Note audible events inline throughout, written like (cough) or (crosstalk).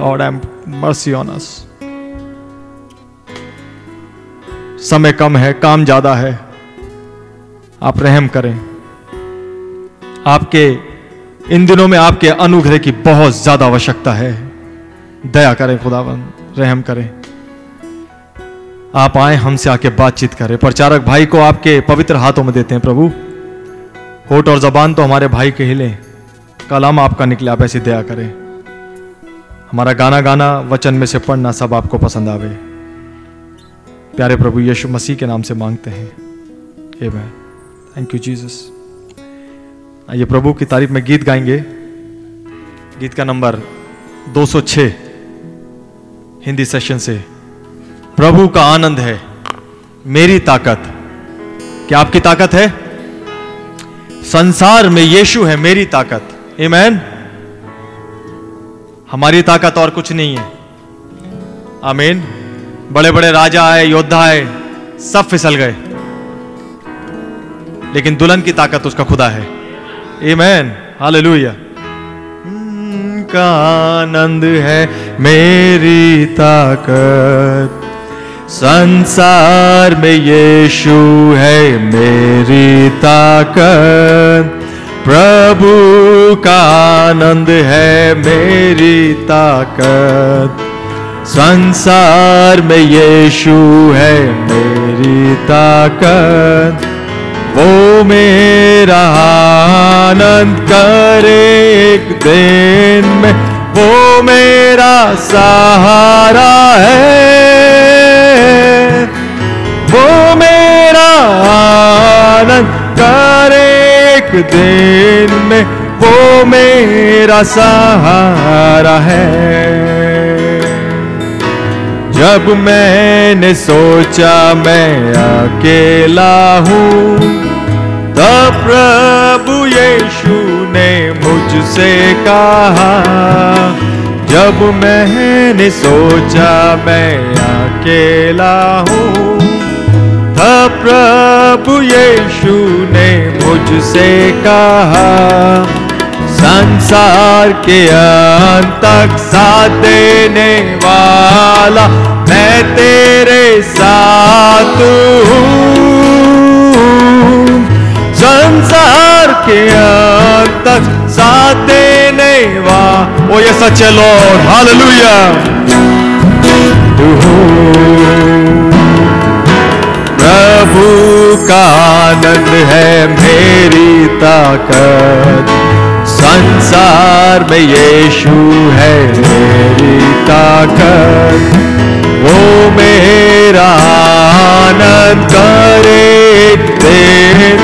Lord am mercy on us समय कम है, काम ज़्यादा है। आप रहम करें। आपके, इन दिनों में आपके अनुग्रह की बहुत ज़्यादा आवश्यकता है। दया करें खुदावन, रहम करें। आप आए, हमसे आके बातचीत करें। प्रचारक भाई को आपके पवित्र हाथों में देते हैं प्रभु। होठ और जबान तो हमारे भाई के हिले कलाम आपका निकले, आप ऐसी दया करें। हमारा गाना गाना वचन में से पढ़ना सब आपको पसंद आवे। प्यारे प्रभु यीशु मसीह के नाम से मांगते हैं। आमेन थैंक यू जीसस आइए प्रभु की तारीफ़ में गीत गाएँगे। गीत का नंबर 206 हिंदी सेशन से। प्रभु का आनंद है, मेरी ताकत। क्या आपकी ताकत है? संसार में यीशु है मेरी ताकत। आमेन हमारी ताकत और कुछ नहीं है। आमीन। बड़े बड़े राजा आए, योद्धा आए, सब फिसल गए। लेकिन दुल्हन की ताकत उसका खुदा है। आमेन हालेलुया का आनंद है मेरी ताकत। संसार में यीशु है मेरी ताकत। प्रभु का आनंद है मेरी ताकत। संसार में यीशु है मेरी ताकत। वो मेरा आनंद करे एक दिन में। वो मेरा सहारा है। वो मेरा आनंद करे दिन में वो मेरा सहारा है। जब मैंने सोचा मैं अकेला हूँ, तब प्रभु यीशु ने मुझसे कहा, जब मैंने सोचा मैं अकेला हूँ प्रभु यीशु ने मुझसे कहा, संसार के अंत तक साथ देने वाला मैं तेरे साथ हूँ। संसार के अंत तक साथ देने वाला, ओ ये सच्चे लॉर्ड हालेलुया प्रभु का आनंद है मेरी ताकत। संसार में यीशु है मेरी ताकत। वो मेरा आनंद करे दिन।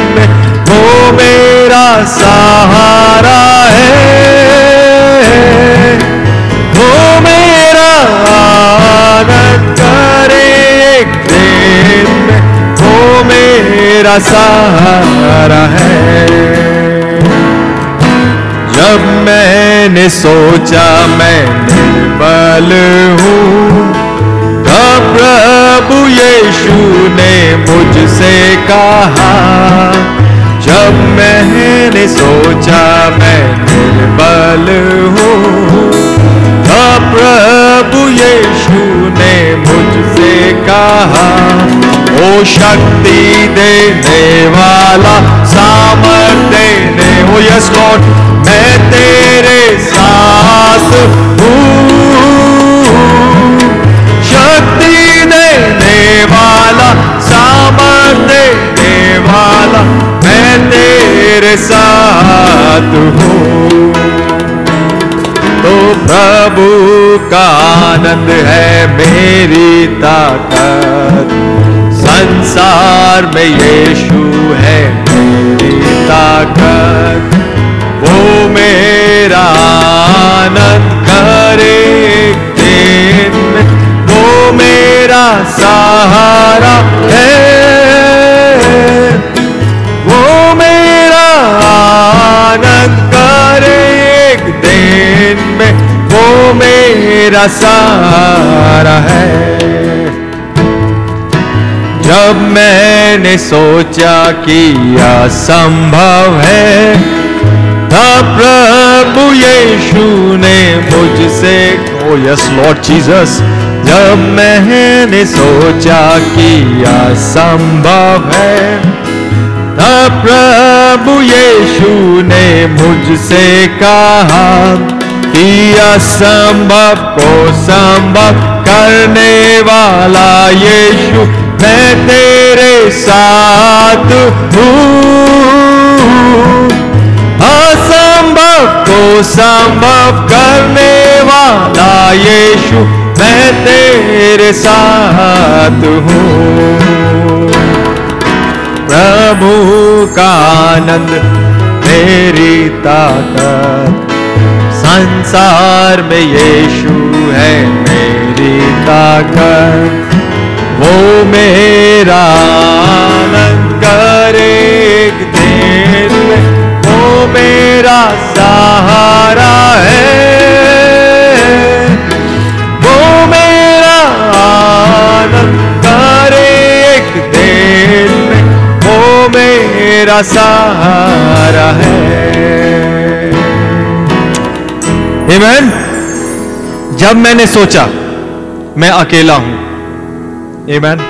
वो मेरा सहारा है। वो मेरा आनंद करे दिन। मेरा सहारा है। जब मैंने सोचा मैं निर्बल हूँ प्रभु यीशु ने मुझसे कहा, जब मैंने सोचा मैं निर्बल हूँ प्रभु यीशु ने मुझसे कहा ओ शक्ति देने वाला, सामर्थ देने ओ यस लॉर्ड मैं तेरे साथ हूँ। शक्ति देने वाला, सामर्थ देने वाला, मैं तेरे साथ हूँ। तो प्रभु का आनंद है मेरी ताकत। संसार में यीशु है मेरी ताकत वो मेरा आनंद करे दिन वो मेरा सहारा है। वो मेरा आनंद करे दिन में। वो मेरा सहारा है। जब मैंने सोचा कि असंभव है, तब प्रभु यीशु ने मुझसे ओ यस लॉर्ड जीसस जब मैंने सोचा कि असंभव है, तब प्रभु यीशु ने मुझसे कहा कि असंभव को संभव। करने वाला यीशु, मैं तेरे साथ हूँ। असंभव को संभव करने वाला यीशु, मैं तेरे साथ हूँ। प्रभु का आनंद, मेरी ताकत, संसार में यीशु है मेरी। ताकत वो मेरा आनंद करे एक दिन में। वो मेरा सहारा है। वो मेरा आनंद करे एक दिन में। वो मेरा सहारा है। Amen? जब मैंने सोचा मैं अकेला हूँ। Amen?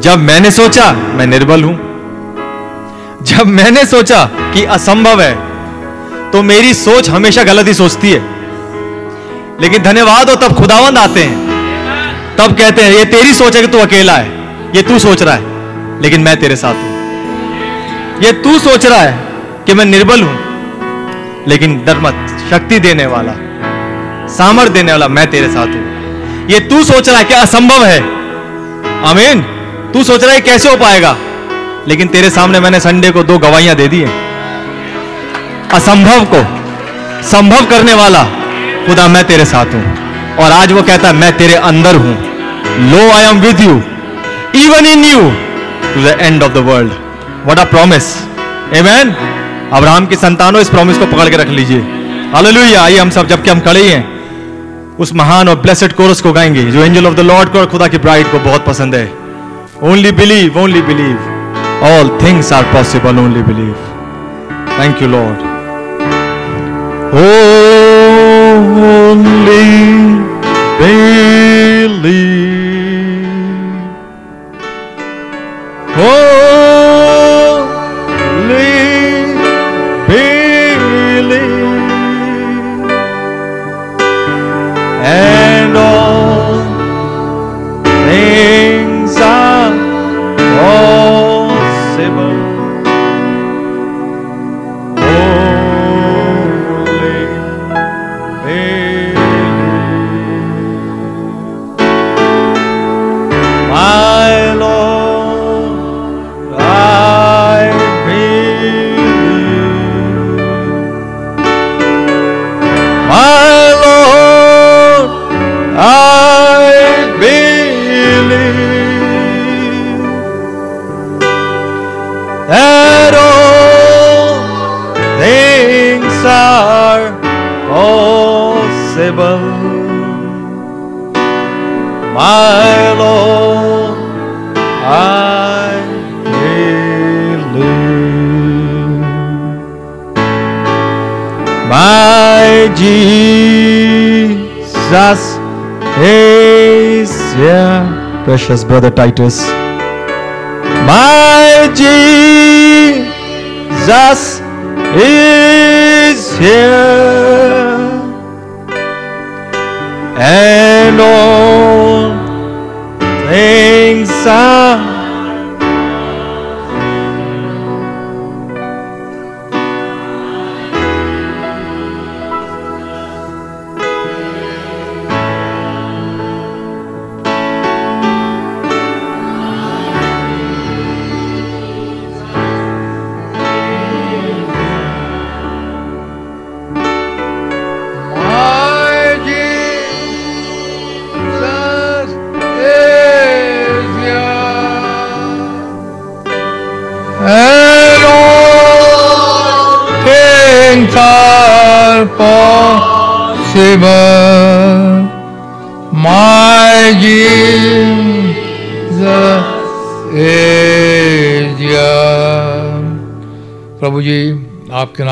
जब मैंने सोचा मैं निर्बल हूँ। जब मैंने सोचा कि असंभव है तो मेरी सोच हमेशा गलत ही सोचती है। लेकिन धन्यवाद हो तब खुदावंद आते हैं। तब कहते हैं ये तेरी सोच है कि तू अकेला है। ये तू सोच रहा है लेकिन मैं तेरे साथ हूँ। ये तू सोच रहा है कि मैं निर्बल हूँ लेकिन डर मत। शक्ति देने वाला सामर्थ देने वाला मैं तेरे साथ हूँ। ये तू सोच रहा है कि असंभव है? आमीन। तू सोच रहा है कैसे हो पाएगा? लेकिन तेरे सामने मैंने संडे को दो गवाहियाँ दे दी हैं। असंभव को, संभव करने वाला खुदा मैं तेरे साथ हूँ। और आज वो कहता है, मैं तेरे अंदर हूँ। Lo I am with you even in you to the end of the world what a promise amen Abraham की संतानों, इस प्रॉमिस को पकड़ के रख लीजिए। हालेलुया आइए हम सब, जबकि हम खड़े हैं। उस महान और ब्लेसेड कोरस को गाएँगे, जो एंजल ऑफ़ द लॉर्ड को और खुदा की ब्राइड को बहुत पसंद है। Only believe only believe all things are possible only believe thank you lord only believe Precious brother Titus. My Jesus is here. And all things are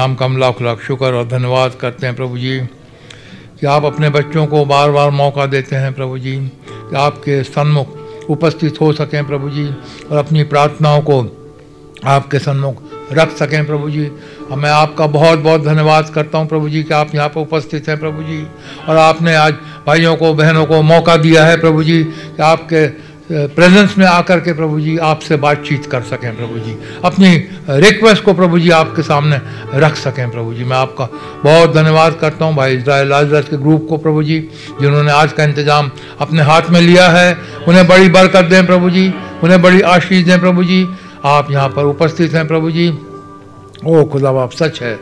नाम का हम लाख लाख शुक्र और धन्यवाद करते हैं प्रभु जी। कि आप अपने बच्चों को बार बार मौका देते हैं प्रभु जी, कि आपके सन्मुख उपस्थित हो सकें प्रभु जी और अपनी प्रार्थनाओं को आपके सन्मुख रख सकें प्रभु जी। और मैं आपका बहुत बहुत धन्यवाद करता हूँ प्रभु जी, कि आप यहाँ पर उपस्थित हैं प्रभु जी और आपने आज भाइयों को, बहनों को मौका दिया है प्रभु जी, कि आपके प्रेजेंस में आकर के प्रभु जी आपसे बातचीत कर सकें प्रभु जी। अपनी रिक्वेस्ट को प्रभु जी आपके सामने रख सकें प्रभु जी। मैं आपका बहुत धन्यवाद करता हूँ भाई इसराइल लाजरस के ग्रुप को प्रभु जी, जिन्होंने आज का इंतज़ाम अपने हाथ में लिया है। उन्हें बड़ी बरकत दें प्रभु जी, उन्हें बड़ी आशीष दें प्रभु जी। आप यहाँ पर उपस्थित हैं प्रभु जी। ओ, खुदा बाप सच है।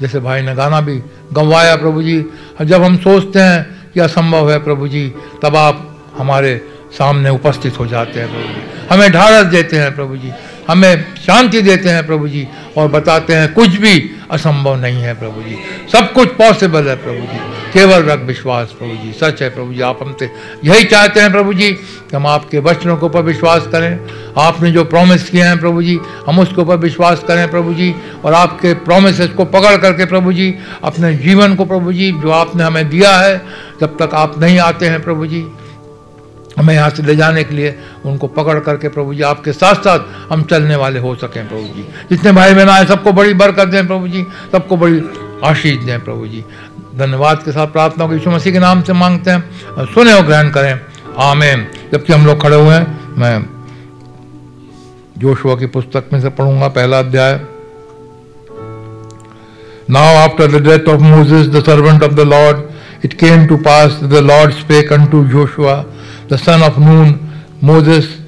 जैसे भाई ने गाना भी गंवाया प्रभु जी। जब हम सोचते हैं कि असंभव है प्रभु जी, तब आप हमारे सामने उपस्थित हो जाते हैं प्रभु जी। हमें ढाढ़स देते हैं प्रभु जी। हमें शांति देते हैं प्रभु जी और बताते हैं कुछ भी असंभव नहीं है प्रभु जी। सब कुछ पॉसिबल है प्रभु जी। केवल रख विश्वास प्रभु जी। सच है प्रभु जी, आप हमसे यही चाहते हैं प्रभु जी कि हम आपके वचनों के ऊपर विश्वास करें। आपने जो प्रॉमिस किए हैं प्रभु जी, हम उसके ऊपर विश्वास करें प्रभु जी और आपके प्रोमिस को पकड़ करके प्रभु जी, अपने जीवन को प्रभु जी, जो आपने हमें दिया है, जब तक आप नहीं आते हैं प्रभु जी हमें यहाँ से ले जाने के लिए उनको पकड़ करके प्रभु जी आपके साथ साथ हम चलने वाले हो सकें प्रभु जी। जितने भाई बहन आए सबको बड़ी बरकत दें प्रभु जी सबको बड़ी आशीष दें प्रभु जी। धन्यवाद के साथ प्रार्थना को यीशु मसीह के नाम से मांगते हैं। सुने और ग्रहण करें। आमेन। जबकि हम लोग खड़े हुए हैं मैं जोशुआ की पुस्तक में से पढ़ूँगा पहला अध्याय। Now after the death of Moses, the servant of the Lord, it came to pass that the Lord spake unto Joshua, the son of Nun, Moses,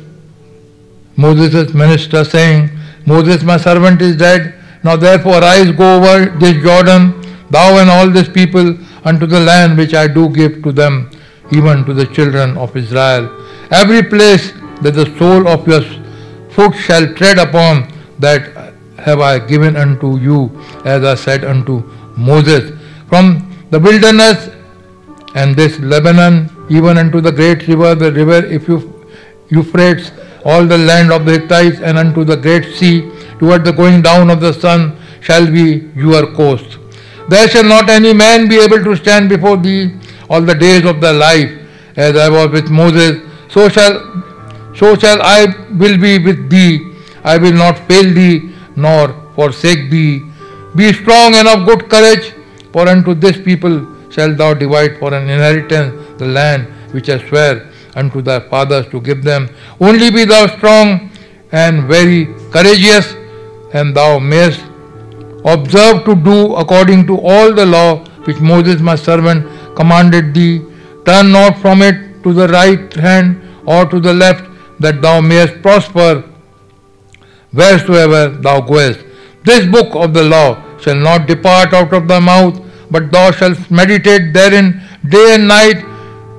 Moses' minister, saying, Moses, my servant, is dead. Now therefore arise, go over this Jordan, thou and all this people, unto the land which I do give to them, even to the children of Israel. Every place that the sole of your foot shall tread upon, that have I given unto you, as I said unto Moses. From the wilderness and this Lebanon even unto the great river, the river if you Euphrates, all the land of the Hittites, and unto the great sea, toward the going down of the sun, shall be your coast. There shall not any man be able to stand before thee all the days of thy life, as I was with Moses, so shall so shall I will be with thee. I will not fail thee, nor forsake thee. Be strong and of good courage, for unto this people shalt thou divide for an inheritance the land which I swear unto thy fathers to give them. Only be thou strong and very courageous, and thou mayest observe to do according to all the law which Moses my servant commanded thee. Turn not from it to the right hand or to the left, that thou mayest prosper wheresoever thou goest. This book of the law shall not depart out of thy mouth, but thou shalt meditate therein day and night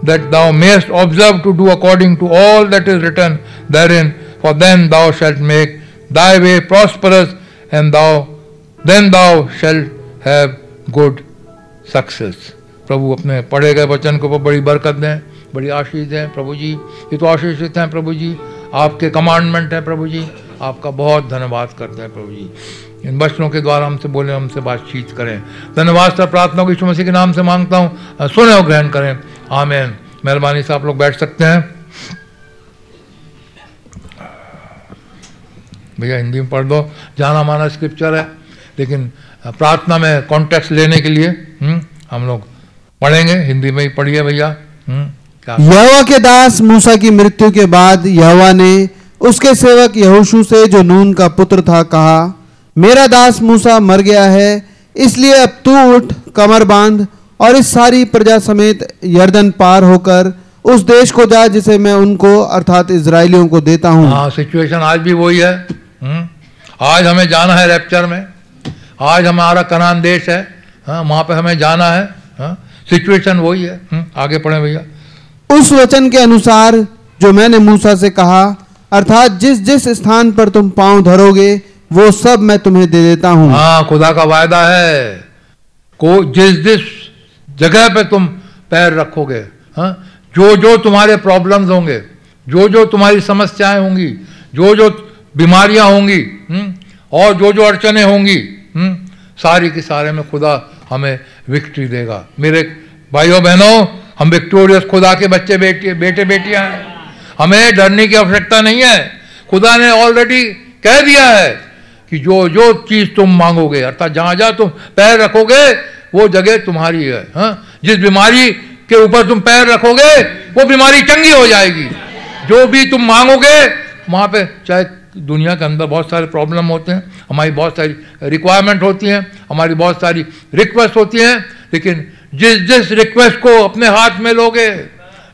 that thou mayest observe to do according to all that is written therein, for then thou shalt make thy way prosperous, and thou then thou shalt have good success. प्रभु अपने पढ़े गए वचन के ऊपर बड़ी बरकत दें बड़ी आशीष दें प्रभु जी ये तो आशीषित हैं प्रभु जी आपके कमांडमेंट हैं प्रभु जी आपका बहुत धन्यवाद करते हैं प्रभु जी इन वचनों के द्वारा हमसे बोले हमसे बातचीत करें। धन्यवाद सर प्रार्थना को यीशु मसीह के नाम से माँगता हूँ सुने और ग्रहण करें। आमेन। मेहरबानी से आप लोग बैठ सकते हैं। भैया हिंदी में पढ़ दो जाना माना स्क्रिप्चर है लेकिन प्रार्थना में कॉन्टेक्स्ट लेने के लिए हम्म, हम लोग पढ़ेंगे। हिंदी में ही पढ़िए भैया हम्म, यहोवा के दास मूसा की मृत्यु के बाद यहोवा ने उसके सेवक यहोशू से जो नून का पुत्र था कहा मेरा दास मूसा मर गया है इसलिए अब तू उठ कमर बाँध और इस सारी प्रजा समेत यर्दन पार होकर उस देश को जा जिसे मैं उनको अर्थात इसराइलियों को देता हूँ। हाँ सिचुएशन आज भी वही है। हम्म। आज हमें जाना है रैप्चर में। आज हमारा कनान देश है। हाँ वहाँ पे हमें जाना है। हाँ सिचुएशन वही है। हम्म। आगे पढ़े भैया। उस वचन के अनुसार जो मैंने मूसा से कहा अर्थात जिस जिस स्थान पर तुम पाँव धरोगे वो सब मैं तुम्हें दे देता हूँ। हाँ खुदा का वायदा है। को जिस जिस जगह पे तुम पैर रखोगे हाँ जो जो तुम्हारे प्रॉब्लम्स होंगे जो जो तुम्हारी समस्याएँ होंगी जो जो बीमारियाँ होंगी हम्म, और जो जो अड़चने होंगी हम्म, सारी के सारे में खुदा हमें विक्ट्री देगा। मेरे भाइयों बहनों हम विक्टोरियस खुदा के बच्चे बेटे बेटे बेटियाँ हैं। हमें डरने की आवश्यकता नहीं है। खुदा ने ऑलरेडी कह दिया है कि जो जो चीज़ तुम मांगोगे, अर्थात जहाँ जहाँ तुम पैर रखोगे, वो जगह तुम्हारी है, हा? जिस बीमारी के ऊपर तुम पैर रखोगे, वो बीमारी चंगी हो जाएगी जो भी तुम मांगोगे, वहाँ पे चाहे दुनिया के अंदर बहुत सारे प्रॉब्लम होते हैं, हमारी बहुत सारी रिक्वायरमेंट होती हैं, हमारी बहुत सारी रिक्वेस्ट होती हैं, लेकिन जिस जिस रिक्वेस्ट को अपने हाथ में लोगे,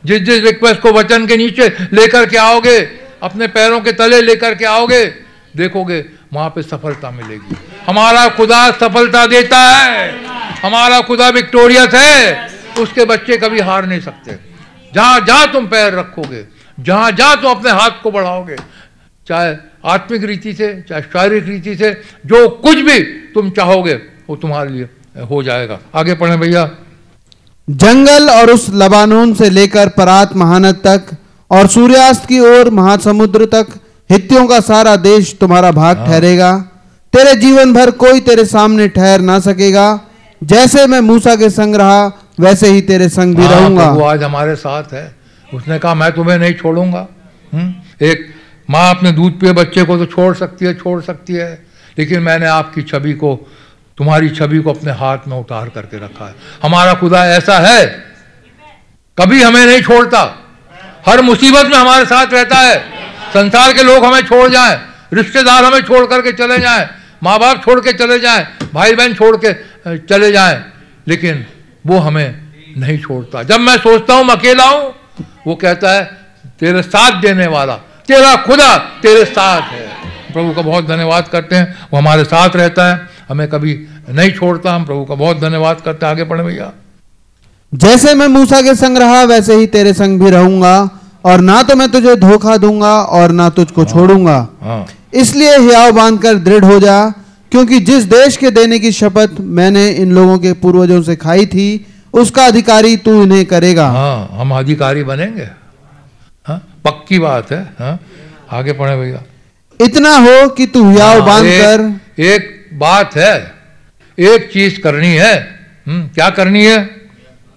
जिस जिस रिक्वेस्ट को वचन के नीचे लेकर के आओगे, अपने पैरों के तले लेकर के आओगे, देखोगे वहाँ पे सफलता मिलेगी। हमारा खुदा सफलता देता है। हमारा खुदा विक्टोरियस है। उसके बच्चे कभी हार नहीं सकते। जहाँ जहाँ तुम पैर रखोगे, जहाँ जहाँ तुम अपने हाथ को बढ़ाओगे, चाहे आत्मिक रीति से, चाहे शारीरिक रीति से, जो कुछ भी तुम चाहोगे, वो तुम्हारे लिए हो जाएगा। आगे पढ़े भैया। जंगल और उस लबानोन से लेकर परात महानद तक और सूर्यास्त की ओर महासमुद्र तक हित्तियों का सारा देश तुम्हारा भाग ठहरेगा। तेरे जीवन भर कोई तेरे सामने ठहर ना सकेगा। जैसे मैं मूसा के संग रहा वैसे ही तेरे संग भी हाँ, रहूँगा। प्रभु आज हमारे साथ है। उसने कहा मैं तुम्हें नहीं छोड़ूँगा। हम्म? एक माँ अपने दूध पिए बच्चे को तो छोड़ सकती है छोड़ सकती है। लेकिन मैंने आपकी छवि को तुम्हारी छवि को अपने हाथ में उतार करके रखा है। हमारा खुदा ऐसा है कभी हमें नहीं छोड़ता। हर मुसीबत में हमारे साथ रहता है। संसार के लोग हमें छोड़ जाएँ, रिश्तेदार हमें छोड़ करके चले जाएँ माँ बाप छोड़ के चले जाएँ भाई बहन छोड़ के चले जाएँ, लेकिन वो हमें नहीं छोड़ता। जब मैं सोचता हूँ, मैं अकेला हूँ, वो कहता है, तेरे साथ देने वाला, तेरा खुदा तेरे साथ है। प्रभु का बहुत धन्यवाद करते हैं, वो हमारे साथ रहता है, हमें कभी नहीं छोड़ता, हम प्रभु का बहुत धन्यवाद करते हैं। आगे पढ़े भैया। जैसे मैं मूसा के संग रहा वैसे ही तेरे संग भी रहूँगा। और ना तो मैं तुझे धोखा दूँगा और ना तुझको छोड़ूँगा। हाँ। इसलिए हियाव बांधकर दृढ़ हो जा क्योंकि जिस देश के देने की शपथ मैंने इन लोगों के पूर्वजों से खाई थी उसका अधिकारी तू इन्हें करेगा। हाँ हम अधिकारी बनेंगे। हाँ पक्की बात है हाँ। आगे पढ़े भैया। इतना हो कि तू हियाव हाँ, बांधकर एक, एक बात है एक चीज़ करनी है। हम्म, क्या करनी है?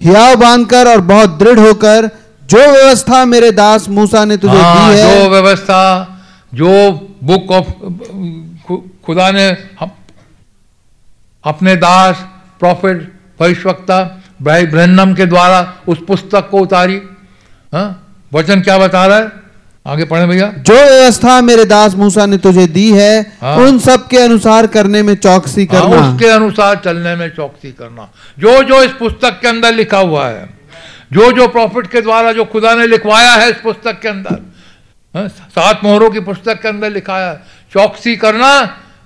हियाव बांधकर और बहुत दृढ़ होकर जो व्यवस्था मेरे दास मूसा ने तुझे हाँ, दी है जो व्यवस्था जो बुक ऑफ़ खुदा ने अपने दास प्रॉफिट भविष्यवक्ता भाई ब्रहन्नम के द्वारा उस पुस्तक को उतारी। हाँ वचन क्या बता रहा है? आगे पढ़े भैया। जो व्यवस्था मेरे दास मूसा ने तुझे दी है हाँ। उन सब के अनुसार करने में चौकसी हाँ, करना। उसके अनुसार चलने में चौकसी करना। जो जो इस पुस्तक के अंदर लिखा हुआ है जो जो प्रॉफिट के द्वारा जो खुदा ने लिखवाया है इस पुस्तक के अंदर हाँ, सात मोहरों की पुस्तक के अंदर लिखाया है चौकसी करना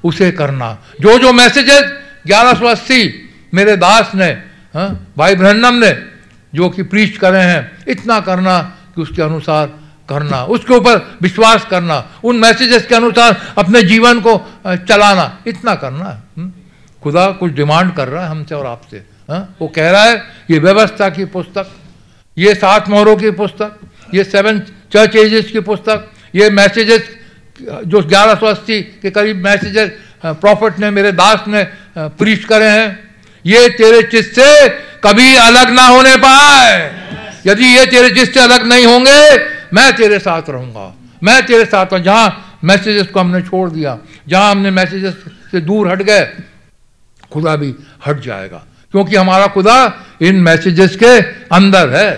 उसे करना जो जो मैसेजेस ग्यारह सौ अस्सी मेरे दास ने हाँ, भाई ब्रहन्नम ने जो कि प्रीच करे हैं इतना करना कि उसके अनुसार करना उसके ऊपर विश्वास करना उन मैसेजेस के अनुसार अपने जीवन को चलाना इतना करना हम्म? खुदा कुछ डिमांड कर रहा है हमसे और आपसे हाँ? वो कह रहा है ये व्यवस्था की पुस्तक ये सात मोहरों की पुस्तक, ये सेवन चर्च एजेस की पुस्तक, ये मैसेजेस जो 1180 के करीब मैसेजेस प्रॉफिट ने मेरे दास ने प्रीच करे हैं। ये तेरे चित से कभी अलग ना होने पाए। यदि ये तेरे चित से अलग नहीं होंगे, मैं तेरे साथ रहूँगा। मैं तेरे साथ हूँ जहाँ मैसेजेस को हमने छोड़ दिया, जहाँ हमने मैसेजेस से दूर हट गए, खुदा भी हट जाएगा। क्योंकि हमारा खुदा इन मैसेजेस के अंदर है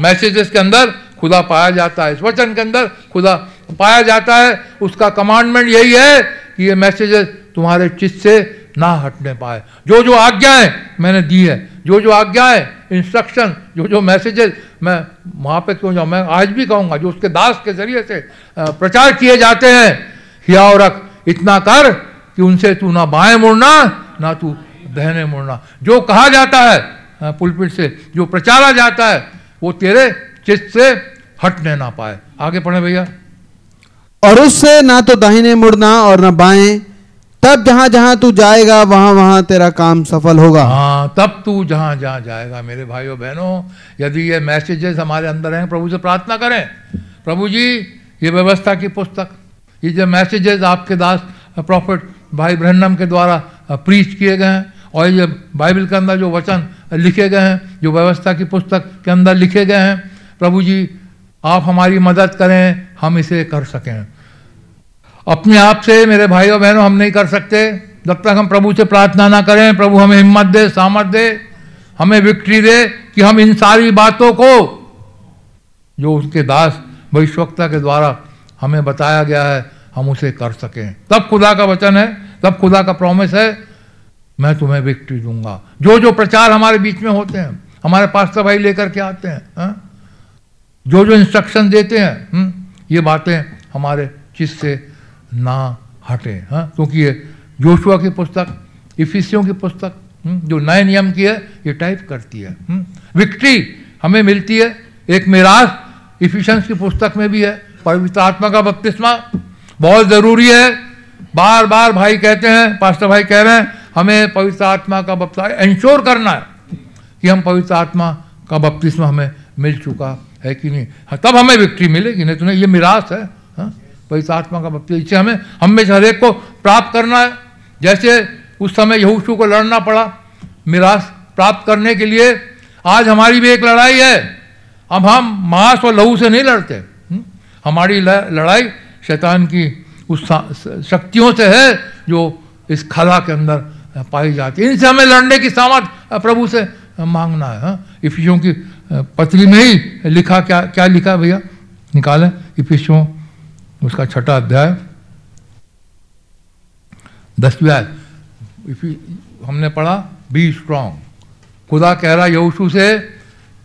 मैसेजेस के अंदर खुदा पाया जाता है। इस वचन के अंदर खुदा पाया जाता है। उसका कमांडमेंट यही है कि ये मैसेजेस तुम्हारे चित से ना हटने पाए। जो जो आज्ञाएँ मैंने दी है, जो जो आज्ञाएँ इंस्ट्रक्शन जो जो मैसेजेस मैं वहाँ पे क्यों जाऊँ? मैं आज भी कहूँगा, जो उसके दास के ज़रिए से प्रचार किए जाते हैं हिया और रख, इतना कर कि उनसे तू ना बाएँ मुड़ना, ना तू दहने मुड़ना जो कहा जाता है पुलपिट से जो प्रचारा जाता है वो तेरे चित्त से हटने ना पाए। आगे पढ़े भैया। और उससे ना तो दाहिने मुड़ना और ना बाएँ। तब जहाँ जहाँ तू जाएगा वहाँ वहाँ तेरा काम सफल होगा। हाँ तब तू जहाँ जहाँ जाएगा। मेरे भाइयों बहनों यदि ये मैसेजेस हमारे अंदर हैं प्रभु से प्रार्थना करें। प्रभु जी ये व्यवस्था की पुस्तक ये जो मैसेजेस आपके दास प्रॉफिट भाई ब्रहन्नम के द्वारा प्रीच किए गए हैं और ये बाइबल के अंदर जो वचन लिखे गए हैं, जो व्यवस्था की पुस्तक के अंदर लिखे गए हैं, प्रभु जी, आप हमारी मदद करें, हम इसे कर सकें। अपने आप से, मेरे भाई और बहनों, हम नहीं कर सकते। जब तक हम प्रभु से प्रार्थना ना करें, प्रभु हमें हिम्मत दे, सामर्थ दे, हमें विक्ट्री दे कि हम इन सारी बातों को, जो उसके दास भविष्यवक्ता के द्वारा हमें बताया गया है, हम उसे कर सकें। तब खुदा का वचन है, तब खुदा का प्रॉमिस है मैं तुम्हें विक्ट्री दूँगा जो जो प्रचार हमारे बीच में होते हैं, हमारे पास भाई लेकर के आते हैं, हा? जो जो इंस्ट्रक्शन देते हैं, हुँ? ये बातें हमारे चित से ना हटे हाँ क्योंकि ये जोशुआ की पुस्तक इफिसियों की पुस्तक, हुँ? जो नए नियम की है, ये टाइप करती है विक्ट्री हमें मिलती है एक मिराज इफिशंस की पुस्तक में भी है, पवित्र आत्मा का बपतिस्मा बहुत ज़रूरी है बार बार भाई कहते हैं पास्टर भाई कह रहे हैं हमें पवित्र आत्मा का बपतिस्मा इंश्योर करना है कि हम पवित्र आत्मा का बपतिस्मा हमें मिल चुका है कि नहीं हाँ, तब हमें विक्ट्री मिलेगी नहीं तो नहीं ये मिरास है हाँ? पवित्र आत्मा का बपतिस्मा इसे हमें हम में हर एक को प्राप्त करना है जैसे उस समय यहूशू को लड़ना पड़ा मिरास प्राप्त करने के लिए आज हमारी भी एक लड़ाई है अब हम मांस और लहू से नहीं लड़ते हुँ? हमारी लड़ाई शैतान की उस शक्तियों से है जो इस खला के अंदर पाई जाती है। इनसे हमें लड़ने की सामर्थ प्रभु से मांगना है हाँ? की पत्री में ही लिखा क्या क्या लिखा भैया? निकालें। इफिसियों उसका छठा अध्याय। दसवीं हमने पढ़ा बी स्ट्रांग खुदा कह रहा यहोशू से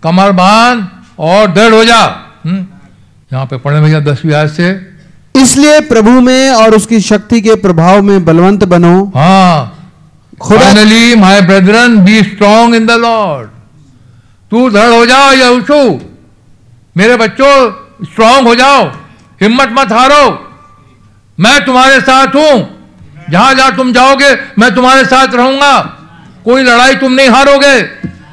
कमर बाँध और दृढ़ हो जा। हम्म? यहाँ पे पढ़े भैया दसवीं आयत से। इसलिए प्रभु में और उसकी शक्ति के प्रभाव में बलवंत बनो। हाँ। Finally my brethren be strong in the lord तू दृढ़ हो जाओ, यहोशू। मेरे बच्चों स्ट्रांग हो जाओ। हिम्मत मत हारो। मैं तुम्हारे साथ हूँ। जहाँ जहाँ तुम जाओगे, मैं तुम्हारे साथ रहूँगा। कोई लड़ाई तुम नहीं हारोगे।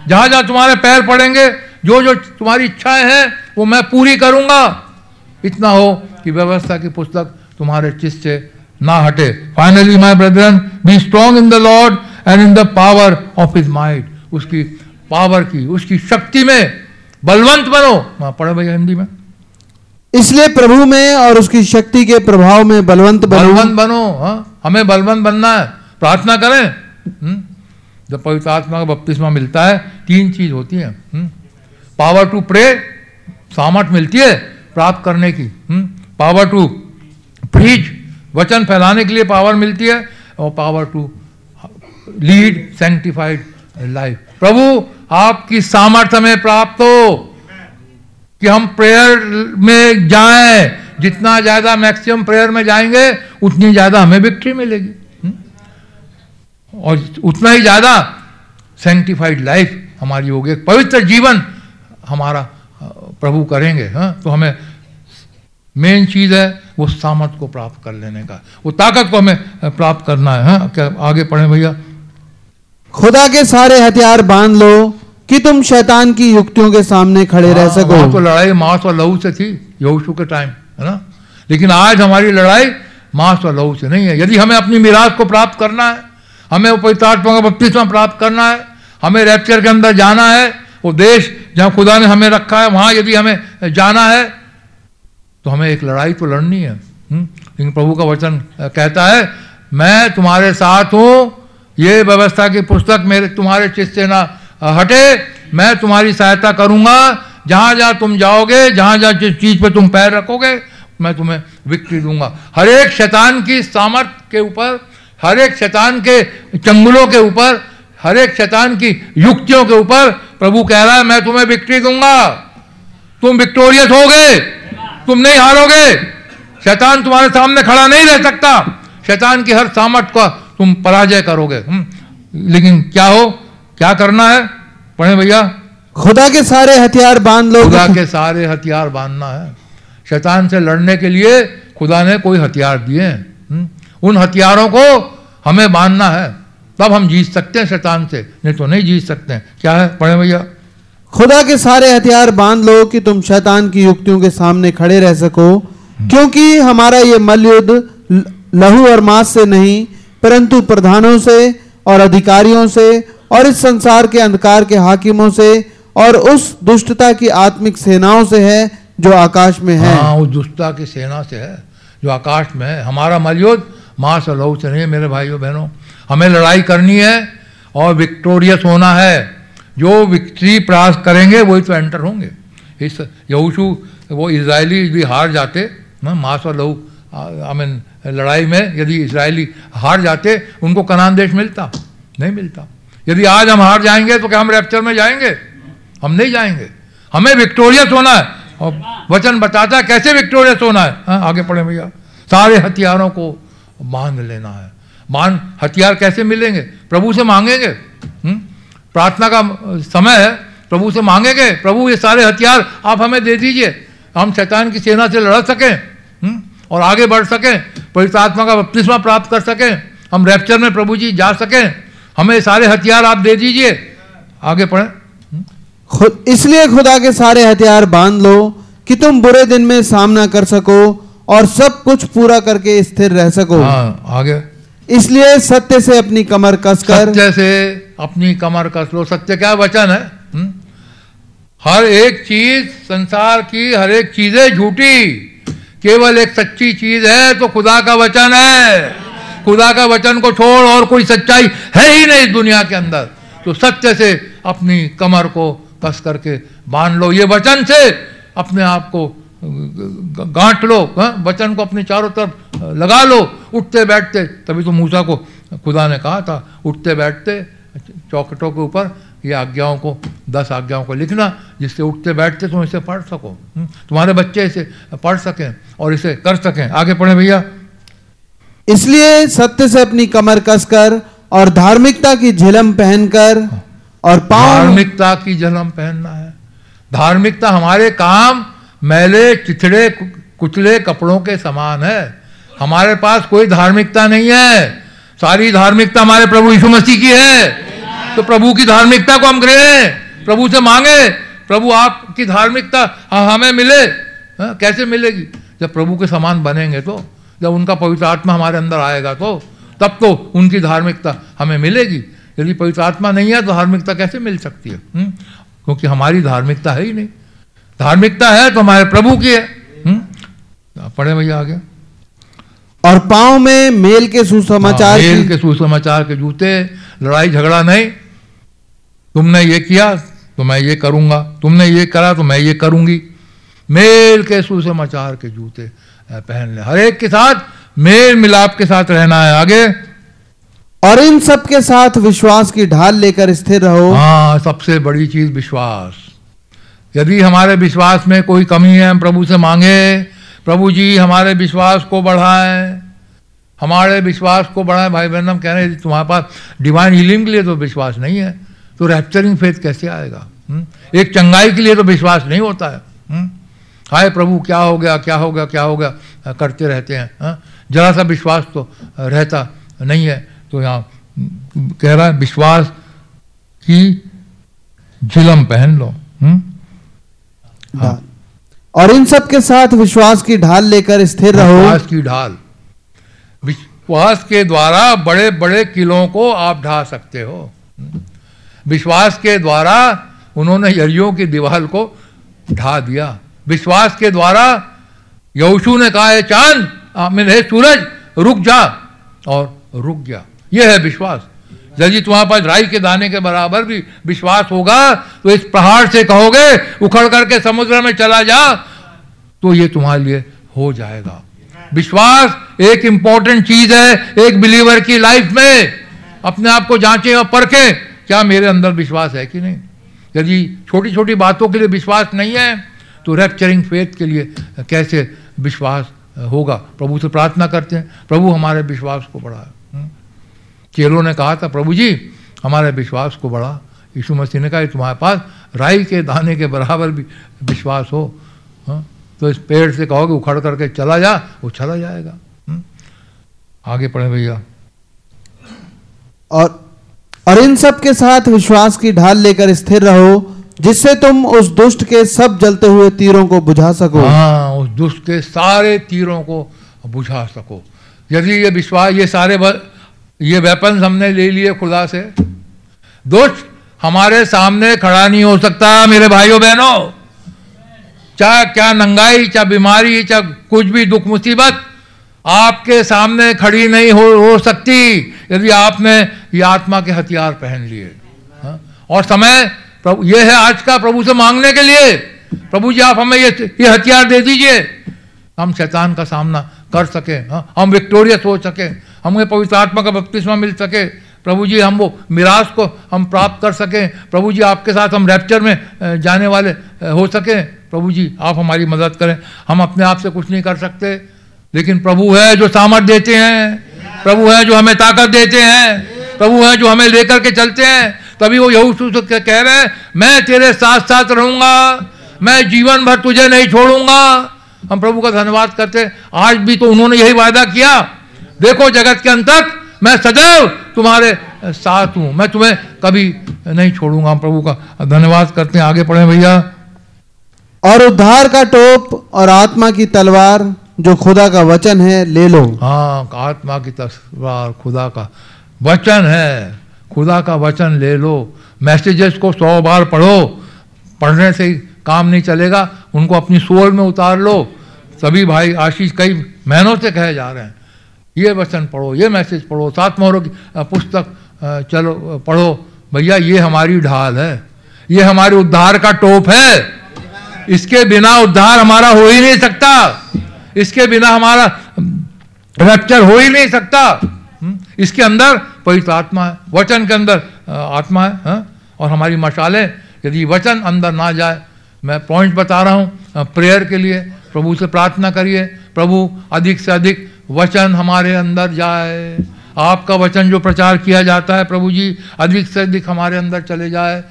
जहाँ जहाँ तुम्हारे पैर पड़ेंगे, जो जो तुम्हारी इच्छाएँ हैं, वो मैं पूरी करूँगा। इतना हो कि व्यवस्था की पुस्तक तुम्हारे चित से ना हटे। Finally my brethren be strong in the lord and in the power of his mind उसकी पावर की उसकी शक्ति में बलवंत बनो। वहाँ पढ़े भैया हिंदी में। इसलिए प्रभु में और उसकी शक्ति के प्रभाव में बलवंत बनो। बलवंत बनो हा? हमें बलवंत बनना है। प्रार्थना करें। हम्म? जब पवित्र आत्मा का बपतिस्मा मिलता है तीन चीज़ होती है। पावर टू प्रे सामर्थ मिलती है प्राप्त करने की। पावर टू प्रीच वचन फैलाने के लिए पावर मिलती है और power to lead sanctified life प्रभु, आपकी सामर्थ्य में प्राप्त हो कि हम प्रेयर में जाएँ। जितना ज़्यादा मैक्सिमम प्रेयर में जाएँगे, उतनी ज़्यादा हमें विक्ट्री मिलेगी। और उतना ही ज़्यादा सेंटिफाइड लाइफ हमारी होगी। पवित्र जीवन हमारा प्रभु करेंगे हाँ? तो हमें मेन चीज़ है वो सामर्थ को प्राप्त कर लेने का। वो ताकत को हमें प्राप्त करना है हाँ? क्या आगे पढ़े भैया? खुदा के सारे हथियार बाँध लो कि तुम शैतान की युक्तियों के सामने खड़े रह हाँ, सको। तो लड़ाई मांस और लहू से थी यहोशू के टाइम है ना? लेकिन आज हमारी लड़ाई मांस और लहू से नहीं है। यदि हमें अपनी मिराज को प्राप्त करना है हमें पवित्रात्मा का बपतिस्मा प्राप्त करना है हमें रैप्चर के अंदर जाना है वो देश जहाँ खुदा ने हमें रखा है वहाँ यदि हमें जाना है तो हमें एक लड़ाई तो लड़नी है हम्म? लेकिन प्रभु का वचन कहता है, मैं तुम्हारे साथ हूँ, ये व्यवस्था की पुस्तक मेरे, तुम्हारे चित से ना हटे, मैं तुम्हारी सहायता करूँगा, जहाँ जहाँ तुम जाओगे, जहाँ जहाँ जिस चीज़ पे तुम पैर रखोगे, मैं तुम्हें विक्ट्री दूँगा. हर एक शैतान की सामर्थ के ऊपर, हर एक शैतान के चंगुलों के ऊपर, हर एक शैतान की युक्तियों के ऊपर प्रभु कह रहा है, मैं तुम्हें विक्ट्री दूँगा। तुम विक्टोरियस होगे। तुम नहीं हारोगे। शैतान तुम्हारे सामने खड़ा नहीं रह सकता। शैतान की हर सामर्थ का तुम पराजय करोगे। हम्म, लेकिन क्या हो? क्या करना है? पढ़े भैया। खुदा के सारे हथियार बाँध लो। खुदा के सारे हथियार बांधना है। शैतान से लड़ने के लिए खुदा ने कोई हथियार दिए। हैं हम्म, उन हथियारों को हमें बांधना है। तब हम जीत सकते हैं शैतान से। नहीं तो नहीं जीत सकते हैं। क्या है? पढ़े भैया। खुदा के सारे हथियार बाँध लो कि तुम शैतान की युक्तियों के सामने खड़े रह सको। क्योंकि हमारा ये मल युद्ध लहू और मांस से नहीं, परंतु प्रधानों से और अधिकारियों से और इस संसार के अंधकार के हाकिमों से और उस दुष्टता की आत्मिक सेनाओं से है जो आकाश में है। हाँ उस दुष्टता की सेना से है जो आकाश में है। हमारा मलयुद्ध माँ और लहू से नहीं है, मेरे भाइयों, बहनों। हमें लड़ाई करनी है और विक्टोरियस होना है। जो विक्ट्री प्राप्त करेंगे वही तो एंटर होंगे। इस यहूशू वो इसराइली भी हार जाते मांस और लहू आई मीन लड़ाई में यदि इसराइली हार जाते उनको कनान देश मिलता नहीं मिलता। यदि आज हम हार जाएँगे तो क्या हम रैप्चर में जाएँगे? हम नहीं जाएँगे। हमें विक्टोरियस होना है। और वचन बताता है कैसे विक्टोरियस होना है? हाँ, आगे पढ़े भैया। सारे हथियारों को बाँध लेना है। मान हथियार कैसे मिलेंगे? प्रभु से मांगेंगे? हुँ? प्रार्थना का समय है। प्रभु से मांगेंगे प्रभु ये सारे हथियार आप हमें दे दीजिए। हम शैतान की सेना से लड़ सकें और आगे बढ़ सकें पवित्र आत्मा का बपतिस्मा प्राप्त कर सकें हम रैप्चर में प्रभु जी जा सकें। हमें सारे हथियार आप दे दीजिए। आगे पढ़ें। खुद इसलिए खुदा के सारे हथियार बाँध लो कि तुम बुरे दिन में सामना कर सको और सब कुछ पूरा करके स्थिर रह सको। हाँ आगे। इसलिए सत्य से अपनी कमर कसकर सत्य से अपनी कमर कस लो सत्य क्या वचन है? हुँ? हर एक चीज़ संसार की, हर एक चीज़ें झूठी। केवल एक सच्ची चीज़ है तो खुदा का वचन है। खुदा का वचन को छोड़ और कोई सच्चाई है ही नहीं इस दुनिया के अंदर। तो सत्य से अपनी कमर को कस करके बाँध लो। ये वचन से अपने आप को गांठ लो हाँ? वचन को अपने चारों तरफ़ लगा लो। उठते बैठते, तभी तो मूसा को, खुदा ने कहा था, उठते बैठते चौकटों के ऊपर ये आज्ञाओं को दस आज्ञाओं को लिखना जिससे उठते बैठते तुम इसे पढ़ सको। हम्म, तुम्हारे बच्चे इसे पढ़ सकें और इसे कर सकें। आगे पढ़े भैया। इसलिए सत्य से अपनी कमर कसकर और धार्मिकता की झिलम पहनकर और धार्मिकता की झलम पहनना है। धार्मिकता हमारे काम मैले चिथड़े कुचले कपड़ों के समान है। हमारे पास कोई धार्मिकता नहीं है। सारी धार्मिकता हमारे प्रभु यीशु मसीह की है। तो प्रभु की धार्मिकता को हम ग्रहण प्रभु से मांगे, प्रभु आपकी धार्मिकता हमें मिले। हा? कैसे मिलेगी? जब प्रभु के समान बनेंगे तो जब उनका पवित्र आत्मा हमारे अंदर आएगा तो तब तो उनकी धार्मिकता हमें मिलेगी। यदि पवित्र आत्मा नहीं है तो धार्मिकता कैसे मिल सकती है? हुँ? क्योंकि हमारी धार्मिकता है ही नहीं। धार्मिकता है तो हमारे प्रभु की है। पढ़े भैया आगे। और पाँव में मेल के सुसमाचार हाँ, मेल के सुसमाचार के जूते लड़ाई झगड़ा नहीं। तुमने ये किया तो मैं ये करूँगा। तुमने ये करा तो मैं ये करूँगी। मेल के सुसमाचार के जूते पहन ले। हर एक के साथ मेल मिलाप के साथ रहना है आगे। और इन सब के साथ विश्वास की ढाल लेकर स्थिर रहो। हाँ सबसे बड़ी चीज़ विश्वास। यदि हमारे विश्वास में कोई कमी है हम प्रभु से मांगे प्रभु जी, हमारे विश्वास को बढ़ाएँ हमारे विश्वास को बढ़ाएँ भाई बहन, हम कह रहे हैं तुम्हारे पास डिवाइन हीलिंग के लिए तो विश्वास नहीं है तो रैप्चरिंग फेथ कैसे आएगा? एक चंगाई के लिए तो विश्वास नहीं होता है? हाय प्रभु, क्या हो गया, क्या हो गया, क्या हो गया करते रहते हैं हाँ? जरा सा विश्वास तो रहता नहीं है तो यहाँ कह रहा है, विश्वास की झिलम पहन लो हुँ? हाँ। और इन सब के साथ विश्वास की ढाल लेकर स्थिर रहो। विश्वास की ढाल। विश्वास के द्वारा बड़े बड़े किलों को आप ढा सकते हो। विश्वास के द्वारा उन्होंने यरियों की दीवार को ढा दिया। विश्वास के द्वारा यौशु ने कहा, है चाँद है सूरज, रुक जा। और रुक गया। यह है विश्वास। यदि तुम्हारे पास राई के दाने के बराबर भी विश्वास होगा तो इस पहाड़ से कहोगे, उखड़ करके समुद्र में चला जा तो ये तुम्हारे लिए हो जाएगा। विश्वास एक इंपॉर्टेंट चीज़ है, एक बिलीवर की लाइफ में। अपने आप को जांचें और परखें, क्या मेरे अंदर विश्वास है कि नहीं? यदि छोटी छोटी बातों के लिए विश्वास नहीं है तो रेप्चरिंग फेथ के लिए कैसे विश्वास होगा? प्रभु से प्रार्थना करते हैं, प्रभु हमारे विश्वास को बढ़ाए। चेलों ने कहा था प्रभु जी हमारे विश्वास को बढ़ा। यीशु मसीह ने कहा तुम्हारे पास राई के दाने के बराबर भी विश्वास हो। हाँ? तो इस पेड़ से कहोगे उखड़ करके चला जा वो चला जाएगा। हुँ? आगे पढ़े भैया। और और इन सब के साथ विश्वास की ढाल लेकर स्थिर रहो जिससे तुम उस दुष्ट के सब जलते हुए तीरों को बुझा सको। हाँ उस दुष्ट के सारे तीरों को बुझा सको। यदि ये विश्वास ये सारे ये वेपन्स हमने ले लिए खुदा से। दुष्ट हमारे सामने खड़ा नहीं हो सकता, मेरे भाइयों बहनों। चाहे क्या नंगाई, चाहे बीमारी, चाहे कुछ भी दुख मुसीबत, आपके सामने खड़ी नहीं हो हो सकती, यदि आपने ये आत्मा के हथियार पहन लिए। हाँ? और समय प्रभु, ये है आज का प्रभु से मांगने के लिए। प्रभु जी, आप हमें ये ये हथियार दे दीजिए। हम शैतान का सामना कर सके हाँ? हम विक्टोरियस हो सके। हमें पवित्र आत्मा का बपतिस्मा मिल सके। प्रभु जी, हम वो मिराज को हम प्राप्त कर सकें। प्रभु जी, आपके साथ हम रैप्चर में जाने वाले हो सकें। प्रभु जी, आप हमारी मदद करें। हम अपने आप से कुछ नहीं कर सकते। लेकिन प्रभु है जो सामर्थ देते हैं। प्रभु है जो हमें ताकत देते हैं। प्रभु है जो हमें लेकर के चलते हैं। तभी वो यहूसू कह रहे हैं, मैं तेरे साथ साथ रहूँगा। मैं जीवन भर तुझे नहीं छोड़ूँगा। हम प्रभु का धन्यवाद करते आज भी तो उन्होंने यही वायदा किया। देखो जगत के अंत तक मैं सदैव तुम्हारे साथ हूँ। मैं तुम्हें कभी नहीं छोड़ूँगा हम प्रभु का धन्यवाद करते हैं। आगे पढ़े भैया। और उद्धार का टोप और आत्मा की तलवार जो खुदा का वचन है ले लो। हाँ आत्मा की तस्वार खुदा का वचन है। खुदा का वचन ले लो। मैसेजेस को सौ बार पढ़ो। पढ़ने से ही काम नहीं चलेगा। उनको अपनी सोल में उतार लो। सभी भाई आशीष कई महीनों से कहे जा रहे हैं। ये वचन पढ़ो, ये मैसेज पढ़ो सात मोहरों की पुस्तक चलो पढ़ो। भैया, ये हमारी ढाल है। ये हमारे उद्धार का टोप है। इसके बिना उद्धार हमारा हो ही नहीं सकता। इसके बिना हमारा रैप्चर हो ही नहीं सकता। हम्म? इसके अंदर पवित्र आत्मा है। वचन के अंदर आत्मा है हाँ? और हमारी मशालें, यदि वचन अंदर ना जाए, मैं पॉइंट बता रहा हूँ प्रेयर के लिए, प्रभु से प्रार्थना करिए। प्रभु, अधिक से अधिक वचन हमारे अंदर जाए। आपका वचन जो प्रचार किया जाता है प्रभु जी, अधिक से अधिक हमारे अंदर चले जाए,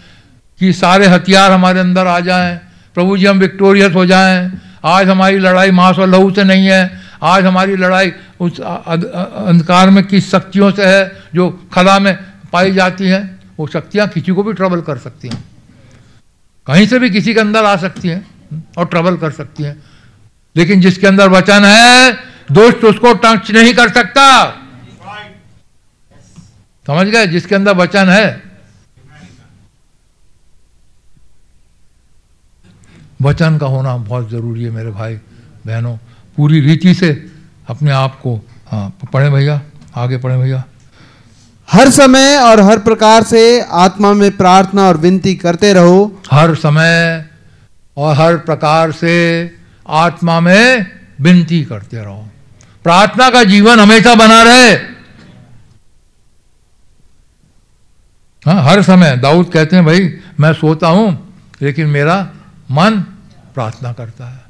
कि सारे हथियार हमारे अंदर आ जाएँ। प्रभु जी, हम विक्टोरियस हो जाएँ। आज हमारी लड़ाई मांस और लहू से नहीं है। आज हमारी लड़ाई उस अंधकार में किस शक्तियों से है, जो खला में पाई जाती हैं, वो शक्तियाँ किसी को भी ट्रबल कर सकती हैं। कहीं से भी किसी के अंदर आ सकती हैं और ट्रबल कर सकती हैं। लेकिन जिसके अंदर वचन है दोस्त उसको टच नहीं कर सकता। समझ गए? जिसके अंदर वचन है। वचन का होना बहुत ज़रूरी है मेरे भाई बहनों। पूरी रीति से अपने आप को हाँ पढ़े भैया आगे पढ़े भैया। हर समय और हर प्रकार से आत्मा में प्रार्थना और विनती करते रहो। हर समय और हर प्रकार से आत्मा में विनती करते रहो। प्रार्थना का जीवन हमेशा बना रहे। हाँ हर समय दाऊद कहते हैं भाई मैं सोता हूँ लेकिन मेरा मन प्रार्थना करता है।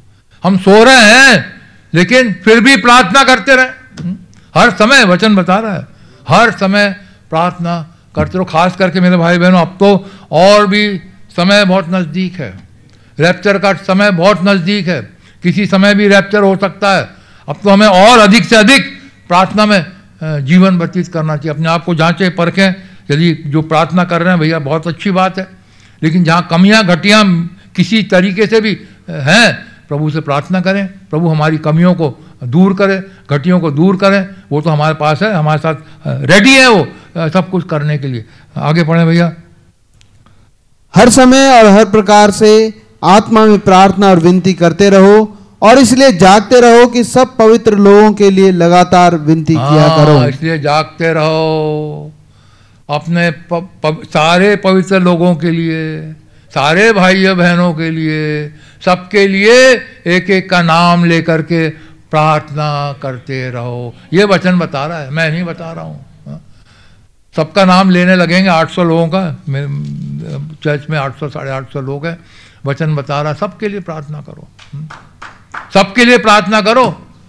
हम सो रहे हैं लेकिन फिर भी प्रार्थना करते रहे। हम्म, हर समय वचन बता रहा है। हर समय प्रार्थना करते रहो। खास करके मेरे भाई बहनों अब तो और भी समय बहुत नज़दीक है। रैप्चर का समय बहुत नज़दीक है। किसी समय भी रैप्चर हो सकता है। अब तो हमें और अधिक से अधिक प्रार्थना में जीवन व्यतीत करना चाहिए। अपने आप को जांचें परखें। यदि जो प्रार्थना कर रहे हैं, भैया, बहुत अच्छी बात है। लेकिन जहाँ कमियाँ, घटियाँ किसी तरीके से भी हैं, प्रभु से प्रार्थना करें। प्रभु हमारी कमियों को दूर करें, घटियों को दूर करें। वो तो हमारे पास है, हमारे साथ रेडी है वो सब कुछ करने के लिए। आगे पढ़ें भैया। हर समय और हर प्रकार से आत्मा में प्रार्थना और विनती करते रहो। और इसलिए जागते रहो कि सब पवित्र लोगों के लिए लगातार विनती किया हाँ, करो। इसलिए जागते रहो। अपने प, प, सारे पवित्र लोगों के लिए सारे भाई बहनों के लिए सबके लिए एक एक का नाम लेकर के प्रार्थना करते रहो। ये वचन बता रहा है मैं नहीं बता रहा हूँ। हाँ। सबका नाम लेने लगेंगे 800 लोगों का चर्च में 800 सौ साढ़े आठ लोग हैं। वचन बता रहा है सबके लिए प्रार्थना करो। हम्म। सबके लिए प्रार्थना करो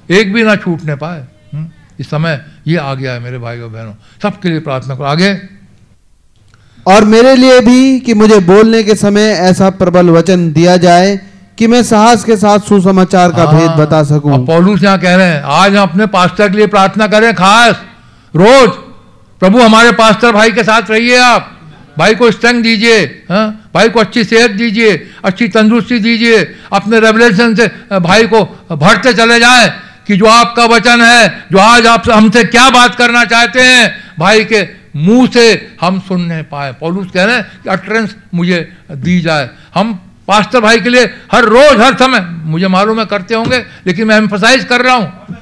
एक भी ना छूटने पाए। हम्म? इस समय ये आ गया है मेरे भाई और बहनों सबके लिए प्रार्थना करो। आगे। और मेरे लिए भी कि मुझे बोलने के समय ऐसा प्रबल वचन दिया जाए कि मैं साहस के साथ सुसमाचार का भेद हाँ, बता सकूँ। पौलुस यहाँ कह रहे हैं आज हम अपने पास्टर के लिए प्रार्थना करें खास। रोज प्रभु हमारे पास्टर भाई के साथ रहिए आप। भाई को स्ट्रेंथ दीजिए हाँ? भाई को अच्छी सेहत दीजिए, अच्छी तंदुरुस्ती दीजिए, अपने रेवलेशन से भाई को भरते चले जाएँ कि जो आपका वचन है, जो आज आप हमसे क्या बात करना चाहते हैं, भाई के मुँह से हम सुनने पाए। पौलुस कह रहे हैं कि अटरेंस मुझे दी जाए। हम पास्टर भाई के लिए हर रोज, हर समय, मुझे मालूम है करते होंगे, लेकिन मैं एम्फोसाइज कर रहा हूँ,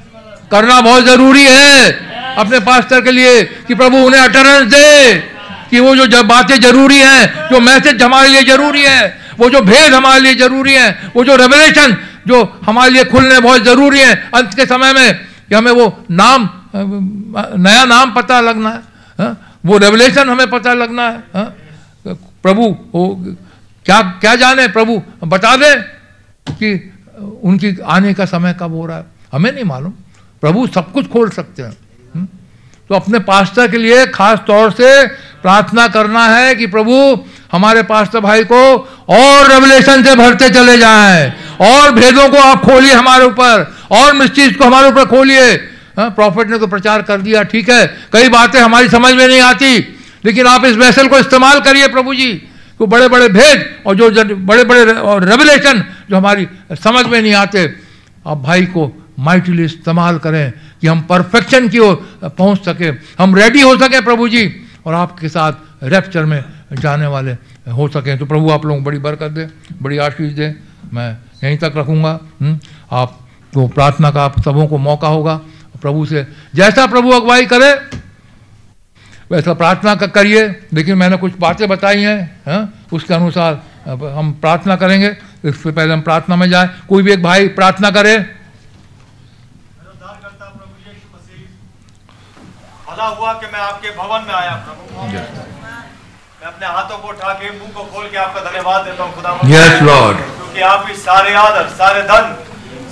करना बहुत ज़रूरी है अपने पास्टर के लिए कि प्रभु उन्हें अटरेंस दे। कि वो जो बातें ज़रूरी हैं, जो मैसेज हमारे लिए ज़रूरी है, वो जो भेद हमारे लिए ज़रूरी है, वो जो रेवलेशन जो हमारे लिए खुलने बहुत ज़रूरी है, अंत के समय में कि हमें वो नाम, नया नाम पता लगना है, हा? वो रेवलेशन हमें पता लगना है, हा? प्रभु, वो क्या क्या जाने, प्रभु, बता दे कि उनकी आने का समय कब हो रहा है हमें नहीं मालूम प्रभु सब कुछ खोल सकते हैं हम्म? तो अपने पास्ता के लिए खास तौर से प्रार्थना करना है कि प्रभु, हमारे पास्टर भाई को और रेवलेशन से भरते चले जाएँ, और भेदों को आप खोलिए हमारे ऊपर, और मिस्ट्रीज को हमारे ऊपर खोलिए। प्रॉफिट ने तो प्रचार कर दिया, ठीक है, कई बातें हमारी समझ में नहीं आती, लेकिन आप इस वैसल को इस्तेमाल करिए प्रभु जी को बड़े बड़े भेद और जो बड़े बड़े रेवलेशन जो हमारी समझ में नहीं आते, आप भाई को माइटली इस्तेमाल करें कि हम परफेक्शन की ओर पहुँच सके, हम रेडी हो सके प्रभु जी। और आपके साथ रैप्चर में जाने वाले हो सकें। तो प्रभु आप लोगों को बड़ी बरकत दे बड़ी आशीष दे। मैं यहीं तक रखूँगा हम्म, आप तो प्रार्थना का आप सबों को मौका होगा। प्रभु से जैसा प्रभु अगुवाई करे वैसा प्रार्थना करिए। लेकिन मैंने कुछ बातें बताई हैं है? उसके अनुसार हम प्रार्थना करेंगे। इससे पहले हम प्रार्थना में जाए। कोई भी एक भाई प्रार्थना करे भला हुआ कि मैं आपके भवन में आया प्रभु। मैं अपने हाथों को उठा के मुँह को खोल के आपका धन्यवाद देता हूँ खुदा यस लॉर्ड क्योंकि आप इस सारे आदर सारे धन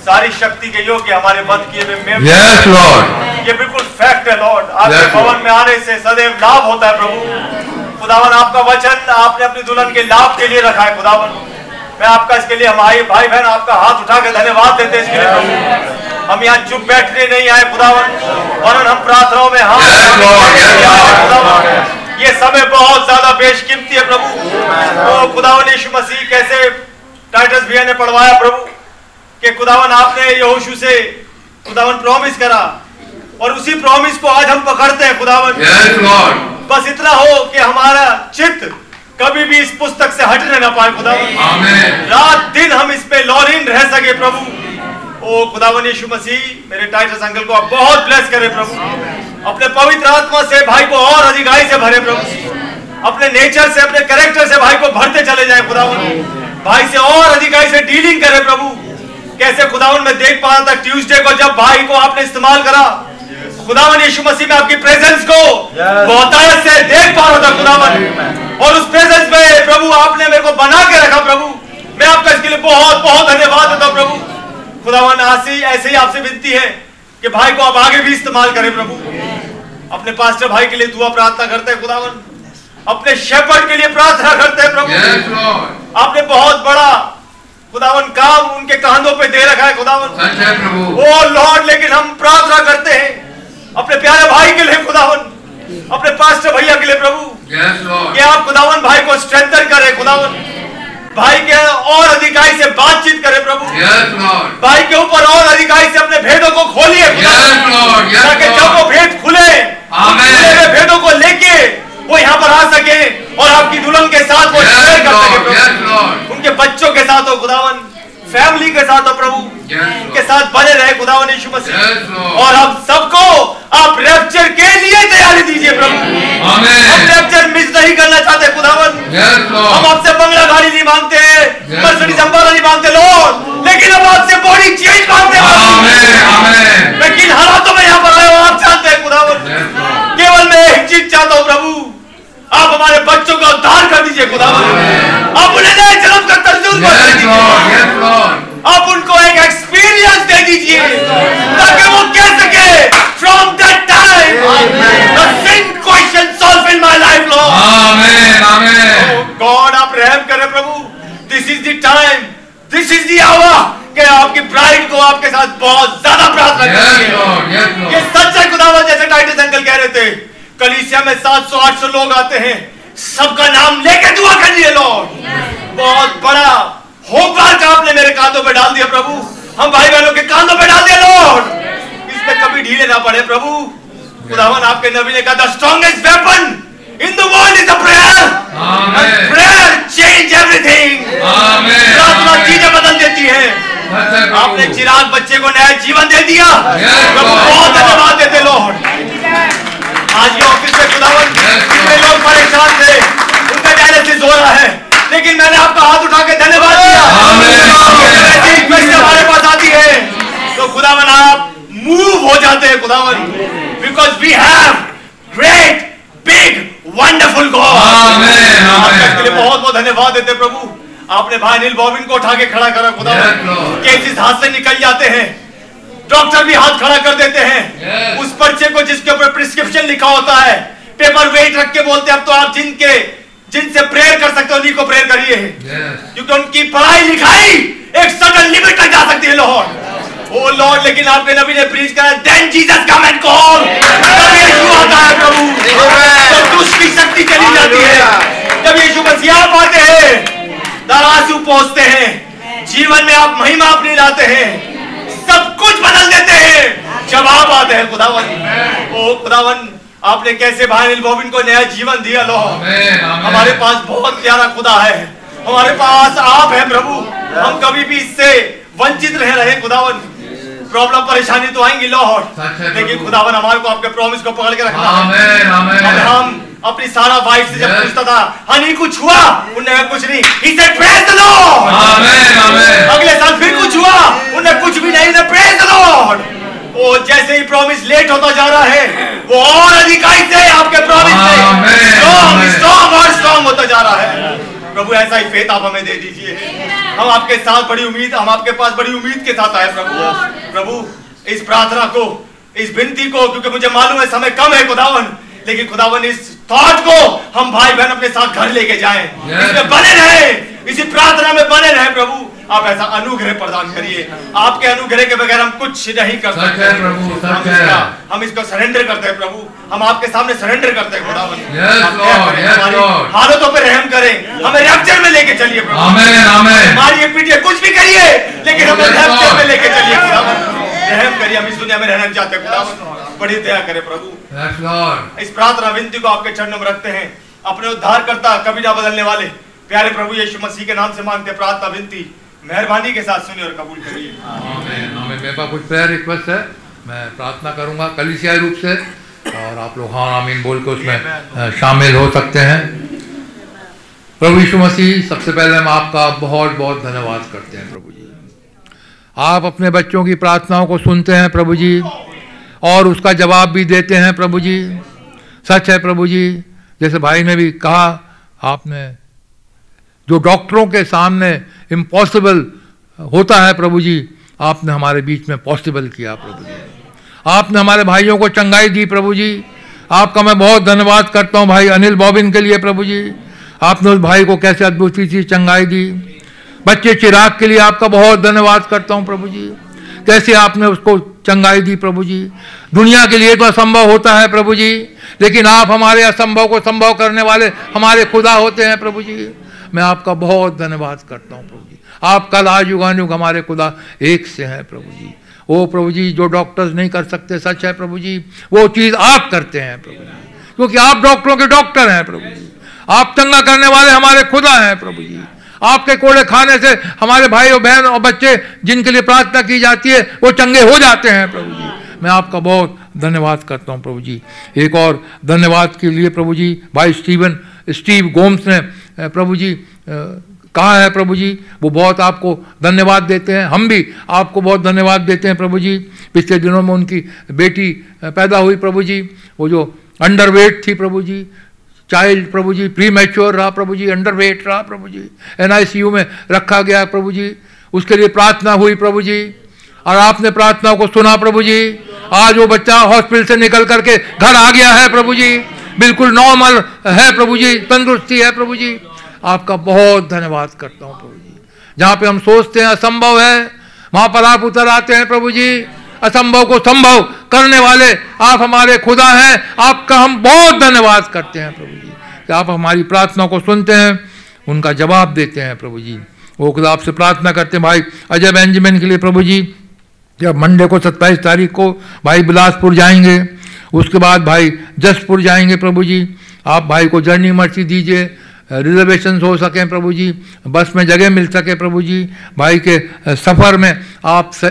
सारी शक्ति के योग्य हमारे बद किए हुए यस लॉर्ड ये बिल्कुल फैक्ट है लॉर्ड आपके Yes, भवन में आने से सदैव लाभ होता है प्रभु। खुदावन आपका वचन आपने अपनी दुल्हन के लाभ के लिए रखा है खुदावन मैं आपका इसके लिए हमारे भाई बहन आपका हाथ उठा के धन्यवाद देते हैं इसके लिए प्रभु। हम यहाँ चुप बैठने नहीं आए खुदावन। वरन हम प्रार्थनाओं में Yes, yes. खुदावन ये समय बहुत ज़्यादा बेशकीमती है प्रभु। तो खुदावन यीशु मसीह कैसे टाइटस भैया ने पढ़वाया प्रभु कि खुदावन आपने यहोशू से खुदावन प्रॉमिस करा और उसी प्रॉमिस को आज हम पकड़ते हैं खुदावन। लॉर्ड बस इतना हो कि हमारा चित्त कभी भी इस पुस्तक से हटने ना पाए खुदावन। रात दिन हम इस पे लॉरिन रह सके प्रभु। ओ खुदावन यीशु मसीह मेरे टाइटस अंकल को आप बहुत ब्लेस करें प्रभु। अपने पवित्र आत्मा से भाई को और अधिकाई से भरे प्रभु। अपने नेचर से अपने करेक्टर से भाई को भरते चले जाए खुदावन। भाई से और अधिकाई से डीलिंग करे प्रभु। कैसे खुदावन में देख पा रहा था ट्यूसडे को जब भाई को आपने इस्तेमाल करा। खुदावन यीशु मसीह में आपकी प्रेजेंस को बहुतायत से देख पा रहा था खुदावन। और उस प्रेजेंस में प्रभु आपने मेरे को बना के रखा प्रभु। मैं आपका इसके लिए बहुत बहुत धन्यवाद देता प्रभु। खुदावन आज से ऐसे ही आपसे विनती है कि भाई को आप आगे भी इस्तेमाल करें प्रभु। अपने पास्टर भाई के लिए दुआ प्रार्थना करते हैं खुदावन अपने शेपर्ड के लिए प्रार्थना करते हैं प्रभु। आपने बहुत बड़ा खुदावन काम उनके कांधों पे दे रखा है खुदावन ओ लॉर्ड लेकिन हम प्रार्थना करते हैं। अपने प्यारे भाई के लिए खुदावन अपने पास्टर भैया के लिए प्रभु। कि आप खुदावन भाई को स्ट्रेंथन करें खुदावन भाई के और अधिकारी से बातचीत करें प्रभु। Yes, Lord. भाई के ऊपर और अधिकारी से अपने भेदों को खोलिए yes, लॉर्ड ताकि जब वो भेद खुले खुले हुए भेदों को लेके वो यहाँ पर आ सके और आपकी दुल्हन के साथ वो शेयर कर सके yes, उनके बच्चों के साथ हो खुदावन। फैमिली के साथ हो प्रभु के साथ बने रहे खुदावन यीशु मसीह। और हम सबको आप रैप्चर के लिए तैयारी दीजिए प्रभु। हम रैप्चर मिस नहीं करना चाहते खुदावन हम आपसे बंगला गाड़ी नहीं मांगते Yes, मर्सिडीज Lord. अम्बाला नहीं मांगते लॉर्ड लेकिन हम आपसे बॉडी चेंज मांगते हैं आमीन आमीन मैं किन हालातों में यहाँ पर आया हूँ आप जानते हैं खुदावन यस लॉर्ड केवल मैं एक चीज़ चाहता हूँ प्रभु आप हमारे बच्चों का उद्धार कर दीजिए खुदावन आप उन्हें नए जन्म का तजुर्बा दे यस लॉर्ड दीजिए यस लॉर्ड आप उनको एक एक्सपीरियंस दे दीजिए ताकि वो कह सके from that time the sin question solve in my life lord amen amen god आप रहम करें प्रभु। This is the time this is the hour कि आपकी ब्राइड को आपके साथ बहुत ज़्यादा प्रार्थना करनी है ये लॉर्ड सच है खुदावन जैसे टाइटस अंकल कह रहे थे कलीसिया में 700 800 लोग आते हैं सबका नाम लेके दुआ करनी है लॉर्ड बहुत बड़ा होमवर्क का आपने मेरे कांधों पे डाल दिया प्रभु। हम भाई बहनों के कांधों पे डाल दिया लॉर्ड इसमें कभी ढीले ना पड़े प्रभु। खुदावन आपके नबी ने कहा the strongest weapon in the world is the prayer Amen. Prayer change everything Amen. प्रार्थना. चीज़ें बदल देती है। प्रभु। आपने चिराग बच्चे को नया जीवन दे दिया. बहुत धन्यवाद देते लॉर्ड आज ये ऑफ़िस में खुदावन. कितने लोग परेशान थे। उनका डायलिसिस हो रहा है। लेकिन मैंने आपका हाथ उठा के धन्यवाद दिया। हमारे पास आती है। तो खुदावन आप मूव हो जाते हैं खुदावन। Because we have great big wonderful god लिए बहुत बहुत धन्यवाद देते प्रभु। आपने भाई अनिल बॉबिन को उठा के खड़ा करा खुदा। Yes, केसेस हाथ से निकल जाते हैं डॉक्टर भी हाथ खड़ा कर देते हैं। Yes. उस पर्चे को जिसके ऊपर प्रिस्क्रिप्शन लिखा होता है पेपर वेट रख के बोलते हैं अब तो आप जिनके जिनसे प्रेयर कर सकते हो उन्हीं को प्रेयर करिए। Yes. क्योंकि उनकी पढ़ाई लिखाई एक सडन लिमिट तक जा सकती है लॉर्ड ओ लॉर्ड लेकिन आपके नबी ने प्रीच करा then Jesus come and call तब यीशु आता है प्रभु। तो दुष्ट की शक्ति चली जाती है। जब यीशु मसीह आप आते हैं तराजू पहुँचते हैं जीवन में आप महिमा अपनी लाते हैं सब कुछ बदल देते हैं। जब आप आते हैं खुदावन ओ खुदावन आपने कैसे भाई बॉबिन को नया जीवन दिया. Amen. हमारे पास बहुत प्यारा खुदा है। हमारे पास आप है प्रभु। हम कभी भी इससे वंचित रह रहे खुदावन। प्रॉब्लम परेशानी तो आएँगी लॉर्ड लेकिन खुदावन हमारे को आपके प्रॉमिस को पकड़ के रखना है. Amen. अब्राहम अपनी सारा वाइफ से जब पूछता था हनी कुछ हुआ? उन्हें कुछ नहीं। Amen. Amen. अगले साल फिर कुछ हुआ? उन्हें कुछ भी नहीं प्रेज द लॉर्ड वो जैसे ही प्रॉमिस लेट होता जा रहा है वो और अधिकाई से आपके प्रॉमिस से। स्ट्रॉन्ग और स्ट्रॉन्ग होता जा रहा है। प्रभु ऐसा ही फेथ आप हमें दे दीजिए। हम आपके साथ बड़ी उम्मीद हम आपके पास बड़ी उम्मीद के साथ आए प्रभु। प्रभु इस प्रार्थना को इस विनती को क्योंकि मुझे मालूम है समय कम है खुदावन। लेकिन खुदावन इस थॉट को हम भाई बहन अपने साथ घर लेके जाए। इसमें बने रहे। इसी प्रार्थना में बने रहे प्रभु। आप ऐसा अनुग्रह प्रदान करिए। आपके अनुग्रह के बगैर हम कुछ नहीं कर सकते। प्रभु, हम इसका हम इसको सरेंडर करते हैं प्रभु। हम आपके सामने सरेंडर करते हैं खुदावन. हालतों पर रहम करें। हमें रैप्चर में लेके चलिए प्रभु. हमारी ये पीठिए कुछ भी करिए लेकिन हमें रैप्चर में लेके चलिए खुदावन। रहम करिए हम इस दुनिया में रहना चाहते हैं खुदावन। बड़ी दया करें प्रभु। इस प्रार्थना विनती को आपके चरणों में रखते हैं। अपने उद्धार करता कभी ना बदलने वाले। प्यारे प्रभु यीशु मसीह के नाम से मांगते प्रार्थना विनती। मेहरबानी के साथ सुनिए और कबूल करिए। मेरे पास कुछ प्रेयर रिक्वेस्ट है। मैं प्रार्थना करूँगा कलिसियाई रूप से। और आप लोग हाँ आमीन बोल के उसमें शामिल हो सकते हैं। प्रभु यीशु मसीह सबसे पहले हम आपका बहुत बहुत धन्यवाद करते हैं प्रभु जी। आप अपने बच्चों की प्रार्थनाओं को सुनते हैं प्रभु जी। और उसका जवाब भी देते हैं प्रभु जी। सच है प्रभु जी, जैसे भाई ने भी कहा, आपने जो डॉक्टरों के सामने इम्पॉसिबल होता है प्रभु जी, आपने हमारे बीच में पॉसिबल किया प्रभु जी। आपने हमारे भाइयों को चंगाई दी प्रभु जी। आपका मैं बहुत धन्यवाद करता हूँ भाई अनिल बॉबिन के लिए प्रभु जी। आपने उस भाई को कैसे अद्भुत सी चंगाई दी। बच्चे चिराग के लिए आपका बहुत धन्यवाद करता हूँ प्रभु जी। कैसे आपने उसको चंगाई दी प्रभु जी। दुनिया के लिए तो असंभव होता है प्रभु जी, लेकिन आप हमारे असंभव को संभव करने वाले हमारे खुदा होते हैं प्रभु जी। मैं आपका बहुत धन्यवाद करता हूँ प्रभु जी। आप कल आज युगानुग हमारे खुदा एक से हैं प्रभु जी। ओ प्रभु जी, जो डॉक्टर्स नहीं कर सकते, सच है प्रभु जी। वो चीज़ आप करते हैं प्रभु जी। क्योंकि आप डॉक्टरों के डॉक्टर हैं प्रभु जी। आप चंगा करने वाले हमारे खुदा हैं प्रभु जी। आपके कोड़े खाने से हमारे भाई और बहन और बच्चे जिनके लिए प्रार्थना की जाती है, वो चंगे हो जाते हैं, प्रभु जी। मैं आपका बहुत धन्यवाद करता हूँ, प्रभु जी। एक और धन्यवाद के लिए, प्रभु जी, भाई स्टीवन, स्टीव गोम्स ने प्रभु जी कहा है, प्रभु जी, वो बहुत आपको धन्यवाद देते हैं। हम भी आपको बहुत धन्यवाद देते हैं, प्रभु जी। पिछले दिनों में उनकी बेटी पैदा हुई, प्रभु जी। वो जो अंडरवेट थी, प्रभु जी चाइल्ड प्रभु जी प्री मैच्योर रहा प्रभु जी अंडर वेट रहा प्रभु जी एनआईसीयू में रखा गया प्रभु जी उसके लिए प्रार्थना हुई प्रभु जी और आपने प्रार्थना को सुना प्रभु जी आज वो बच्चा हॉस्पिटल से निकल करके घर आ गया है प्रभु जी बिल्कुल नॉर्मल है प्रभु जी तंदुरुस्ती है प्रभु जी आपका बहुत धन्यवाद करता हूँ प्रभु जी जहाँ पे हम सोचते हैं, असंभव है, वहाँ पर आप उतर आते हैं प्रभु जी असंभव को संभव करने वाले आप हमारे खुदा हैं। आपका हम बहुत धन्यवाद करते हैं प्रभु जी। कि आप हमारी प्रार्थना को सुनते हैं, उनका जवाब देते हैं प्रभु जी। वो खुदा आपसे प्रार्थना करते हैं, भाई, अजय बेंजामिन के लिए प्रभु जी, जब मंडे को सत्ताईस तारीख को भाई बिलासपुर जाएँगे, उसके बाद भाई जसपुर जाएँगे प्रभु जी। आप भाई को जर्नी मर्सी दीजिए रिजर्वेशन हो सकें प्रभु जी बस में जगह मिल सके प्रभु जी भाई के सफ़र में आप स,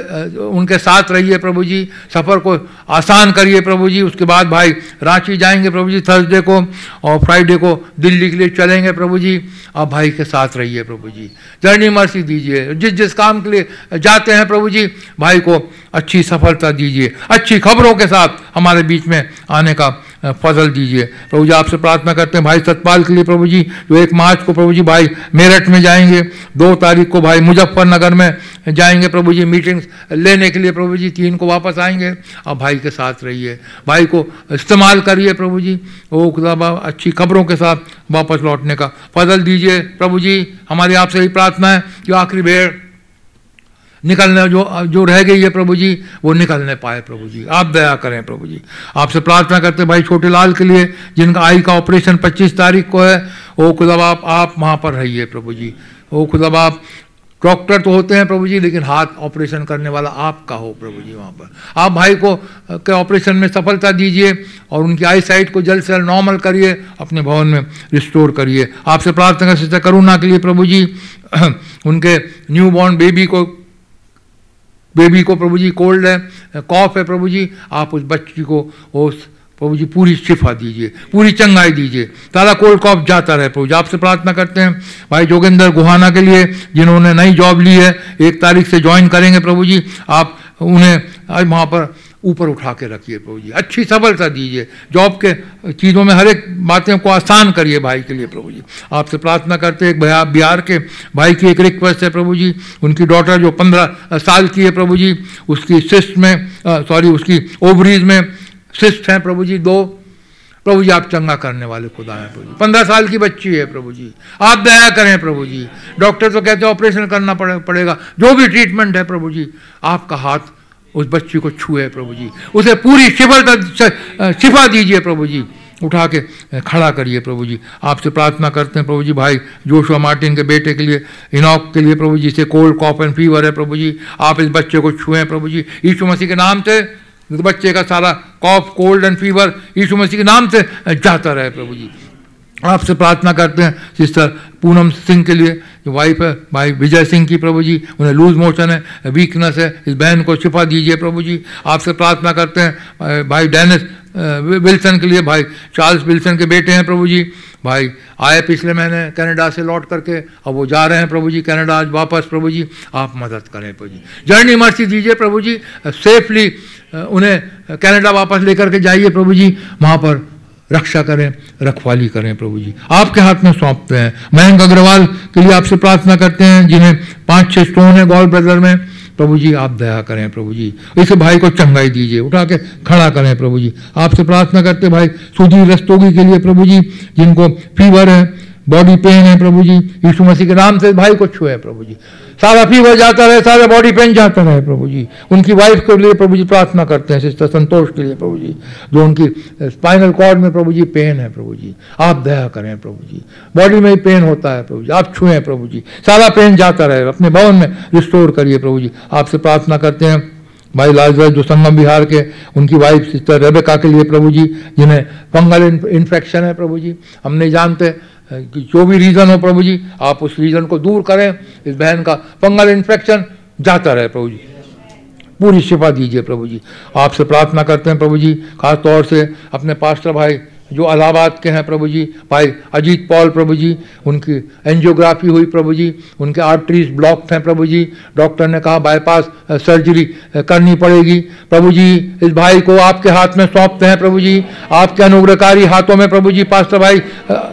उनके साथ रहिए प्रभु जी सफ़र को आसान करिए प्रभु जी उसके बाद भाई रांची जाएँगे प्रभु जी थर्सडे को और फ्राइडे को दिल्ली के लिए चलेंगे प्रभु जी आप भाई के साथ रहिए प्रभु जी। जर्नी मर्सी दीजिए जिस जिस काम के लिए जाते हैं प्रभु जी भाई को अच्छी सफलता दीजिए अच्छी खबरों के साथ हमारे बीच में आने का फजल दीजिए। प्रभु जी, आपसे प्रार्थना करते हैं, भाई सतपाल के लिए प्रभु जी, जो एक मार्च को प्रभु जी भाई मेरठ में जाएँगे, दो तारीख को भाई मुजफ्फरनगर में जाएँगे प्रभु जी मीटिंग्स लेने के लिए प्रभु जी, तीन को वापस आएँगे, और भाई के साथ रहिए। भाई को इस्तेमाल करिए प्रभु जी वो खुदा अच्छी खबरों के साथ वापस लौटने का। फजल दीजिए प्रभु जी, हमारी आपसे यही प्रार्थना है कि आखिरी भेड़ निकलने जो जो रह गई है प्रभु जी, वो निकलने पाए प्रभु जी। आप दया करें प्रभु जी। आपसे प्रार्थना करते भाई छोटे लाल के लिए, जिनका आई का ऑपरेशन 25 तारीख को है वो खुदा आप आप वहाँ पर रहिए प्रभु जी। वो खुदा आप, डॉक्टर तो होते हैं प्रभु जी, लेकिन हाथ ऑपरेशन करने वाला आपका हो प्रभु जी वहाँ पर। आप भाई को, के ऑपरेशन में सफलता दीजिए और उनकी आई साइट को जल्द से जल्द नॉर्मल करिए, अपने भवन में रिस्टोर करिए। आपसे प्रार्थना कर सिस्टर करुणा के लिए प्रभु जी, (clears throat) उनके न्यू बॉर्न बेबी को बेबी को प्रभु जी कोल्ड है, कॉफ है प्रभु जी आप उस बच्ची को उस प्रभु जी पूरी शिफा दीजिए, पूरी चंगाई दीजिए। ताला कोल्ड कॉफ जाता रहे प्रभु जी आपसे प्रार्थना करते हैं, भाई जोगिंदर गुहाना के लिए, जिन्होंने नई जॉब ली है, एक तारीख से ज्वाइन करेंगे प्रभु जी आप उन्हें वहाँ पर ऊपर उठा के रखिए प्रभु जी। अच्छी सफलता दीजिए। जॉब के चीज़ों में हर एक बातें को आसान करिए भाई के लिए प्रभु जी। आपसे प्रार्थना करते हैं भैया बिहार के भाई की एक रिक्वेस्ट है प्रभु जी। उनकी डॉटर जो पंद्रह साल की है प्रभु जी उसकी सिस्ट में सॉरी उसकी ओवरीज में सिस्ट हैं प्रभु जी दो। प्रभु जी आप चंगा करने वाले खुदा हैं प्रभु जी। पंद्रह साल की बच्ची है प्रभु जी। आप दया करें प्रभु जी। डॉक्टर तो कहते हैं ऑपरेशन करना पड़े, पड़ेगा। जो भी ट्रीटमेंट है प्रभु जी आपका हाथ उस बच्ची को छुए प्रभु जी। उसे पूरी शिफलता शिफा दीजिए प्रभु जी। उठा के खड़ा करिए प्रभु जी। आपसे प्रार्थना करते हैं प्रभु जी, भाई, जोशुआ मार्टिन के बेटे के लिए, इनॉक के लिए प्रभु जी से कोल्ड कॉफ एंड फीवर है प्रभु जी। आप इस बच्चे को छुएँ प्रभु जी। यीशु मसीह के नाम से बच्चे का सारा कॉफ, कोल्ड एंड फीवर यीशु मसीह के नाम से जाता रहे प्रभु जी। आपसे प्रार्थना करते हैं सिस्टर पूनम सिंह के लिए जो वाइफ है, भाई विजय सिंह की प्रभु जी, उन्हें लूज मोशन है वीकनेस है, इस बहन को छिपा दीजिए प्रभु जी। आपसे प्रार्थना करते हैं भाई डेनिस विल्सन के लिए, भाई चार्ल्स विल्सन के बेटे हैं प्रभु जी। भाई, आए पिछले महीने कनाडा से लौट करके, अब वो जा रहे हैं प्रभु जी कनाडा आज वापस प्रभु जी। आप मदद करें प्रभु जी। जर्नी मर्सी दीजिए प्रभु जी सेफली उन्हें कनाडा वापस लेकर के जाइए प्रभु जी, वहाँ पर रक्षा करें, रखवाली करें प्रभु जी। आपके हाथ में सौंपते हैं। मयंक अग्रवाल के लिए आपसे प्रार्थना करते हैं, जिन्हें पाँच छह स्टोन है गॉल ब्रदर में। प्रभु जी, आप दया करें प्रभु जी। इस भाई को चंगाई दीजिए, उठा के खड़ा करें प्रभु जी। आपसे प्रार्थना करते भाई, सुधीर रस्तोगी के लिए प्रभु जी, जिनको फीवर है बॉडी पेन है प्रभु जी यीशु मसीह के नाम से भाई को छुए प्रभु जी सारा फीवर जाता रहे, सारा बॉडी पेन जाता रहे प्रभु जी उनकी वाइफ के लिए प्रभु जी प्रार्थना करते हैं सिस्टर संतोष के लिए प्रभु जी जो उनकी स्पाइनल कॉर्ड में प्रभु जी पेन है प्रभु जी आप दया करें प्रभु जी बॉडी में पेन होता है प्रभु जी आप छुए प्रभु जी सारा पेन जाता रहे, अपने भवन में रिस्टोर करिए प्रभु जी आपसे प्रार्थना करते हैं। भाई लालगढ़ जो संगम बिहार के, उनकी वाइफ सिस्टर रेबेका के लिए प्रभु जी जिन्हें फंगल इन्फेक्शन है प्रभु जी हम नहीं जानते कि जो भी रीज़न हो प्रभु जी आप उस रीज़न को दूर करें, इस बहन का फंगल इन्फेक्शन जाता रहे प्रभु जी पूरी शिफा दीजिए प्रभु जी आपसे प्रार्थना करते हैं प्रभु जी खासतौर से अपने पास्टर भाई जो अलाहाबाद के हैं प्रभु जी, भाई अजीत पॉल प्रभु जी, उनकी एंजियोग्राफी हुई प्रभु जी, उनके आर्टरीज ब्लॉक हैं प्रभु जी, डॉक्टर ने कहा बाईपास सर्जरी करनी पड़ेगी। प्रभु जी, इस भाई को आपके हाथ में सौंपते हैं प्रभु जी, आपके अनुग्रहकारी हाथों में प्रभु जी, पास्टर भाई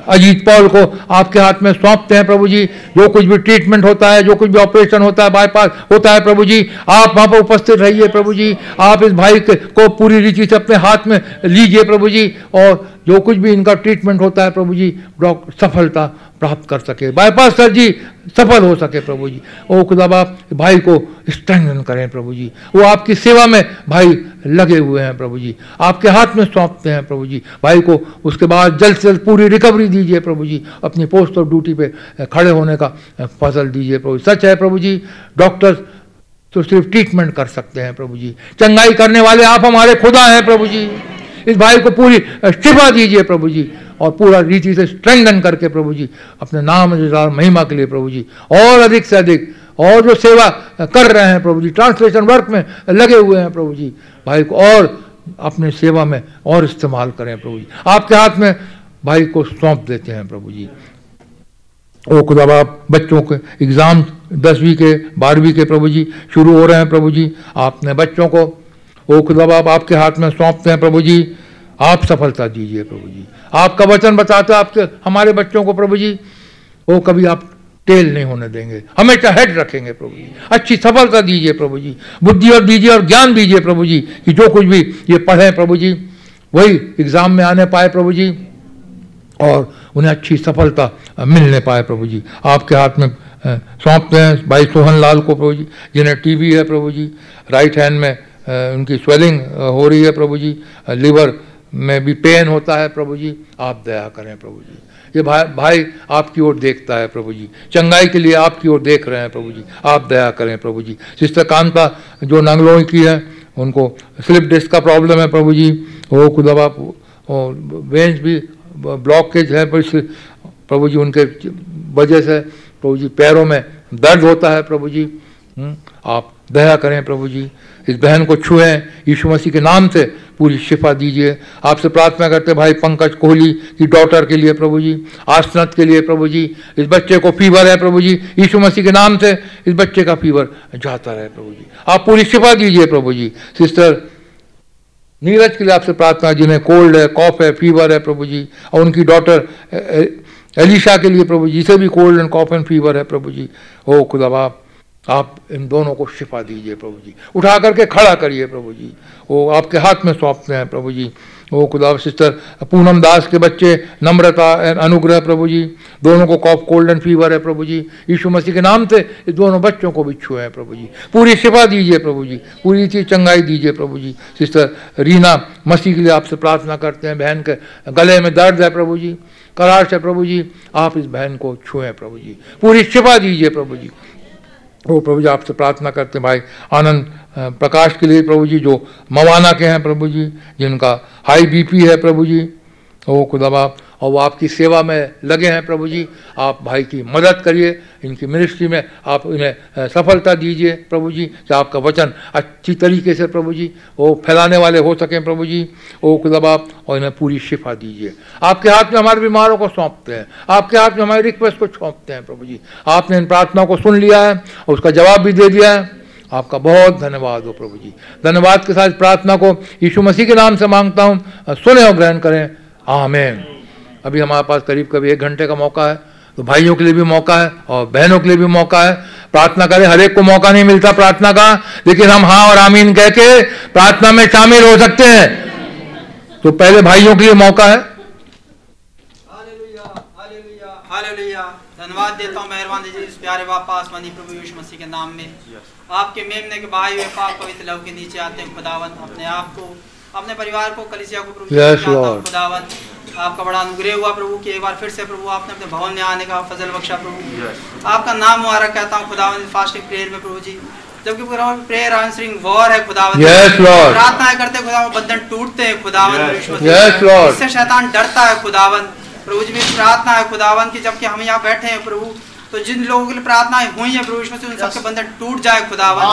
अजीत पॉल को आपके हाथ में सौंपते हैं प्रभु जी। जो कुछ भी ट्रीटमेंट होता है, जो कुछ भी ऑपरेशन होता है, बाईपास होता है प्रभु जी, आप वहाँ पर उपस्थित रहिए प्रभु जी। आप इस भाई को पूरी रीति से अपने हाथ में लीजिए प्रभु जी और जो कुछ भी इनका ट्रीटमेंट होता है प्रभु जी डॉक्टर सफलता प्राप्त कर सके। बाईपास सर्जरी सफल हो सके प्रभु जी। ओ खुदा बाप भाई को स्ट्रेंथन करें प्रभु जी। वो आपकी सेवा में भाई लगे हुए हैं प्रभु जी। आपके हाथ में सौंपते हैं प्रभु जी। भाई को उसके बाद जल्द से जल्द पूरी रिकवरी दीजिए प्रभु जी। अपनी पोस्ट और ड्यूटी पे खड़े होने का फ़सल दीजिए प्रभु सच है प्रभु जी डॉक्टर्स तो सिर्फ़ ट्रीटमेंट कर सकते हैं प्रभु जी। चंगाई करने वाले आप हमारे खुदा हैं प्रभु जी। इस भाई को पूरी शिफा दीजिए प्रभु जी और पूरा रीति से स्ट्रेंथन करके प्रभु जी, अपने नाम महिमा के लिए प्रभु जी, और अधिक से अधिक, और जो सेवा कर रहे हैं प्रभु जी, ट्रांसलेशन वर्क में लगे हुए हैं प्रभु जी, भाई को और अपने सेवा में और इस्तेमाल करें प्रभु जी। आपके हाथ में भाई को सौंप देते हैं प्रभु जी। ओ खुदा बाप, बच्चों के एग्ज़ाम दसवीं के, बारहवीं के प्रभु जी, शुरू हो रहे हैं प्रभु जी। आपने बच्चों को ओ खुदा बाप आपके हाथ में सौंपते हैं प्रभु जी। आप सफलता दीजिए प्रभु जी। आपका वचन बताते हैं आपके, हमारे बच्चों को प्रभु जी। वो कभी आप टेल नहीं होने देंगे। हमेशा हेड रखेंगे प्रभु जी। अच्छी सफलता दीजिए प्रभु जी। बुद्धि और दीजिए और ज्ञान दीजिए प्रभु जी कि जो कुछ भी ये पढ़ें प्रभु जी, वही एग्ज़ाम में आने पाए प्रभु जी और उन्हें अच्छी सफलता मिलने पाए प्रभु जी। आपके हाथ में सौंपते हैं भाई सोहन लाल को प्रभु जी, जिन्हें टीबी है प्रभु जी, राइट हैंड में उनकी स्वेलिंग हो रही है प्रभु जी। लिवर में भी पेन होता है प्रभु जी। आप दया करें प्रभु जी। ये भाई भाई आपकी ओर देखता है प्रभु जी। चंगाई के लिए आपकी ओर देख रहे हैं प्रभु जी। आप दया करें प्रभु जी। सिस्टर कांता जो नंगलोई की है उनको स्लिप डिस्क का प्रॉब्लम है प्रभु जी। वो खुदा बाप वेंस भी ब्लॉकेज है प्रभु जी उनके वजह से प्रभु जी पैरों में दर्द होता है प्रभु जी। हम्म, आप दया करें प्रभु जी। इस बहन को छुएँ, यीशु मसीह के नाम से पूरी शिफा दीजिए। आपसे प्रार्थना करते भाई पंकज कोहली की डॉटर के लिए प्रभु जी आसनत के लिए प्रभु जी, इस बच्चे को फीवर है प्रभु जी, यीशु मसीह के नाम से इस बच्चे का फीवर जाता रहे प्रभु जी। आप पूरी शिफा दीजिए प्रभु जी। सिस्टर नीरज के लिए आपसे प्रार्थना, जिन्हें कोल्ड है कॉफ है फीवर है प्रभु जी, और उनकी डॉटर एलिशा के लिए प्रभु जी, जिसे भी cold and cough and fever है प्रभु जी। ओ खुदा बाप आप इन दोनों को शिफा दीजिए प्रभु जी उठा करके खड़ा करिए प्रभु जी वो आपके हाथ में सौंपते हैं प्रभु जी वो खुदा सिस्टर पूनम दास के बच्चे नम्रता अनुग्रह प्रभु जी दोनों को कॉफ कोल्ड एंड फीवर है प्रभु जी यीशु मसीह के नाम से इस दोनों बच्चों को भी छुए हैं प्रभु जी पूरी शिफा दीजिए प्रभु जी पूरी चीज़ चंगाई दीजिए प्रभु जी सिस्टर रीना मसीह के लिए आपसे प्रार्थना करते हैं बहन के गले में दर्द है प्रभु जी कराश है प्रभु जी आप इस बहन को छुएँ प्रभु जी पूरी शिफा दीजिए प्रभु जी वो प्रभु जी, आपसे प्रार्थना करते भाई। आनंद प्रकाश के लिए प्रभु जी, जो मवाना के हैं प्रभु जी, जिनका हाई बीपी है प्रभु जी। ओ खुदा बाप और वो आपकी सेवा में लगे हैं प्रभु जी आप भाई की मदद करिए, इनकी मिनिस्ट्री में आप इन्हें सफलता दीजिए प्रभु जी कि आपका वचन अच्छी तरीके से प्रभु जी वो फैलाने वाले हो सकें प्रभु जी ओ खुदा बाप और इन्हें पूरी शिफा दीजिए। आपके हाथ में हमारे बीमारों को सौंपते हैं, आपके हाथ में हमारी रिक्वेस्ट को सौंपते हैं प्रभु जी आपने इन प्रार्थनाओं को सुन लिया है, और उसका जवाब भी दे दिया है। आपका बहुत धन्यवाद हो प्रभु जी धन्यवाद के साथ प्रार्थना को यीशु मसीह के नाम से माँगता हूँ सुने और ग्रहण करें। आमेन। अभी हमारे पास करीब करीब एक घंटे का मौका है तो भाइयों के लिए भी मौका है और बहनों के लिए भी मौका है। प्रार्थना करें हर एक को मौका नहीं मिलता प्रार्थना का लेकिन हम हाँ और आमीन कह के प्रार्थना में शामिल हो सकते हैं। तो पहले भाइयों के लिए मौका है। Hallelujah hallelujah hallelujah. धन्यवाद देता हूँ मेहरबान दीजिए इस प्यारे बापा आसमानी प्रभु यीशु मसीह के नाम में। आपके मेमने के भाई पाक पवित्र लव के नीचे आते हैं खुदावन अपने आप को अपने परिवार को कलिसिया को प्रभु खुदावन आपका बड़ा अनुग्रह हुआ प्रभु कि एक बार फिर से प्रभु आपने अपने भवन में आने का फजल बख्शा प्रभु। आपका नाम मुबारक कहता हूँ खुदावन फास्टिंग प्रेयर में प्रभु जी। जबकि प्रेयर आंसरिंग वॉर है खुदावन Yes, Lord. प्रार्थनाएँ करते खुदावन बंधन टूटते हैं खुदावन Yes, Yes, इससे शैतान डरता है खुदावन प्रभु जी मेरी प्रार्थना है खुदावन की जबकि हम यहाँ बैठे हैं प्रभु तो जिन लोगों के लिए प्रार्थनाएँ हुई है प्रभु यीशु मसीह उन सबके बंधन टूट जाए खुदावन.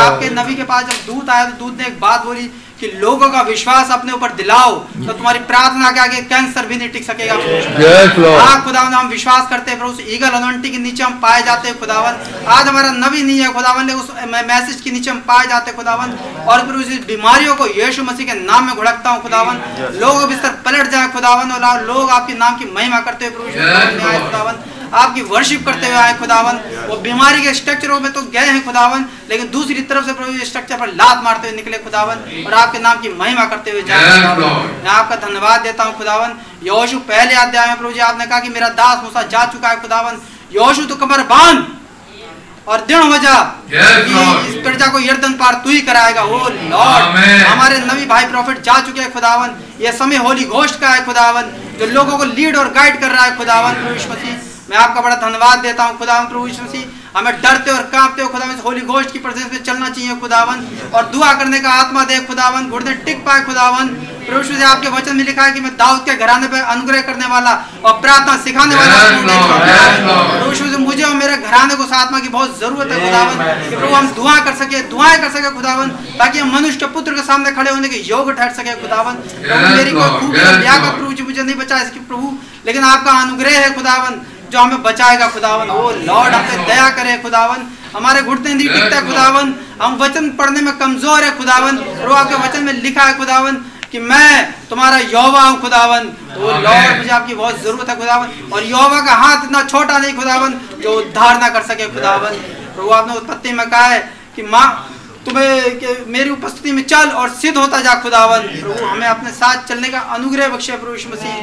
आपके नबी के पास जब दूत आया तो दूत ने एक बात बोली कि लोगों का विश्वास अपने ऊपर दिलाओ तो तुम्हारी प्रार्थना के आगे कैंसर भी नहीं टिक सकेगा. हाँ खुदावन हम विश्वास करते हैं प्रभु उस ईगल अनोंटी के नीचे हम पाए जाते हैं खुदावन आज हमारा नबी नहीं है खुदावन ने उस मैसेज के नीचे हम पाए जाते हैं खुदावन और फिर उस बीमारियों को यीशु मसीह के नाम में घुड़कता हूँ खुदावन लोग बिस्तर पलट जाए खुदावन और लोग आपके नाम की महिमा करते हुए प्रभु। खुदावन आपकी वर्शिप करते हुए आए खुदावन वो बीमारी के स्ट्रक्चरों में तो गए हैं खुदावन लेकिन दूसरी तरफ़ से प्रभु स्ट्रक्चर पर लात मारते हुए निकले खुदावन और आपके नाम की महिमा करते हुए जाए. मैं आपका धन्यवाद देता हूँ खुदावन योशु पहले अध्याय में प्रभु जी आपने कहा कि मेरा दास मूसा जा चुका है खुदावन योशु तो कमर बाँध और दृढ़ हो जा. इस प्रजा को यर्दन पार तू ही कराएगा। ओ लॉर्ड हमारे नबी भाई प्रॉफिट जा चुके हैं खुदावन ये समय होली घोष्ट का है खुदावन जो लोगों को लीड और गाइड कर रहा है खुदावन प्रभु मसीह मैं आपका बड़ा धन्यवाद देता हूँ खुदावन प्रभु यीशु मसीह। हमें डरते और कांपते हो खुदावन होली घोष्ट की प्रेजेंस में चलना चाहिए खुदावन और दुआ करने का आत्मा दे खुदावन घुटने टिक पाए खुदावन प्रभु से आपके वचन में लिखा है कि मैं दाऊद के घराने पे अनुग्रह करने वाला और प्रार्थना सिखाने वाला. प्रभु से मुझे और मेरे घराने को आत्मा की बहुत ज़रूरत है खुदावन कि प्रभु हम दुआ कर सके दुआएँ कर सके खुदावन ताकि हम मनुष्य के पुत्र के सामने खड़े होने के योग ठहर सके खुदावन मेरी कोई खूबी. प्रभु जी मुझे नहीं बचा इसकी प्रभु लेकिन आपका अनुग्रह है खुदावन जो हमें बचाएगा खुदावन। ओ लॉर्ड हम पे दया करे खुदावन। हमारे घुटने नहीं टिकता खुदावन। हम वचन पढ़ने में कमज़ोर है खुदावन। प्रभु आपके वचन में लिखा है खुदावन कि मैं तुम्हारा यौवा हूँ खुदावन। तो लॉर्ड मुझे आपकी बहुत ज़रूरत है खुदावन। और यौवा का हाथ इतना छोटा नहीं खुदावन जो उद्धार ना कर सके खुदावन। प्रभु आपने उत्पत्ति में कहा है कि माँ तुम्हें कि मेरी उपस्थिति में चल और सिद्ध होता जा खुदावन। प्रभु हमें अपने साथ चलने का अनुग्रह बख्शे प्रभु मसीह।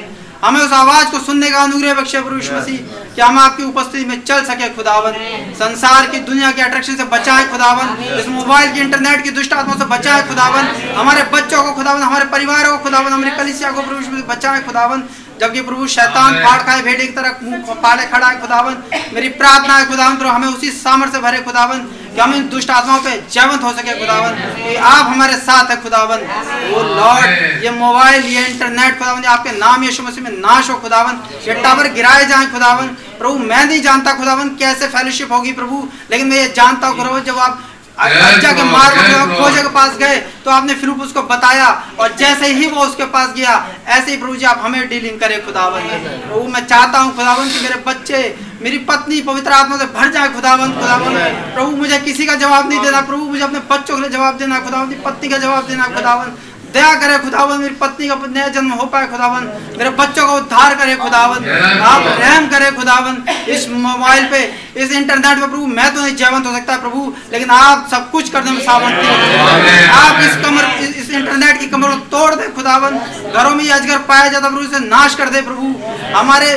हमें उस आवाज़ को सुनने का अनुग्रह बख्शे प्रभु यीशु मसीह। कि हम आपकी उपस्थिति में चल सके खुदावन। संसार की दुनिया के अट्रैक्शन से बचाए खुदावन। इस मोबाइल की इंटरनेट की दुष्ट आत्मा से बचाए खुदावन। हमारे बच्चों को खुदावन हमारे परिवारों को खुदावन हमारे कलिसिया को मसीह बचाए खुदावन। जबकि प्रभु शैतान. फाड़ खाए भेड़े की तरह मुँह फाड़े खड़ा है खुदावन। मेरी प्रार्थना है खुदावन प्रभु हमें उसी सामर्थ्य से भरे खुदावन कि हम इन दुष्ट आत्माओं पे जयवंत हो सके खुदावन। कि आप हमारे साथ है खुदावन। वो लॉर्ड ये मोबाइल ये इंटरनेट खुदावन आपके नाम यीशु मसीह में नाश हो खुदावन। ये टावर गिराए जाए खुदावन। प्रभु मैं नहीं जानता खुदावन कैसे फेलोशिप होगी प्रभु लेकिन मैं ये जानता हूँ खुदावन जब आप Yes, अच्छा के Lord. मार्ग Yes, में Lord. खोजे के पास गए तो आपने फिर उसको बताया और जैसे ही वो उसके पास गया ऐसे ही प्रभु जी आप हमें डीलिंग करें खुदावन प्रभु मैं चाहता हूँ खुदावन कि मेरे बच्चे मेरी पत्नी पवित्र आत्मा से भर जाए खुदावन खुदावन प्रभु मुझे किसी का जवाब नहीं देना प्रभु मुझे अपने बच्चों के लिए जवाब देना खुदावन अपनी पत्नी का जवाब देना खुदावन दया करे खुदावन मेरी पत्नी का नया जन्म हो पाए खुदावन मेरे बच्चों का उद्धार करे खुदावन आप. रहम करे खुदावन। इस मोबाइल पे इस इंटरनेट पे प्रभु मैं तो नहीं जयवंत हो सकता प्रभु लेकिन आप सब कुछ करने में सामर्थ्य आप इस कमर इस, इस इंटरनेट की कमर को तोड़ दे खुदावन। घरों में अजगर पाया जाता प्रभु इसे नाश कर दे प्रभु। हमारे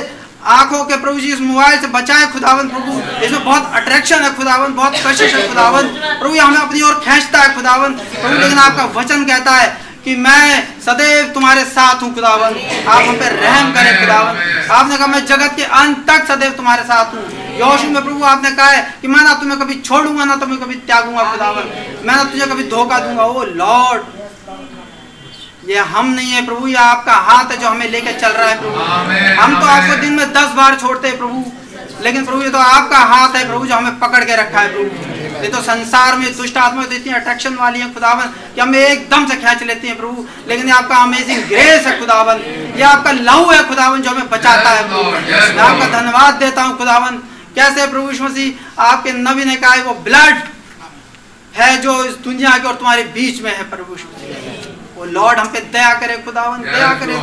आँखों के प्रभु जी इस मोबाइल से बचाए खुदावन प्रभु। इसमें बहुत अट्रैक्शन है खुदावन बहुत कशिश है खुदावन। प्रभु हमें अपनी ओर खींचता है खुदावन। प्रभु लेकिन आपका वचन कहता है कि मैं सदैव तुम्हारे साथ हूँ खुदावन। आप हम पे रहम करें खुदावन। आपने कहा मैं जगत के अंत तक सदैव तुम्हारे साथ हूँ। योशु में प्रभु आपने कहा है कि मैं ना तुम्हें कभी छोड़ूँगा ना तुम्हें कभी त्यागूँगा खुदावन। मैं ना तुझे कभी धोखा दूँगा। ओ लॉर्ड ये हम नहीं है प्रभु ये आपका हाथ है जो हमें लेके चल रहा है प्रभु। हम तो आपको दिन में दस बार छोड़ते हैं प्रभु लेकिन प्रभु ये तो आपका हाथ है प्रभु जो हमें पकड़ के रखा है प्रभु। ये तो संसार में दुष्ट आत्मा तो इतनी अट्रैक्शन वाली है खुदावन। कि हमें एकदम से खींच लेती है प्रभु। लेकिन ये आपका अमेजिंग ग्रेस है खुदावन। ये आपका लहू है खुदावन जो हमें बचाता है प्रभु। मैं आपका धन्यवाद देता हूँ खुदावन। कैसे प्रभु मसीह? आपके नबी ने कहा है वो ब्लड है जो इस दुनिया के और तुम्हारे बीच में है प्रभु वो लॉर्ड हम पे दया करे खुदावन दया करे।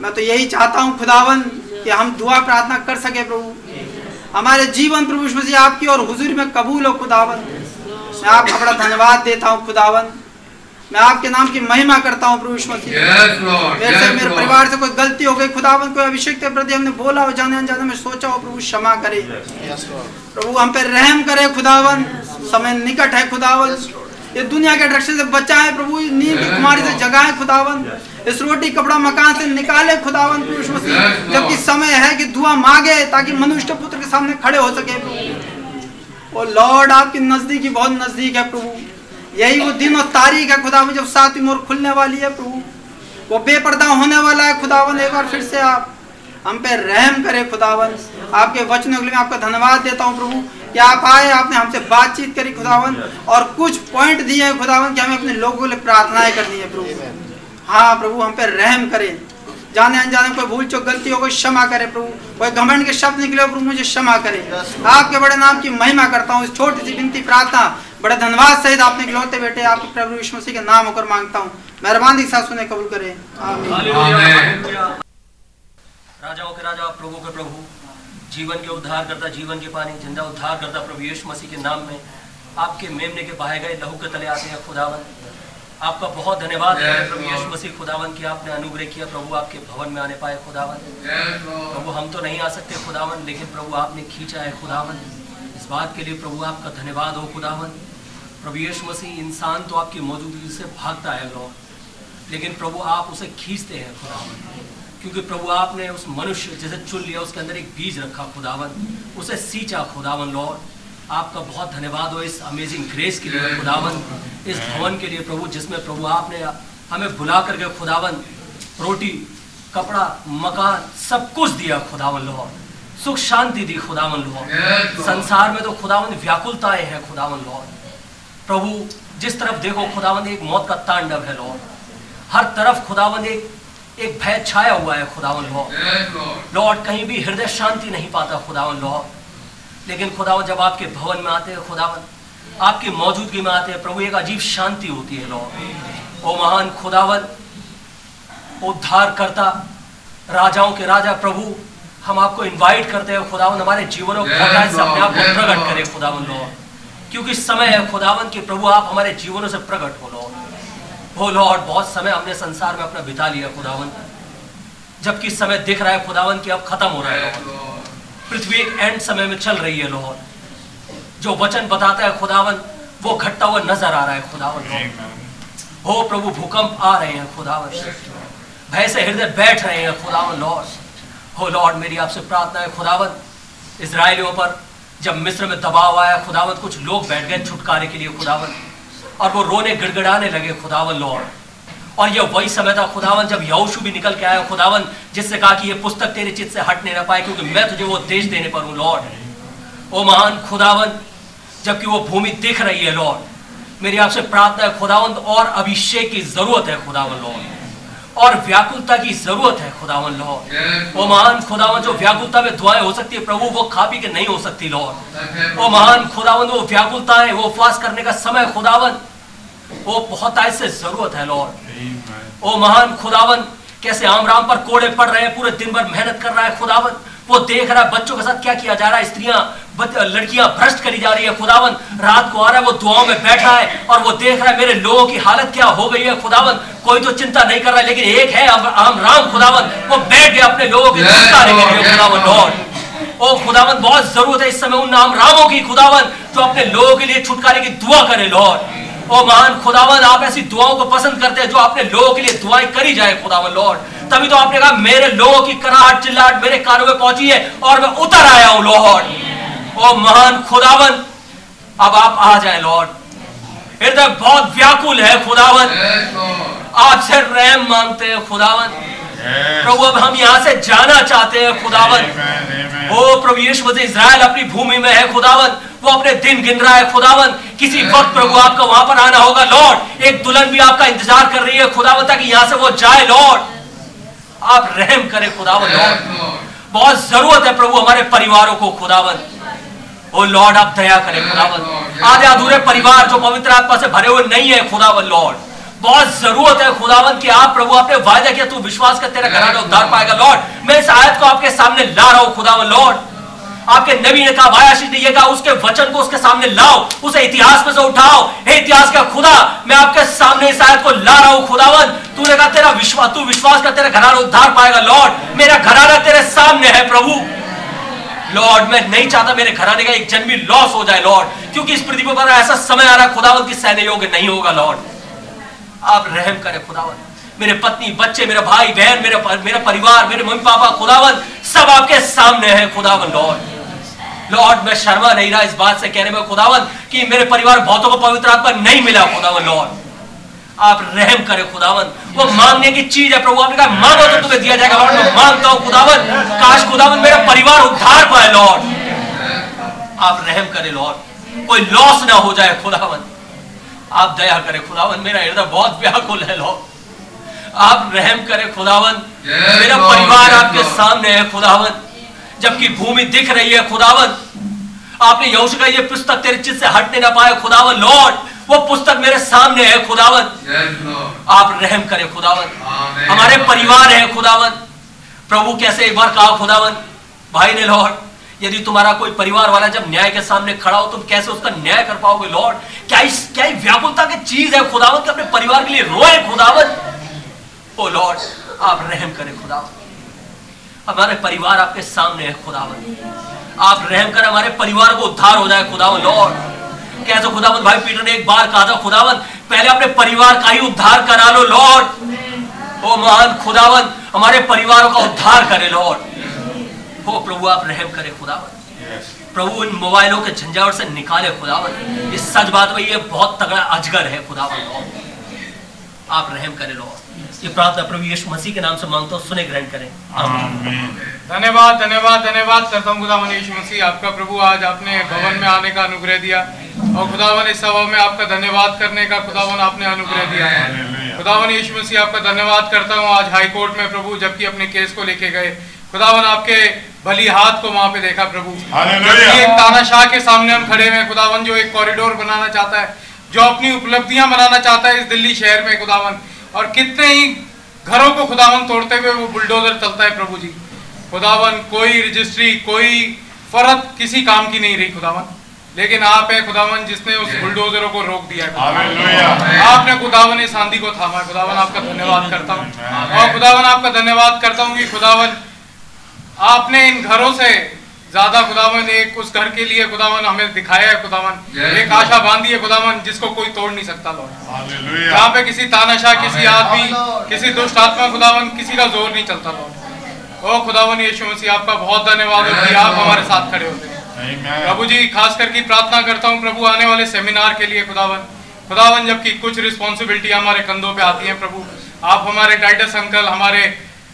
मैं तो यही चाहता हूँ खुदावन कि हम दुआ प्रार्थना कर सके प्रभु। हमारे जीवन प्रभु यीशु मसीह आपकी और हुजूर में कबूल हो खुदावन मैं आपका बड़ा धन्यवाद देता हूँ खुदावन मैं आपके नाम की महिमा करता हूँ प्रभु यीशु मसीह। Yes, मेरे से मेरे परिवार से कोई गलती हो गई खुदावन कोई अभिषेक के प्रति हमने बोला हो जाने अनजाने में सोचा हो प्रभु क्षमा करे। प्रभु हम पे रहम करे खुदावन समय निकट है खुदावन ये दुनिया के डायरेक्शन से बचाए प्रभु नींद की कुमारी से जगाए खुदावन। इस रोटी कपड़ा मकान से निकाले खुदावन यीशु मसीह। जबकि समय है कि दुआ मांगे ताकि मनुष्य पुत्र के सामने खड़े हो सके प्रभु। ओ लॉर्ड आपकी नजदीकी बहुत नज़दीक है प्रभु। यही वो दिन और तारीख है खुदावन जब सातवीं मोर खुलने वाली है प्रभु। वो बेपर्दा होने वाला है खुदावन एक बार फिर से आप। हम पे रहम करे खुदावन। आपके वचनों के लिए मैं आपका धन्यवाद देता हूँ प्रभु। कि आप आए आपने हमसे बातचीत करी खुदावन और कुछ पॉइंट दिए हैं खुदावन कि हमें अपने लोगों के लिए प्रार्थनाएँ करनी है प्रभु। हाँ प्रभु हम पे रहम करें। जाने अनजाने कोई भूल चूक गलती हो कोई क्षमा करे प्रभु। कोई घमंड के शब्द निकले हो, प्रभु मुझे क्षमा करे। आपके बड़े नाम की महिमा करता हूँ। इस छोटी सी विनती प्रार्थना बड़े धन्यवाद सहित आपने इकलौते बेटे आपके प्रभु विष्णु मसीह के नाम होकर माँगता हूँ। मेहरबानी के साथ सुने कबूल करे। आमीन। राजाओं के राजा प्रभु के प्रभु। जीवन के उद्धार करता जीवन के पानी ज़िंदा उद्धार करता प्रभु यीशु मसीह के नाम में आपके मेमने के बहाए गए लहू के तले आते हैं खुदावन। आपका बहुत धन्यवाद है प्रभु यीशु मसीह खुदावन की आपने अनुग्रह किया प्रभु आपके भवन में आने पाए खुदावन। प्रभु हम तो नहीं आ सकते खुदावन लेकिन प्रभु आपने खींचा है खुदावन। इस बात के लिए प्रभु आपका धन्यवाद हो खुदावन। प्रभु यीशु मसीह इंसान तो आपकी मौजूदगी से भागता है लॉर्ड लेकिन प्रभु आप उसे खींचते हैं खुदावन। क्योंकि प्रभु आपने उस मनुष्य जिसे चुन लिया उसके अंदर एक बीज रखा खुदावन। उसे सींचा खुदावन लॉर्ड। आपका बहुत धन्यवाद हो इस अमेजिंग ग्रेस के लिए खुदावन। इस भवन के लिए प्रभु जिसमें प्रभु आपने हमें बुला करके खुदावन रोटी कपड़ा मकान सब कुछ दिया खुदावन लॉर्ड। सुख शांति दी खुदावन लॉर्ड। संसार में तो खुदावन व्याकुलताएँ हैं खुदावन लॉर्ड। प्रभु जिस तरफ़ देखो खुदावन एक मौत का तांडव है लॉर्ड। हर तरफ़ खुदावन एक एक भय छाया हुआ है खुदावन लॉर्ड लॉर्ड कहीं भी हृदय शांति नहीं पाता खुदावन लॉर्ड लेकिन खुदावन जब आपके भवन में आते हैं खुदावन आपकी मौजूदगी में आते हैं प्रभु एक अजीब शांति होती है लॉर्ड ओ महान खुदावन उद्धार करता राजाओं के राजा प्रभु हम आपको इनवाइट करते हैं खुदावन हमारे जीवनों से अपने आप को प्रकट करें खुदावन लॉर्ड क्योंकि समय है खुदावन के प्रभु आप हमारे जीवनों से प्रकट हो हो लॉर्ड बहुत समय हमने संसार में अपना बिता लिया खुदावन। जबकि समय दिख रहा है खुदावन की अब खत्म हो रहा है पृथ्वी एक एंड समय में चल रही है लॉर्ड जो वचन बताता है खुदावन वो घटता हुआ नज़र आ रहा है खुदावन हो प्रभु भूकंप आ रहे हैं खुदावन। भय से हृदय बैठ रहे हैं खुदावन लॉर्ड हो लॉर्ड मेरी आपसे प्रार्थना है खुदावन इसराइलियों पर जब मिस्र में दबाव आया खुदावन कुछ लोग बैठ गए छुटकारे के लिए खुदावन। और वो रोने गिड़गिड़ाने लगे, खुदावन लॉर्ड और ये वही समय था, खुदावन, जब यौशु भी निकल के आया, खुदावन, जिससे कहा कि ये पुस्तक तेरे चित से हटने ना पाए, क्योंकि मैं तुझे वो देश देने पर हूँ लॉर्ड ओ महान खुदावन, जबकि वो भूमि दिख रही है लॉर्ड मेरी आपसे प्रार्थना है खुदावन और अभिषेक की ज़रूरत है, खुदावन लॉर्ड और व्याकुलता की ज़रूरत है खुदावन लॉर्ड वो महान खुदावन जो व्याकुलता में दुआएँ हो सकती है प्रभु वो खा पी के नहीं हो सकती लॉर्ड वो महान खुदावन वो व्याकुलता है वो उपवास करने का समय खुदावन। वो बहुत ऐसे ज़रूरत है लॉर्ड ओ महान खुदावन कैसे आम राम पर कोड़े पड़ रहे हैं पूरे दिन भर मेहनत कर रहा है खुदावन। वो देख रहा है बच्चों के साथ क्या किया जा रहा है? स्त्रियाँ लड़कियाँ भ्रष्ट करी जा रही है। खुदावन रात को आ रहा है वो दुआओं में बैठा है और वो देख रहा है मेरे लोगों की हालत क्या हो गई है? खुदावन कोई तो चिंता नहीं कर रहा है लेकिन एक है आम राम खुदावन वो बैठ गया अपने लोगों के लिए खुदावन लॉर्ड ओ खुदावन बहुत ज़रूरत है इस समय उन नाम रामों की। खुदावन जो अपने लोगों के लिए छुटकारे की दुआ करे लॉर्ड ओ महान खुदावन आप ऐसी दुआओं को पसंद करते हैं जो अपने लोगों के लिए दुआएँ करी जाए खुदावन लॉर्ड। तभी तो आपने कहा मेरे लोगों की कराहट चिल्लाहट मेरे कानों में पहुँची है और मैं उतर आया हूँ लॉर्ड। ओ महान खुदावन अब आप आ जाए लॉर्ड। हृदय बहुत व्याकुल है खुदावन आपसे रहम मांगते हैं खुदावन प्रभु अब हम यहाँ से जाना चाहते हैं खुदावन। ओ प्रभु यीशु मसीह इज़राइल अपनी भूमि में है खुदावन। वो अपने दिन गिन रहा है खुदावन। किसी वक्त प्रभु आपका वहाँ पर आना होगा। लॉर्ड एक दुल्हन भी आपका इंतज़ार कर रही है खुदावन ताकि यहाँ से वो जाए लॉर्ड। आप रहम करें खुदावन लॉर्ड। बहुत ज़रूरत है प्रभु हमारे परिवारों को खुदावन। ओ लॉर्ड आप दया करें खुदावन। आधे अधूरे परिवार जो पवित्र आत्मा से भरे हुए नहीं है खुदावन लॉर्ड। बहुत ज़रूरत है खुदावन की। आप प्रभु, आपने वायदा किया, तू विश्वास कर, तेरा घराना उद्धार पाएगा। लॉर्ड, मैं इस आयत को आपके सामने ला रहा हूँ खुदावन लॉर्ड। आपके नबी ने कहा वायाशी ने कहा उसके वचन को उसके सामने लाओ, उसे इतिहास में से उठाओ। हे इतिहास का खुदा, मैं आपके सामने इस आयत को ला रहा हूँ खुदावन तूने कहा, तेरा विश्वास तू विश्वास कर, तेरा घराना उद्धार पाएगा, लॉर्ड। मेरा घराना तेरे सामने है, प्रभु। लॉर्ड, मैं नहीं चाहता मेरे घराने का एक जन्मी लॉस हो जाए, लॉर्ड। क्योंकि इस पृथ्वी पर ऐसा समय आ रहा है खुदावन की सहने योग्य नहीं होगा, लॉर्ड। आप रहम करें खुदावन मेरे पत्नी, बच्चे, मेरे भाई, बहन, मेरे मेरा परिवार, मेरे मम्मी पापा खुदावन सब आपके सामने है खुदावन लॉर्ड। लॉर्ड, मैं शर्मा नहीं रहा इस बात से कहने में खुदावन कि मेरे परिवार बहुतों को पवित्र आत्मा नहीं मिला खुदावन लॉर्ड। आप रहम करें खुदावन वो मांगने की चीज़ है, प्रभु, आपने कहा, मांगो तो तुम्हें दिया जाएगा, मैं माँगता हूँ खुदावन काश खुदावन मेरा परिवार उद्धार पाए, लॉर्ड। आप रहम करें, लॉर्ड। कोई लॉस ना हो जाए खुदावन आप दया करें खुदावन मेरा हृदय बहुत व्याकुल है लॉर्ड आप रहम करें खुदावन। मेरा परिवार आपके सामने है खुदावन। जबकि भूमि दिख रही है खुदावन। आपने यहोशू का ये पुस्तक तेरे चित से हटने ना पाए खुदावन। लॉर्ड वो पुस्तक मेरे सामने है खुदावन। आप रहम करें खुदावन। हमारे परिवार है खुदावन। प्रभु कैसे एक बार कहा खुदावन भाई ने लॉर्ड यदि तुम्हारा कोई परिवार वाला जब न्याय के सामने खड़ा हो, तुम कैसे उसका न्याय कर पाओगे, लॉर्ड? क्या इस, क्या व्याकुलता की चीज़ है खुदावन के अपने परिवार के लिए रोए खुदावन? ओ लॉर्ड, आप रहम करें खुदावन। हमारे परिवार आपके सामने है खुदावन। आप रहम कर, हमारे परिवार को उद्धार हो जाए खुदावन, लॉर्ड। कैसे खुदावन, भाई पीटर ने एक बार कहा था, खुदावन, पहले अपने परिवार का ही उद्धार करा लो, लॉर्ड। ओ महान खुदावन, हमारे परिवारों का उद्धार करे, लॉर्ड। हो प्रभु आप रहम करे खुदावन प्रभु इन मोबाइलों के झंझावट से निकाले खुदावन इस सच बात में ये बहुत तगड़ा अजगर है खुदावन लॉर्ड आप रहम करे लॉर्ड ये प्रार्थना प्रभु यीशु मसीह के नाम से माँगता हूँ सुने ग्रहण करें। धन्यवाद धन्यवाद धन्यवाद करता हूँ खुदावन यीशु मसीह। आपका प्रभु आज आपने भवन में आने का अनुग्रह दिया और खुदावन इस सभा में आपका धन्यवाद करने का खुदावन आपने अनुग्रह दिया है। खुदावन यीशु मसीह आपका धन्यवाद करता हूँ आज हाई कोर्ट में प्रभु जबकि अपने केस को लेके गए। खुदावन आपके भली हाथ को वहाँ पे देखा प्रभु। एक तानाशाह के सामने हम खड़े हुए हैं खुदावन जो एक कॉरिडोर बनाना चाहता है जो अपनी उपलब्धियाँ बनाना चाहता है इस दिल्ली शहर में खुदावन। और कितने ही घरों को खुदावन तोड़ते हुए वो बुलडोजर चलता है प्रभु जी। खुदावन कोई रजिस्ट्री कोई फरत किसी काम की नहीं रही खुदावन। लेकिन आप है खुदावन जिसने उस बुलडोजरों को रोक दिया आपने खुदावन इस आंधी को थामा खुदावन आपका धन्यवाद करता हूँ। और खुदावन आपका धन्यवाद करता हूँ कि खुदावन आपने इन घरों से ज़्यादा खुदावन एक उस घर के लिए खुदावन हमें दिखाया है खुदावन एक आशा बांधी है खुदावन जिसको कोई तोड़ नहीं सकता लॉर्ड जहाँ पे किसी तानाशाह किसी आदमी किसी दुष्ट आत्मा खुदावन किसी का ज़ोर नहीं चलता लॉर्ड ओ खुदावन यीशु मसीह आपका बहुत धन्यवाद हो कि आप हमारे साथ खड़े होते हैं। प्रभु जी खास करके प्रार्थना करता हूँ प्रभु आने वाले सेमिनार के लिए खुदावन खुदावन जबकि कुछ रिस्पॉन्सिबिलिटी हमारे कंधों पे आती है प्रभु। आप हमारे टाइटस अंकल हमारे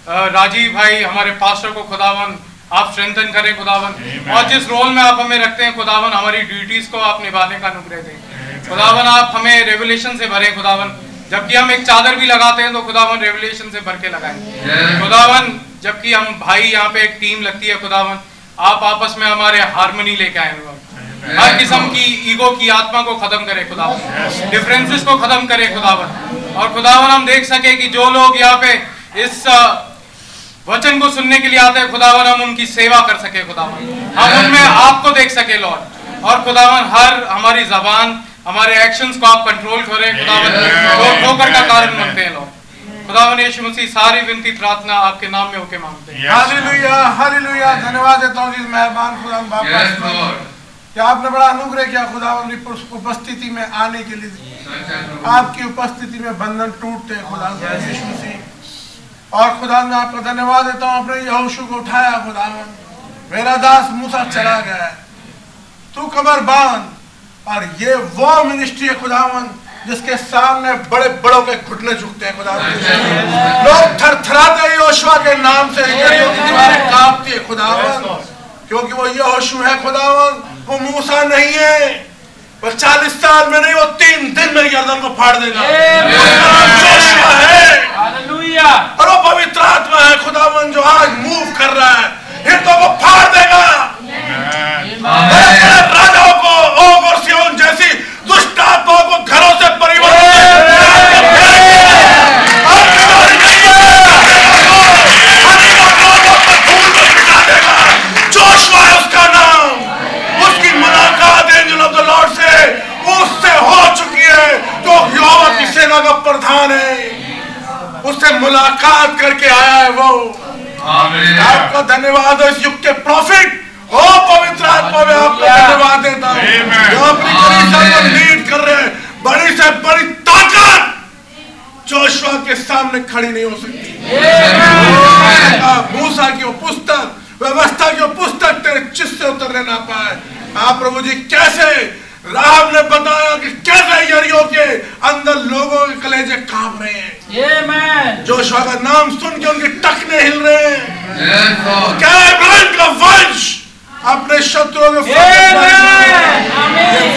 राजीव भाई हमारे पास्टर को खुदावन आप स्ट्रेंथन करें खुदावन। और जिस रोल में आप हमें रखते हैं खुदावन हमारी ड्यूटीज़ को आप निभाने का अनुग्रह दें। खुदावन आप हमें रेवलेशन से भरें खुदावन। जबकि हम एक चादर भी लगाते हैं तो खुदावन रेवलेशन से भर के लगाएँ। खुदावन जबकि हम भाई यहाँ पे एक टीम लगती है खुदावन आप आपस में हमारे हारमोनी लेके आए हर किस्म की ईगो की आत्मा को खत्म करे खुदावन। डिफरेंसेस को खत्म करे खुदावन। और खुदावन हम देख सके कि जो लोग यहाँ पे इस वचन को सुनने के लिए आते हैं खुदावन हम उनकी सेवा कर सके खुदावन। हम उनमें आपको देख सके लॉर्ड। और खुदावन हर हमारी जबान हमारे एक्शंस को आप कंट्रोल करें खुदावन। ठोकर का कारण बनते हैं लॉर्ड। खुदावन यीशु मसीह सारी विनती प्रार्थना आपके नाम में होके मांगते हैं। हालेलुया हालेलुया धन्यवाद देता हूँ इस मेहरबान खुदा बाप का कि आपने बड़ा अनुग्रह किया खुदावन की उपस्थिति में आने के लिए? आपकी उपस्थिति में बंधन टूटते हैं खुदा यीशु मसीह। और खुदा मैं आपका धन्यवाद देता हूँ अपने यहोशू को उठाया खुदावन मेरा दास मूसा चला गया है। तू कमर बाँध। और ये वो मिनिस्ट्री है खुदावन जिसके सामने बड़े बड़ों के घुटने झुकते हैं खुदावन लोग थरथराते हैं योशुआ के नाम से। दीवारें कांपती है खुदावन क्योंकि वो यहोशू है खुदावन वो मूसा नहीं है। वो चालीस साल में नहीं वो तीन दिन में गर्दन को फाड़ देगा। उसका है और वो पवित्र आत्मा है खुदावन जो आज मूव कर रहा है। हितों को फाड़ देगा। राजाओं को ओग और सियोन जैसी दुष्ट आत्माओं को घरों से परिवर्तन जोशुआ है उसका नाम। उसकी मुलाकात एंजल ऑफ़ द लॉर्ड से उससे हो चुकी है। जो यहोवा की सेना का प्रधान है। उससे मुलाकात करके आया है वो। आपका धन्यवाद हो इस युग के प्रॉफिट ओ पवित्र आत्मा में आपको धन्यवाद देता हूँ। जो अपनी कलीसिया को लीड कर रहे हैं बड़ी से बड़ी ताकत जोशुआ के सामने खड़ी नहीं हो सकती। मूसा की वो पुस्तक व्यवस्था की वो पुस्तक तेरे चित से उतरने ना पाए। आप प्रभु जी कैसे राहब ने बताया कि कैसे यरियो के अंदर लोगों के कलेजे काँप रहे हैं। जोशुआ का नाम सुन के उनके टखने हिल रहे हैं। क्या इब्राहिम का वंश? अपने शत्रुओं के ये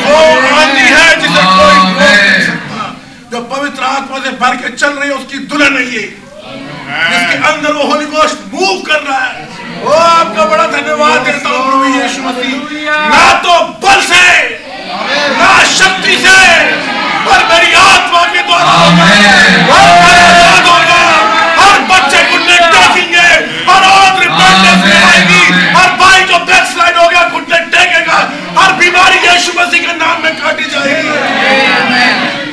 वो आंधी है जिसे कोई रोक नहीं सकता। जो पवित्र आत्मा से भर के चल रही है उसकी दुल्हन है। ये जिसके अंदर वो होली गोश्त मूव कर रहा है। ओ आपका बड़ा धन्यवाद देता हूँ प्रभु यीशु मसीह। ना तो बल से ना शक्ति से पर मेरी आत्मा के द्वारा होगा हर बच्चे को टेकेंगे हर औरत में आएगी। हर भाई जो बैकस्लाइड हो गया घुटने टेकेगा हर बीमारी यीशु मसीह के नाम में काटी जाएगी।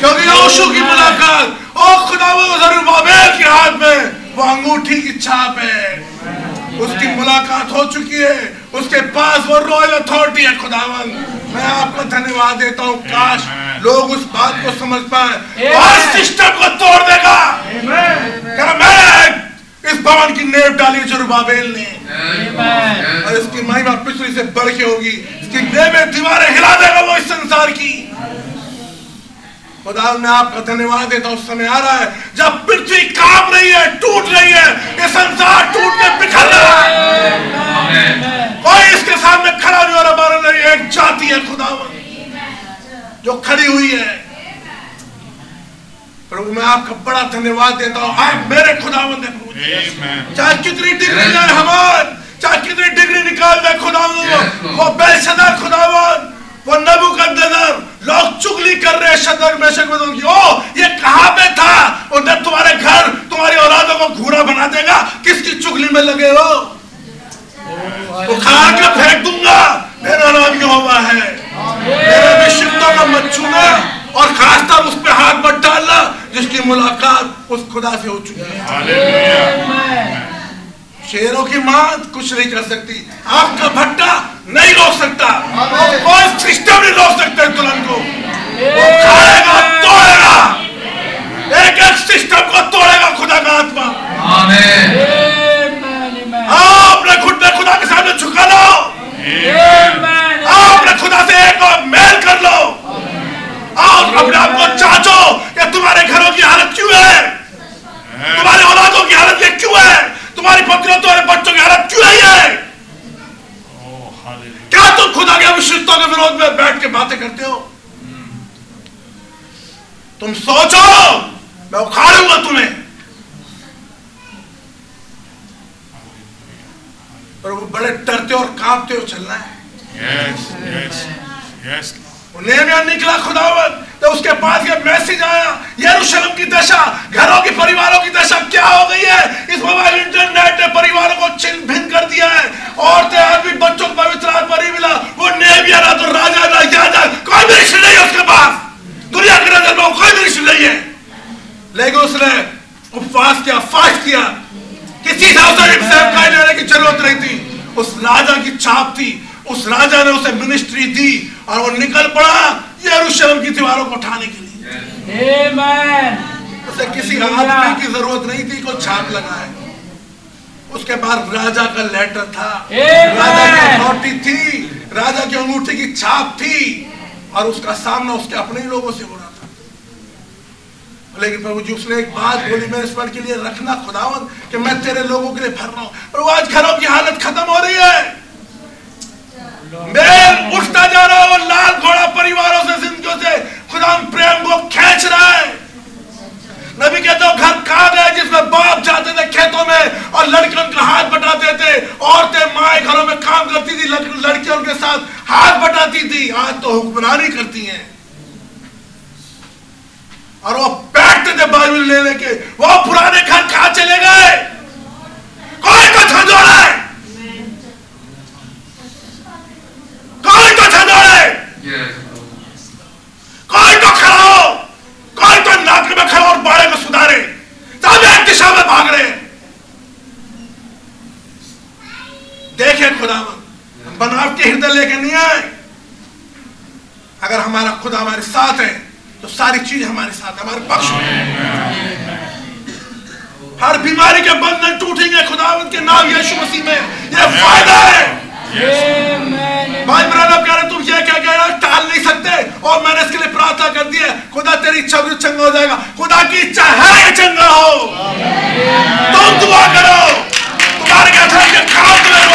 क्योंकि यहोशू की मुलाकात ओ खुदा वो जरूबाबेल के हाथ में वो अंगूठी की छाप है। उसकी मुलाकात हो चुकी है। उसके पास वो रॉयल अथॉरिटी है खुदावन। मैं आपको धन्यवाद देता हूँ काश लोग उस बात को समझ पाए और सिस्टम को तोड़ देगा। मैं इस भवन की नेव डाली जरुबाबेल ने। और इसकी महिमा पिछली से बढ़ के होगी। इसकी नेवें दीवारें हिला देगा वो इस संसार की। खुदा मैं आपका धन्यवाद देता हूँ उस समय आ रहा है। जब पृथ्वी काँप रही है टूट रही है ये संसार टूट के बिखर रहा है। कोई इसके सामने खड़ा नहीं हो रहा हमारे लिए एक जाति है खुदावन जो खड़ी हुई है। प्रभु मैं आपका बड़ा धन्यवाद देता हूँ। आप मेरे खुदावन है प्रभु चाहे कितनी डिग्री जाए हमार चाहे कितनी डिग्री निकाल दे खुदावन वो बेलशदर खुदावन वो नबूकदनेस्सर लोग चुगली कर रहे शदर मेशक में की ओ ये कहाँ पे था? उधर तुम्हारे घर, तुम्हारी औलादों को घूरा बना देगा। किसकी चुगली में लगे हो? तो खार के फेंक दूँगा। मेरा नाम यहोवा है। मेरे अभिषिक्तों का मत छूना और खासकर उस पर हाथ मत डालना, जिसकी मुलाकात उस खुदा से हो चुकी है। शेरों की माँ कुछ नहीं कर सकती। आपका भट्टा नहीं रोक सकता। और कोई सिस्टम नहीं रोक सकता दुल्हन को। वो खाएगा तोड़ेगा। एक एक सिस्टम को तोड़ेगा खुदा का आत्मा अपने घुटने खुदा के सामने झुका लो आओ अपने खुदा से एक और मेल कर लो आओ अपने आप को चाचो कि तुम्हारे घरों की हालत क्यों है तुम्हारे औलादों की हालत ये क्यों है तुम्हारी पत्नियों तुम्हारे बच्चों की हालत क्यों है ये क्या तुम खुदा के अभिषिक्तों के विरोध में बैठ के बातें करते हो तुम सोचो मैं उखाड़ूँगा तुम्हें पर वो बड़े डरते और कांपते हो चलना है Yes, yes, yes. नेमिया निकला खुदावन तो उसके बाद ये मैसेज आया यरूशलेम की दशा घरों की परिवारों की दशा क्या हो गई है इस मोबाइल इंटरनेट ने परिवारों को छिन्न भिन्न कर दिया है औरतें आदमी बच्चों को पवित्र आत्मा नहीं मिला वो नेमिया ना तो राजा ना याजा कोई भी ऋषि नहीं है उसके पास दुनिया की नज़र में वो कोई भी ऋषि नहीं है लेकिन उसने उपवास किया फास्ट किया किसी से उसे सेवकाई लेने की ज़रूरत नहीं थी उस राजा की छाप थी उस राजा ने उसे मिनिस्ट्री दी और वो निकल पड़ा यरूशलेम की दीवारों को उठाने के लिए। उसे किसी आदमी की ज़रूरत नहीं थी को छाप लगाए। उसके बाद राजा का लेटर था। राजा की अथॉरिटी थी। राजा की अंगूठी की छाप थी। और उसका सामना उसके अपने ही लोगों से हो रहा था। लेकिन प्रभु जी उसने एक बात बोली मेरे स्मरण के लिए रखना खुदावन कि मैं तेरे लोगों के लिए भर रहा हूँ। प्रभु आज घरों की हालत खत्म हो रही है। उठता जा रहा है और लाल घोड़ा परिवारों से, जिंदगियों से खुदा प्रेम को खींच रहा है। नबी कहते हो, घर कहा गया जिसमें बाप जाते थे खेतों में और लड़के उनका हाथ बटाते थे। औरतें माए घरों में काम करती थी लड़कियाँ उनके साथ हाथ बटाती थी। आज तो हुक्मरानी करती हैं। और वो बैठते थे बाइबल लेने के। वो पुराने घर कहा चले गए? कोई तो झंझोड़ा है कोई तो झंझोड़े कोई तो खड़ा हो कोई तो नाक में खड़ा और बाड़े को सुधारे। सब एक दिशा में भाग रहे देखे खुदावन, हम बनावटी हृदय लेके नहीं आए। अगर हमारा खुदा हमारे साथ है तो सारी चीज़ हमारे साथ हमारे पक्ष में। हर बीमारी के बंधन टूटेंगे खुदावन के नाम यीशु मसीह में। यह फ़ायदा है। भाई ब्रदर कह रहे तुम ये क्या कह रहे टाल नहीं सकते। और मैंने इसके लिए प्रार्थना कर दी है, खुदा तेरी इच्छा भी चंगा हो जाएगा। खुदा की इच्छा है चंगा हो। तुम दुआ करो। तुम्हारे क्या था काम तुम्हें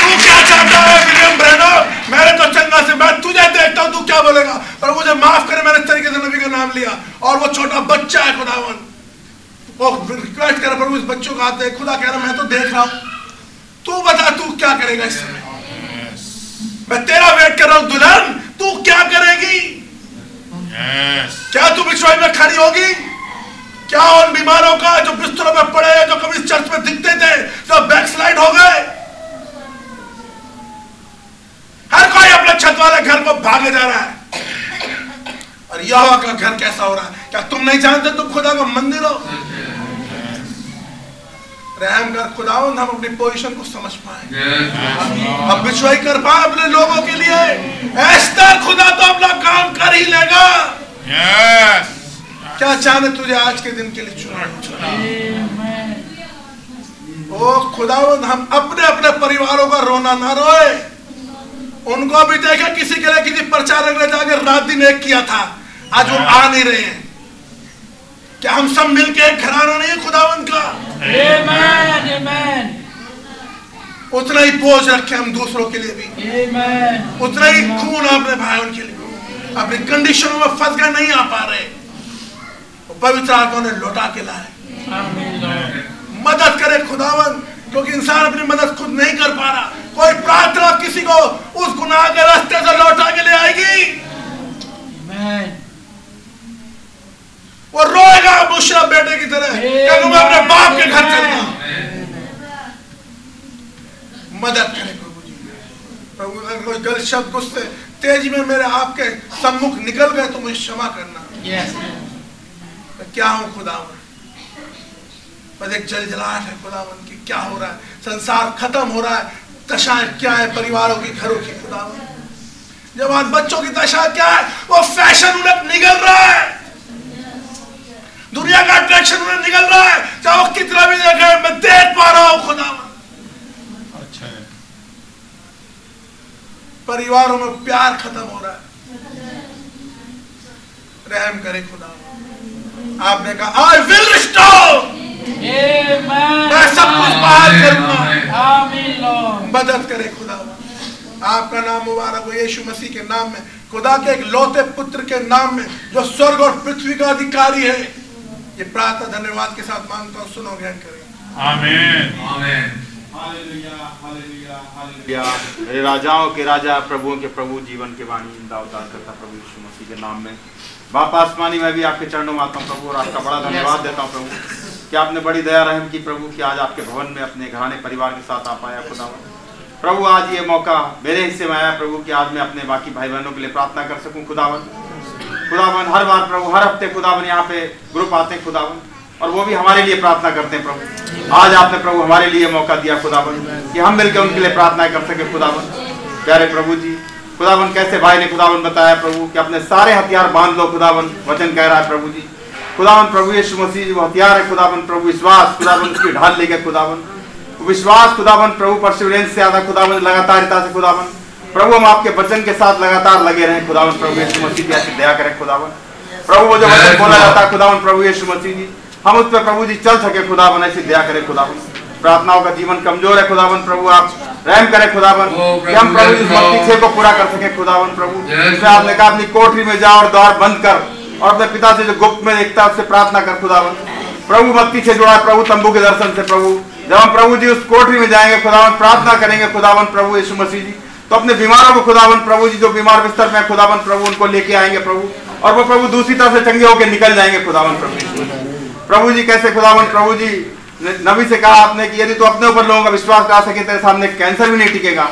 तू क्या चाहता है, विलियम मैंने तो चंगा से, मैं तुझे देखता हूँ, तू क्या बोलेगा? पर मुझे माफ़ करे, मैंने तरीके से नबी का नाम लिया। और वो छोटा बच्चा है, खुदावन। वो रिक्वेस्ट कर प्रभु, इस बच्चों का दे खुदा कह रहा मैं तो देख रहा हूँ। तू बता, तू क्या करेगा इस समय? मैं तेरा वेट कर रहा हूँ दुल्हन। तू क्या करेगी? Yes. क्या तू बिछवाई में खड़ी होगी? क्या उन बीमारों का जो बिस्तरों में पड़े हैं जो कभी चर्च में दिखते थे सब बैकस्लाइड हो गए? हर कोई अपने छत वाले घर को भागे जा रहा है। और यहोवा का घर कैसा हो रहा है? क्या तुम नहीं जानते तुम खुदा का मंदिर हो? रहम कर खुदावंद हम अपनी पोजीशन को समझ पाए। हम बिछवाई कर पाए अपने लोगों के लिए। ऐसा खुदा तो अपना काम कर ही लेगा। Yes. क्या चाहने तुझे आज के दिन के लिए चुना? ओ खुदावंद हम अपने अपने परिवारों का रोना ना रोए। उनको भी देखे किसी के लिए किसी प्रचारक ने जाकर रात दिन एक किया था। आज वो आ नहीं रहे हैं। क्या हम सब मिलके एक घराना नहीं है खुदावंद का Amen. Amen. उतना ही बोझ रखे हम दूसरों के लिए भी Amen. उतना ही खून अपने भाइयों के लिए अपनी कंडीशनों में फंस गए नहीं आ पा रहे पवित्र आत्मा ने लौटा के लाए मदद करे खुदावन क्योंकि इंसान अपनी मदद खुद नहीं कर पा रहा कोई प्रार्थना किसी को उस गुनाह के रास्ते से लौटा के ले आएगी Amen. वो रोएगा मुशरफ बेटे की तरह। मैं अपने बाप के घर चलता हूँ। मदद करे प्रभु जी। प्रभु गलत शब्द गुस्से तेज़ी में मेरे आपके सम्मुख निकल गए तो मुझे क्षमा करना। Yes. मैं क्या हूँ खुदावन? बस एक जलजलाहट है खुदावन की क्या हो रहा है? संसार खत्म हो रहा है। दशाएँ क्या है परिवारों की घरों की खुदावन? जवान बच्चों की दशा क्या है? वो फ़ैशन उन्हें निकल रहा है। दुनिया का अट्रैक्शन उन्हें निकल रहा है। चाहे वो कितना भी देखे मैं देख पा रहा हूँ खुदावन अच्छा है। परिवारों में प्यार खत्म हो रहा है। रहम करे खुदा। आपने कहा आई विल रिस्टोर मैं सब कुछ बहाल करूँगा। मदद करे खुदा। आपका नाम मुबारक हो यीशु मसीह के नाम में। खुदा के एक लौते पुत्र के नाम में जो स्वर्ग और पृथ्वी का अधिकारी है। ये प्रार्थना धन्यवाद के साथ माँगता हूँ सुनो ग्रहण करें। आमीन। या मेरे राजाओं के राजा प्रभुओं के प्रभु जीवन के वाणी ज़िंदा उतार करता प्रभु यीशु मसीह के नाम में। बाप आसमानी मैं भी आपके चरणों में आता हूँ प्रभु और आपका बड़ा धन्यवाद देता हूँ प्रभु। कि आपने बड़ी दया रहम की प्रभु कि आज आपके भवन में अपने घराने परिवार के साथ आ पाया खुदा। प्रभु आज ये मौका मेरे हिस्से में आया प्रभु कि आज मैं अपने बाकी भाई बहनों के लिए प्रार्थना कर सकूँ खुदावन खुदावन, हर बार प्रभु, हर हफ़्ते खुदावन, यहाँ पे ग्रुप आते हैं खुदावन, और वो भी हमारे लिए प्रार्थना करते हैं प्रभु। आज आपने प्रभु हमारे लिए मौका दिया खुदावन, कि हम मिलकर उनके लिए प्रार्थना कर सके खुदावन। प्यारे प्रभु जी, खुदावन कैसे भाई ने खुदावन बताया प्रभु, कि अपने सारे हथियार बाँध लो खुदावन, वचन कह रहा है प्रभु जी। खुदावन प्रभु यीशु मसीह, वो हथियार है खुदावन, प्रभु विश्वास, खुदावन उसकी ढाल ले गए खुदावन। विश्वास खुदावन प्रभु परसिवरेंस से आधा, खुदावन लगातारता से खुदावन। प्रभु हम आपके वचन के साथ लगातार लगे रहे। खुदावन प्रभु यीशु मसीह की ऐसी दया करें खुदावन प्रभु वो जो वचन बोला जाता है खुदावन प्रभु यीशु मसीह जी। हम उस पर प्रभु जी चल सके खुदावन ऐसी दया करें खुदावन प्रार्थनाओं का जीवन कमज़ोर है खुदावन प्रभु आप रहम करें खुदावन कि हम प्रभु इस छह को पूरा कर सके खुदावन प्रभु। आपने कहा अपनी कोठरी में जाओ और द्वार बंद कर और अपने पिता से जो गुप्त में देखता है उससे प्रार्थना कर खुदावन प्रभु भक्ति से जुड़ा है प्रभु तंबू के दर्शन से प्रभु। जब हम प्रभु जी उस कोठरी में जाएँगे खुदावन प्रार्थना करेंगे खुदावन प्रभु यीशु मसीह जी। तो अपने बीमारों को खुदावन प्रभु जी, जो बीमार बिस्तर में खुदावन प्रभु, उनको लेके आएँगे प्रभु। और वो प्रभु दूसरी तरफ़ से चंगे होकर निकल जाएँगे खुदावन प्रभु प्रभु जी, कैसे खुदावन प्रभु जी? नबी से कहा आपने कि यदि तो अपने ऊपर लोगों का विश्वास ला सके, तेरे सामने कैंसर भी नहीं टिकेगा।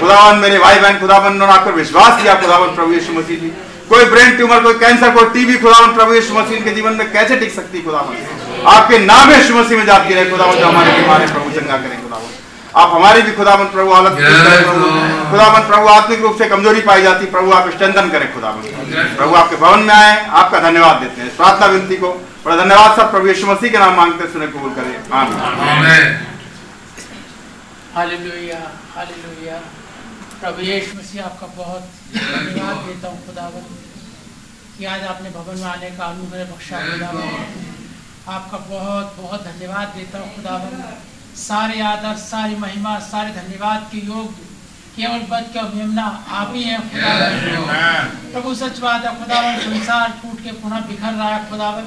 खुदावन मेरे भाई बहन खुदावन उन्होंने आप पर विश्वास किया खुदावन प्रभु यीशु मसीह जी। कोई ब्रेन ट्यूमर, कोई कैंसर, कोई टीबी खुदावन प्रभु यीशु मसीह के जीवन में कैसे टिक सकती खुदावन आपके नाम यीशु मसीह में जाती रहे खुदावन जो हमारे बीमार है, प्रभु चंगा करें खुदावन आप हमारी भी खुदावन प्रभु हालत करें प्रभु। खुदावन प्रभु आत्मिक रूप से कमज़ोरी पाई जाती प्रभु आप स्ट्रेंथन करें खुदावन प्रभु आपके भवन में आए आपका धन्यवाद देते हैं। प्रार्थना विनती को बड़ा धन्यवाद सब प्रभु यीशु मसीह के नाम मांगते सुने कबूल करें। आमीन। Hallelujah hallelujah. प्रभु यीशु मसीह आपका बहुत धन्यवाद देता हूँ खुदावन कि आज आपने भवन में आने का अनुग्रह बख्शा खुदावन आपका बहुत बहुत धन्यवाद देता हूँ खुदावन सारे आदर सारी महिमा सारे धन्यवाद के योग्य केवल बद के मेमना आप ही हैं खुदावन प्रभु। सच बात है खुदावन संसार टूट के पुनः बिखर रहा है खुदावन।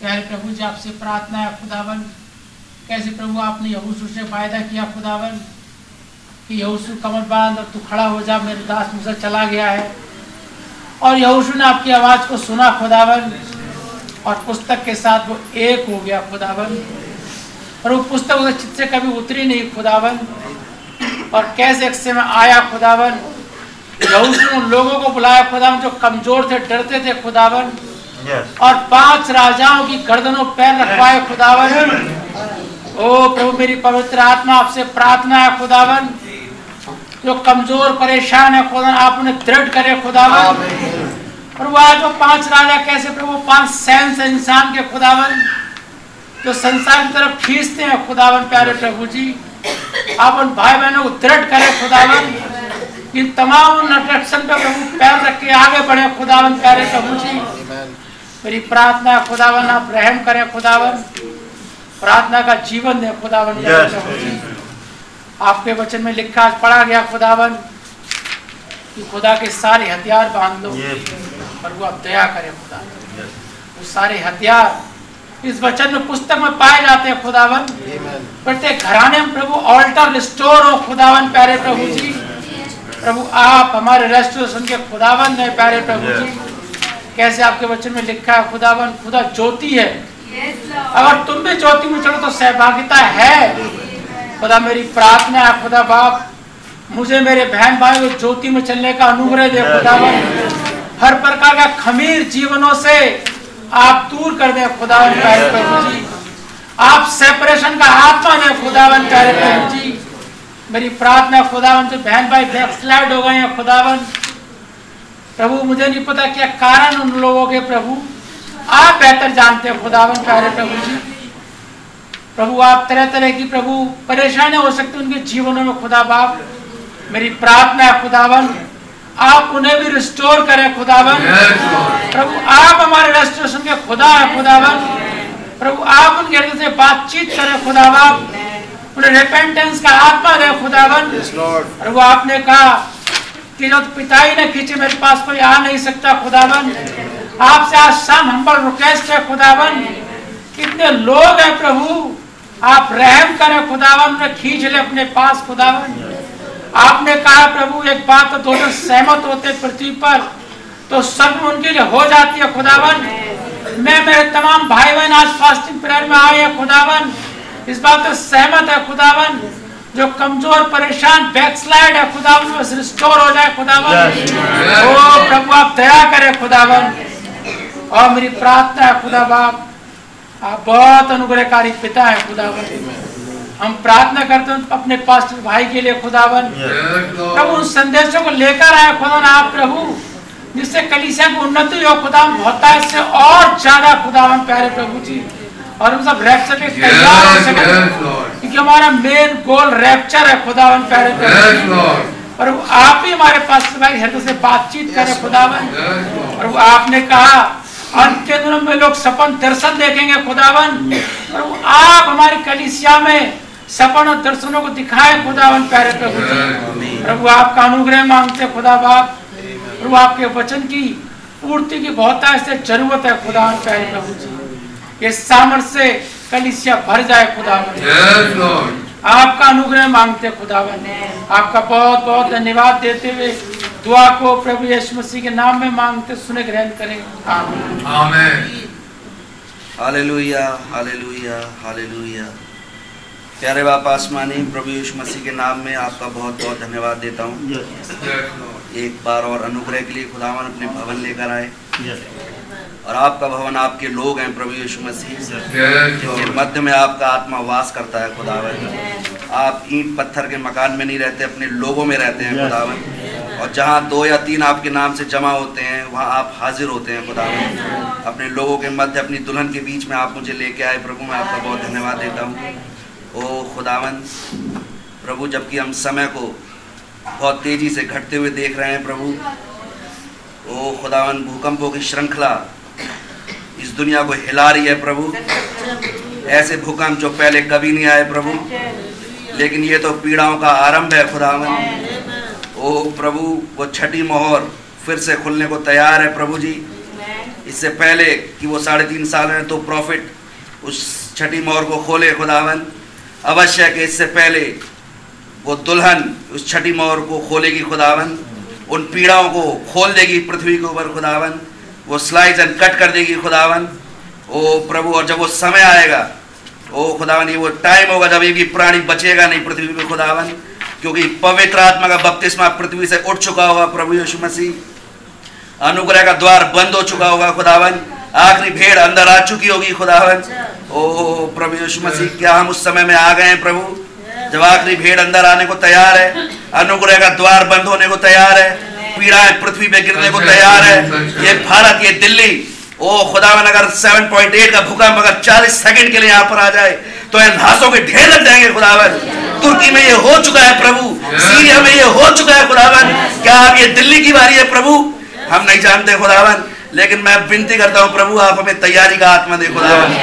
प्यारे प्रभु जी आपसे प्रार्थना है खुदावन। कैसे प्रभु आपने यहूसू से वायदा किया खुदावन कि यहूसू कमर बाँध और तू खड़ा हो जा मेरे दास मुझसे चला गया है। और यहूसू ने आपकी आवाज़ को सुना खुदावन। और पुस्तक के साथ वो एक हो गया खुदावन। और वो पुस्तक उसके चित्त से कभी उतरी नहीं खुदावन? और कैसे एक समय आया खुदावन? यहूसू उन लोगों को बुलाया खुदावन जो कमज़ोर थे डरते थे खुदावन। और पाँच राजाओं की गर्दनों पैर रखवाए खुदावन। ओ प्रभु मेरी पवित्र आत्मा आपसे प्रार्थना है खुदावन। जो कमज़ोर परेशान है खुदा आप उन्हें दृढ़ करे खुदावन। और वो आज वो पाँच राजा कैसे प्रभु पाँच सैन से इंसान के खुदावन। जो संसार की तरफ़ खींचते हैं खुदावन प्यारे प्रभु जी। आप उन भाई बहनों को दृढ़ करें खुदावन। इन तमाम उन अट्रैक्शन पे प्रभु पैर रख के आगे बढ़े खुदावन प्यारे प्रभु जी। मेरी प्रार्थना खुदावन आप रहम करें खुदावन। प्रार्थना का जीवन दे खुदावन प्यारे प्रभु जी। आपके वचन में लिखा आज पढ़ा गया खुदावन कि खुदा के सारे हथियार बाँध लो। प्रभु आप दया करें खुदा वो सारे हथियार इस वचन में पुस्तक में पाए जाते हैं खुदावन। प्रत्येक घराने में प्रभु ऑल्टर रिस्टोर हो खुदावन प्यारे प्रभु जी। प्रभु आप हमारे रेस्टोरेशन के खुदावन है प्यारे प्रभु जी। कैसे आपके वचन में लिखा है खुदावन खुदा ज्योति है। अगर तुम भी ज्योति में चढ़ो तो सहभागिता है। खुदा मेरी प्रार्थना है खुदा बाप मुझे मेरे बहन भाई को ज्योति में चलने का अनुग्रह दे खुदावन। हर प्रकार का खमीर जीवनों से आप दूर कर दे खुदावन प्यारे प्रभु जी। आप सेपरेशन का आत्मा दे खुदावन प्यारे प्रभु जी। मेरी प्रार्थना खुदावन जो बहन भाई बैकस्लाइड हो गए हैं खुदावन प्रभु, मुझे नहीं पता क्या कारण उन लोगों के प्रभु। आप बेहतर जानते हैं खुदावन प्यारे प्रभु जी। प्रभु, आप तरह तरह की प्रभु, परेशानियाँ हो सकती उनके जीवनों में, खुदा बाप। मेरी प्रार्थना है खुदावन आप उन्हें भी रिस्टोर करें खुदावन। प्रभु आप हमारे रेस्टोरेशन के खुदा है खुदावन। प्रभु आप उनके हृदय से बातचीत करें खुदावन। उन्हें रिपेंटेंस का आत्मा दे खुदावन। प्रभु आपने कहा कि जो पिता ही ने खींचे मेरे पास कोई आ नहीं सकता खुदावन। आपसे आज शाम हम्बल रिक्वेस्ट है खुदावन कितने लोग हैं प्रभु। आप रहम करें खुदावन में खींच ले अपने पास खुदावन। आपने कहा प्रभु एक बात तो दोनों सहमत होते पृथ्वी पर तो सब उनके लिए हो जाती है खुदावन। मैं मेरे तमाम भाई बहन आज फास्टिंग प्रेयर में आए हैं खुदावन। इस बात से सहमत है खुदावन। जो कमज़ोर परेशान बैकस्लाइड है खुदावन बस रिस्टोर हो जाए खुदावन। ओ प्रभु आप दया करें खुदावन। और मेरी प्रार्थना है खुदा बाप आप बहुत अनुग्रहकारी पिता है खुदावन। हम प्रार्थना करते हैं अपने पास्टर भाई के लिए खुदावन। प्रभु उन संदेशों को लेकर आए खुदावन आप प्रभु जिससे कलीसिया की उन्नति हो खुदावन होता है इससे और ज़्यादा खुदावन प्यारे प्रभु जी। और हम सब रैप्चर के तैयार हो सके क्योंकि हमारा मेन गोल रैप्चर है खुदावन प्यारे प्रभु और आप ही हमारे पास भाई हृदय से बातचीत करें खुदावन। और आपने कहा अंत के दिनों में लोग सपन दर्शन देखेंगे खुदावन। और आप हमारी कलिसिया में सपन और दर्शनों को दिखाए खुदावन प्यारे प्रभु जी। प्रभु आपका अनुग्रह मांगते खुदा बाप। प्रभु आपके वचन की पूर्ति की बहुत ऐसे ज़रूरत है खुदावन प्यारे प्रभु जी। ये सामर्थ्य से कलिसिया भर जाए खुदावन आपका अनुग्रह मांगते खुदावन आपका बहुत बहुत धन्यवाद देते हुए दुआ को प्रभु यीशु मसीह के नाम में मांगते सुने ग्रहण करें। आमीन। आमीन हालेलुया हालेलुया हालेलुया प्यारे बाप आसमानी प्रभु यीशु मसीह के नाम में आपका बहुत बहुत धन्यवाद देता हूँ। एक बार और अनुग्रह के लिए खुदावन अपने भवन लेकर आए। और आपका भवन आपके लोग हैं प्रभु यीशु मसीह। जिनके मध्य में आपका आत्मा वास करता है खुदावन। आप ईंट पत्थर के मकान में नहीं रहते अपने लोगों में रहते हैं खुदावन। और जहाँ दो या तीन आपके नाम से जमा होते हैं वहाँ आप हाजिर होते हैं खुदावन। अपने लोगों के मध्य अपनी दुल्हन के बीच में आप मुझे लेके आए प्रभु मैं आपका बहुत धन्यवाद देता हूँ। ओ खुदावन प्रभु, जबकि हम समय को बहुत तेज़ी से घटते हुए देख रहे हैं प्रभु, ओ खुदावन भूकंपों की श्रृंखला इस दुनिया को हिला रही है प्रभु। ऐसे भूकंप जो पहले कभी नहीं आए प्रभु, लेकिन ये तो पीड़ाओं का आरंभ है खुदावन ओ प्रभु, वो छठी मोहर फिर से खुलने को तैयार है प्रभु जी। इससे पहले कि वो साढ़े तीन साल में तो प्रॉफिट उस छठी मोहर को खोले खुदावन अवश्य कि इससे पहले वो दुल्हन उस छठी मोहर को खोलेगी खुदावन उन पीड़ाओं को खोल देगी पृथ्वी के ऊपर खुदावन वो स्लाइस एंड कट कर देगी खुदावन ओ प्रभु, और जब वो समय आएगा, ओ खुदावन ये वो टाइम होगा जब ये प्राणी बचेगा नहीं पृथ्वी पे खुदावन क्योंकि पवित्र आत्मा का बपतिस्मा पृथ्वी से उठ चुका होगा प्रभु यीशु मसीह। अनुग्रह का द्वार बंद हो चुका होगा खुदावन आखिरी भेड़ अंदर आ चुकी होगी खुदावन ओ प्रभु यीशु मसीह क्या हम उस समय में आ गए हैं प्रभु? जब आखिरी भेड़ अंदर आने को तैयार है अनुग्रह का द्वार बंद होने को तैयार है पीड़ाएँ पृथ्वी पे गिरने को तैयार है। ये भारत ये दिल्ली ओ खुदावन अगर 7.8 का भूकंप अगर 40 सेकंड के लिए यहाँ पर आ जाए तो इन लाशों के ढेर लग जाएँगे खुदावन तुर्की में ये हो चुका है प्रभु। सीरिया में ये हो चुका है खुदावन क्या अब ये दिल्ली की बारी है प्रभु? हम नहीं जानते खुदावन लेकिन मैं विनती करता हूँ प्रभु आप हमें तैयारी का आत्मा दे खुदावन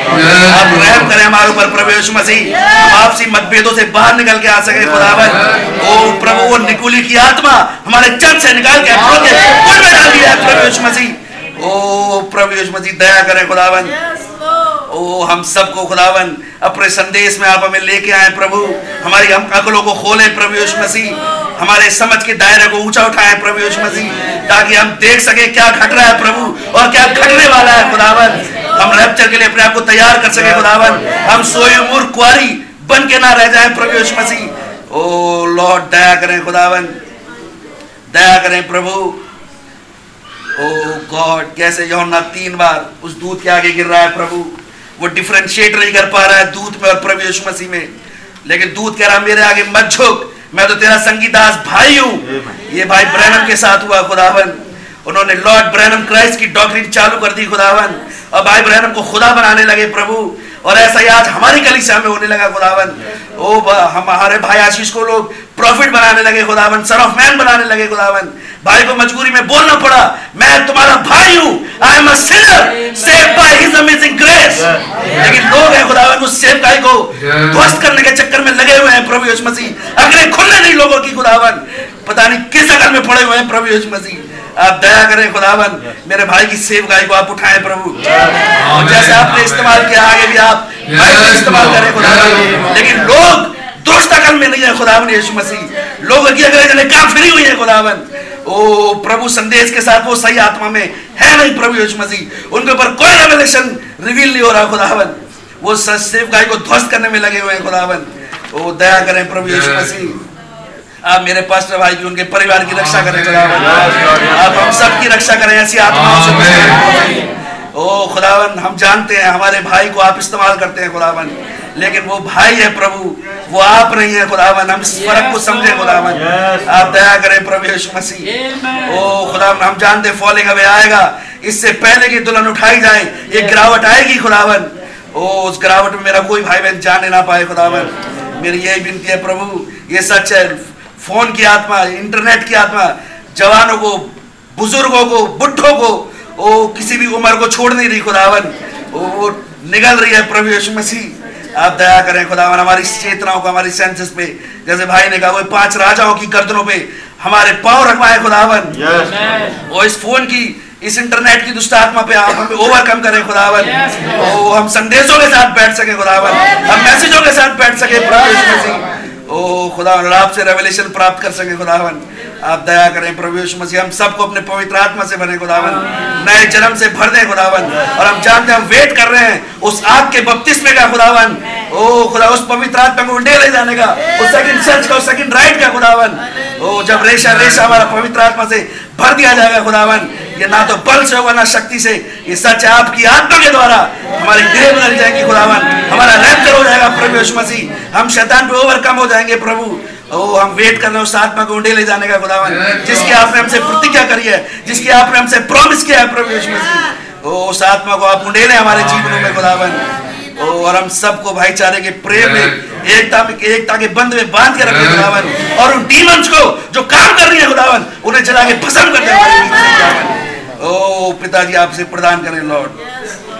आप रहम करें हमारे ऊपर प्रभु यीशु मसीह। हम आपसी मतभेदों से बाहर निकल के आ सके खुदावन ओ प्रभु वो निकुली की आत्मा हमारे चर्च से निकाल के कुल में डाल दिया प्रभु यीशु मसीह। ओ प्रभु यीशु मसीह दया करें खुदावन ओ हम सबको खुदावन अपने संदेश में आप हमें लेके आए प्रभु। हमारी हम अकलों को खोले प्रभु यीशु मसीह। हमारे समझ के दायरे को ऊँचा उठाएँ प्रभु यीशु मसीह, ताकि हम देख सके क्या घट रहा है प्रभु और क्या घटने वाला है, खुदावन। हम रैप्चर के लिए अपने आप को तैयार कर सके, खुदावन। हम सोए मूर्ख कुआरी बन के ना रह जाए प्रभु यीशु मसीह। ओ लॉर्ड, दया करें, खुदावन। दया करें प्रभु। ओ गॉड, कैसे यौना तीन बार उस दूध के आगे गिर रहा है प्रभु। वो डिफरेंशिएट नहीं कर पा रहा है दूध में और प्रभु यीशु मसीह में। लेकिन दूध कह रहा मेरे आगे मत झुक। मैं तो तेरा संगीतास भाई हूँ। ये भाई ब्रैनम के साथ हुआ खुदावन। उन्होंने लॉर्ड ब्रैनम क्राइस्ट की डॉक्ट्रिन चालू कर दी खुदावन। और भाई ब्रैनम को खुदा बनाने लगे प्रभु। और ऐसा ही आज हमारी कलीसिया में होने लगा खुदावन ओ ब- हमारे भाई आशीष को लोग प्रॉफिट बनाने लगे खुदावन सन ऑफ़ मैन बनाने लगे खुदावन भाई को मजबूरी में बोलना पड़ा मैं तुम्हारा भाई हूँ I am a save by his amazing grace लेकिन लोग हैं खुदावन उस सेवकाई को ध्वस्त करने के चक्कर में लगे हुए हैं प्रभु यीशु मसीह। अगले खुलने नहीं लोगों की खुदावन पता नहीं किस अकल में पड़े हुए हैं प्रभु यीशु मसीह। आप दया करें खुदावन मेरे भाई की सेवकाई को आप उठाएँ प्रभु। और जैसे आपने इस्तेमाल किया आगे भी आप भाई को इस्तेमाल करें खुदावन लेकिन लोग अकल में नहीं है खुदावन यीशु मसीह। लोग की अगले जने काम हुई है खुदावन ओ प्रभु संदेश के साथ वो सही आत्मा में है नहीं प्रभु यीशु मसीह। उनके ऊपर कोई रेवलेशन रिवील नहीं हो रहा खुदावन वो सेवकाई को ध्वस्त करने में लगे हुए हैं खुदावन ओ दया करें प्रभु यीशु मसीह। आप मेरे पास्टर भाई की उनके परिवार की रक्षा करें खुदावन आप हम सब की रक्षा करें ऐसी आत्माओं से ओ खुदावन हम जानते हैं हमारे भाई को आप इस्तेमाल करते हैं खुदावन। लेकिन वो भाई है प्रभु वो आप नहीं है खुदावन। हम इस फ़र्क को समझे खुदावन। आप दया करें प्रभु यीशु मसीह। ओ खुदावन हम जानते फॉलिंग अवे आएगा। इससे पहले की दुल्हन उठाई जाए ये गिरावट आएगी खुदावन। ओ उस गिरावट में मेरा कोई भाई बहन जाने ना पाए खुदावन। मेरी यही विनती है प्रभु ये सच है फ़ोन की आत्मा इंटरनेट की आत्मा जवानों को बुज़ुर्गों को बुढ़ों को ओ किसी भी उम्र को छोड़ नहीं रही खुदावन। वो निगल रही है प्रभु यीशु मसीह। आप दया करें खुदावन हमारी चेतनाओं को हमारी सेंसेस पे जैसे भाई ने कहा वो पाँच राजाओं की गर्दनों पे हमारे पाँव रखवाए खुदावन। और इस फ़ोन की इस इंटरनेट की दुष्ट आत्मा पे आप हमें ओवरकम करें खुदावन। ओ हम संदेशों के साथ बैठ सके खुदावन। हम मैसेजों के साथ बैठ सके प्रभु यीशु मसीह। ओ खुदा आप आपसे रेवलेशन प्राप्त कर सके, खुदावन। आप दया करें, प्रभु यीशु मसीह, हम सबको अपने पवित्र आत्मा से भरे, खुदावन। नए जन्म से भर दे, खुदावन। और हम जानते हैं, हम वेट कर रहे हैं, उस आग के बपतिस्मे का, खुदावन। ओ, खुदा, उस पवित्र आत्मा को उंडे ले जाने का, उस सेकंड सर्च का, उस सेकंड राइट का, खुदावन। ओ, जब रेशा रेशा हमारा पवित्र आत्मा से भर दिया जाएगा खुदावन ये ना तो बल से होगा, ना शक्ति से। ये सच है आपकी आत्मा के द्वारा हमारी देह बदल जाएगी खुदावन हमारा रैप्चर हो जाएगा प्रभु यीशु मसीह। हम शैतान पे ओवरकम हो जाएँगे प्रभु। ओ, हम वेट कर रहे हैं उस आत्मा को ले जाने का खुदावन जिसकी आपने हमसे प्रतिज्ञा करी है, जिसकी आपने हमसे प्रॉमिस किया है प्रभु यीशु मसीह। ओ उस आत्मा को आप उंडेले हमारे जीवनों में खुदावन ओ और हम सबको भाईचारे के प्रेम में एकता में एकता के बंध में बाँध के रखे खुदावन। और उन डीमंस को जो काम कर रही है खुदावन उन्हें जला के भस्म कर दे। ओ पिताजी आपसे प्रदान करें लॉर्ड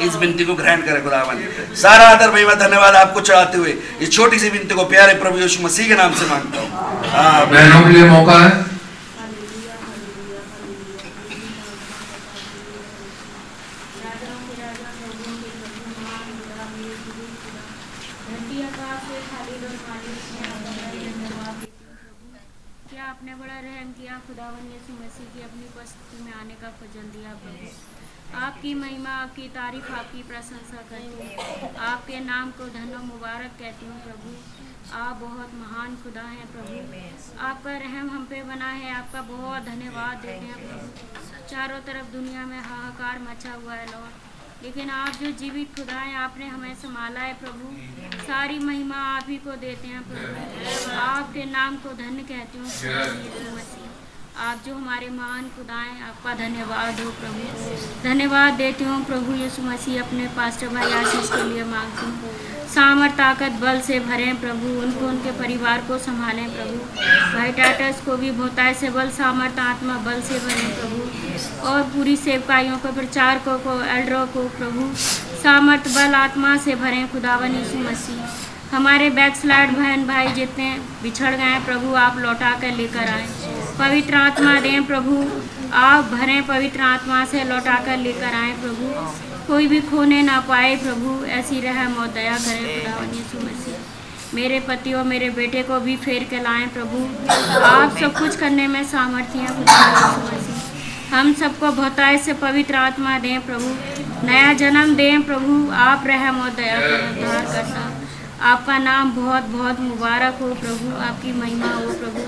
इस विनती को ग्रहण करें खुदावन। सारा आदर महिमा धन्यवाद आपको चढ़ाते हुए। इस छोटी सी विनती को प्यारे प्रभु यीशु मसीह के नाम से माँगता हूँ। आमीन। बहनों के लिए मौका है क्या आपने बड़ा रहम किया खुदावन यीशु मसीह की अपनी उपस्थिति में आने का फजल दिया प्रभु आपकी महिमा आपकी तारीफ़ आपकी प्रशंसा करती हूँ। आपके नाम को धनो मुबारक कहती हूँ प्रभु। आप बहुत महान खुदा हैं प्रभु। आपका रहम हम पे बना है। आपका बहुत धन्यवाद देते हैं प्रभु। चारों तरफ़ दुनिया में हाहाकार मचा हुआ है लॉर्ड लेकिन आप जो जीवित खुदा हैं आपने हमें संभाला है प्रभु। सारी महिमा आप ही को देते हैं प्रभु। आपके नाम को धन्य कहती हूँ। आप जो हमारे महान खुदाएँ, आपका धन्यवाद हो प्रभु। धन्यवाद देती हूँ प्रभु यीशु मसीह, अपने पास्टर भाई आशीष के लिए मांगती हूँ। सामर ताकत, बल से भरें प्रभु, उनको, उनके परिवार को संभालें प्रभु। भाई टाटस को भी बहुताय से बल सामर्थ आत्मा, बल से भरें प्रभु। और पूरी सेवकाइयों को, प्रचारकों को, एल्डरों को प्रभु। सामर्थ, बल, आत्मा से भरें खुदावन यीशु मसीह। हमारे बैकस्लाइड बहन भाई जितने बिछड़ गए प्रभु आप लौटा कर लेकर आए। पवित्र आत्मा दें प्रभु, आप भरें पवित्र आत्मा से लौटा कर लेकर आए प्रभु। कोई भी खोने ना पाए प्रभु, ऐसी रहम और दया करें खुदावन मेरे पति और मेरे बेटे को भी फेर के लाएँ प्रभु। आप सब कुछ करने में सामर्थ्य हैं मसीह। हम सबको बहुताय से पवित्र आत्मा दें प्रभु। नया जन्म दें प्रभु। आप रहम और दया करें उद्धार करता आपका नाम बहुत बहुत मुबारक हो प्रभु, आपकी महिमा हो प्रभु।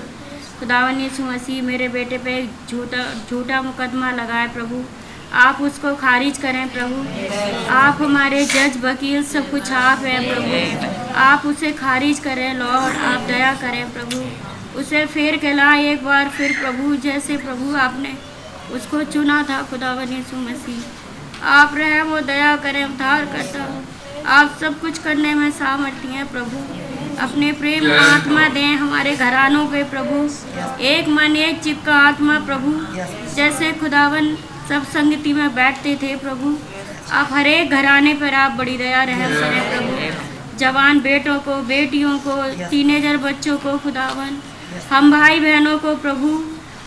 खुदावन यीशु मसीह, मेरे बेटे पे झूठा झूठा मुकदमा लगाए प्रभु। आप उसको खारिज करें प्रभु। आप हमारे जज, वकील, सब कुछ आप हैं प्रभु। आप उसे खारिज करें, लॉर्ड, आप दया करें प्रभु। उसे फिर के लाए एक बार, फिर प्रभु, जैसे प्रभु आपने उसको चुना था, खुदावन यीशु मसीह। आप रहे वो दया करें उद्धार करता आप सब कुछ करने में सामर्थ्य हैं प्रभु। अपने प्रेम आत्मा दें हमारे घरानों के प्रभु। एक मन एक चित्त का आत्मा प्रभु। जैसे खुदावन सब संगति में बैठते थे प्रभु। आप हर एक घराने पर आप बड़ी दया रहम करें प्रभु। जवान बेटों को बेटियों को टीनेजर बच्चों को खुदावन। हम भाई बहनों को प्रभु।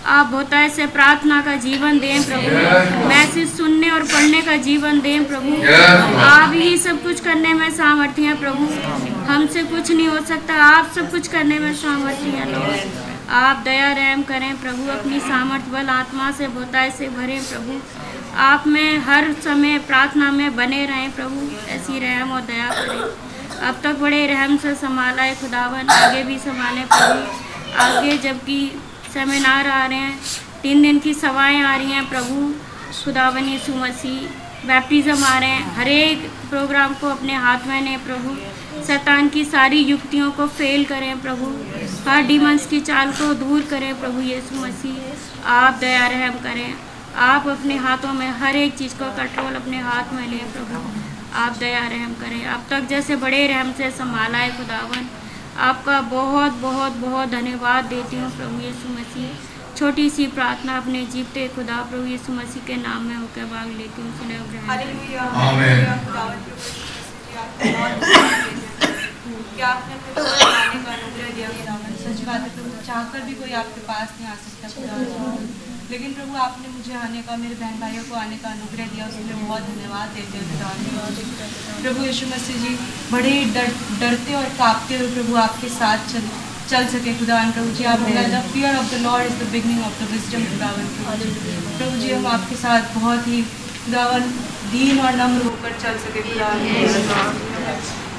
आप बहुताय से प्रार्थना का जीवन दें प्रभु। मैसेज सुनने और पढ़ने का जीवन दें प्रभु। आप ही सब कुछ करने में सामर्थ्य हैं प्रभु। हमसे कुछ नहीं हो सकता आप सब कुछ करने में सामर्थ्य हैं। लॉर्ड आप दया रहम करें प्रभु अपनी सामर्थ्य बल आत्मा से बहुताय से भरें प्रभु। आप में हर समय प्रार्थना में बने रहें प्रभु ऐसी रहम और दया करें। अब तक बड़े रहम से संभाला है खुदावन आगे भी संभालें प्रभु। आगे जबकि सेमिनार आ रहे हैं। तीन दिन की सभाएँ आ रही हैं प्रभु, खुदावन यीशु मसीह बैप्टिज्म आ रहे हैं। हर एक प्रोग्राम को अपने हाथ में लें प्रभु। शैतान की सारी युक्तियों को फेल करें प्रभु। हर डिमंस की चाल को दूर करें प्रभु यीशु मसीह। आप दया रहम करें। आप अपने हाथों में हर एक चीज़ को कंट्रोल अपने हाथ में लें प्रभु। आप दया रहम करें। अब तक जैसे बड़े रहम से संभाला है खुदावन। आपका बहुत बहुत बहुत धन्यवाद देती हूँ प्रभु यीशु मसीह। छोटी सी प्रार्थना अपने जीवते खुदा प्रभु यीशु मसीह के नाम में होकर भाग लेती हूँ सुने क्या आपने चाहकर भी कोई आपके पास नहीं आ सकता लेकिन प्रभु आपने मुझे आने का मेरे बहन भाइयों को आने का अनुग्रह दिया उसके लिए बहुत धन्यवाद देते हैं खुदावन प्रभु यीशु मसीह जी बड़े डर डरते और कांपते हुए प्रभु आपके साथ चल चल सके खुदावन प्रभु जी। आप बोला the fear of the lord is the beginning of the wisdom खुदावन प्रभु जी। हम आपके साथ बहुत ही खुदावन दीन और नम्र होकर चल सके खुदावन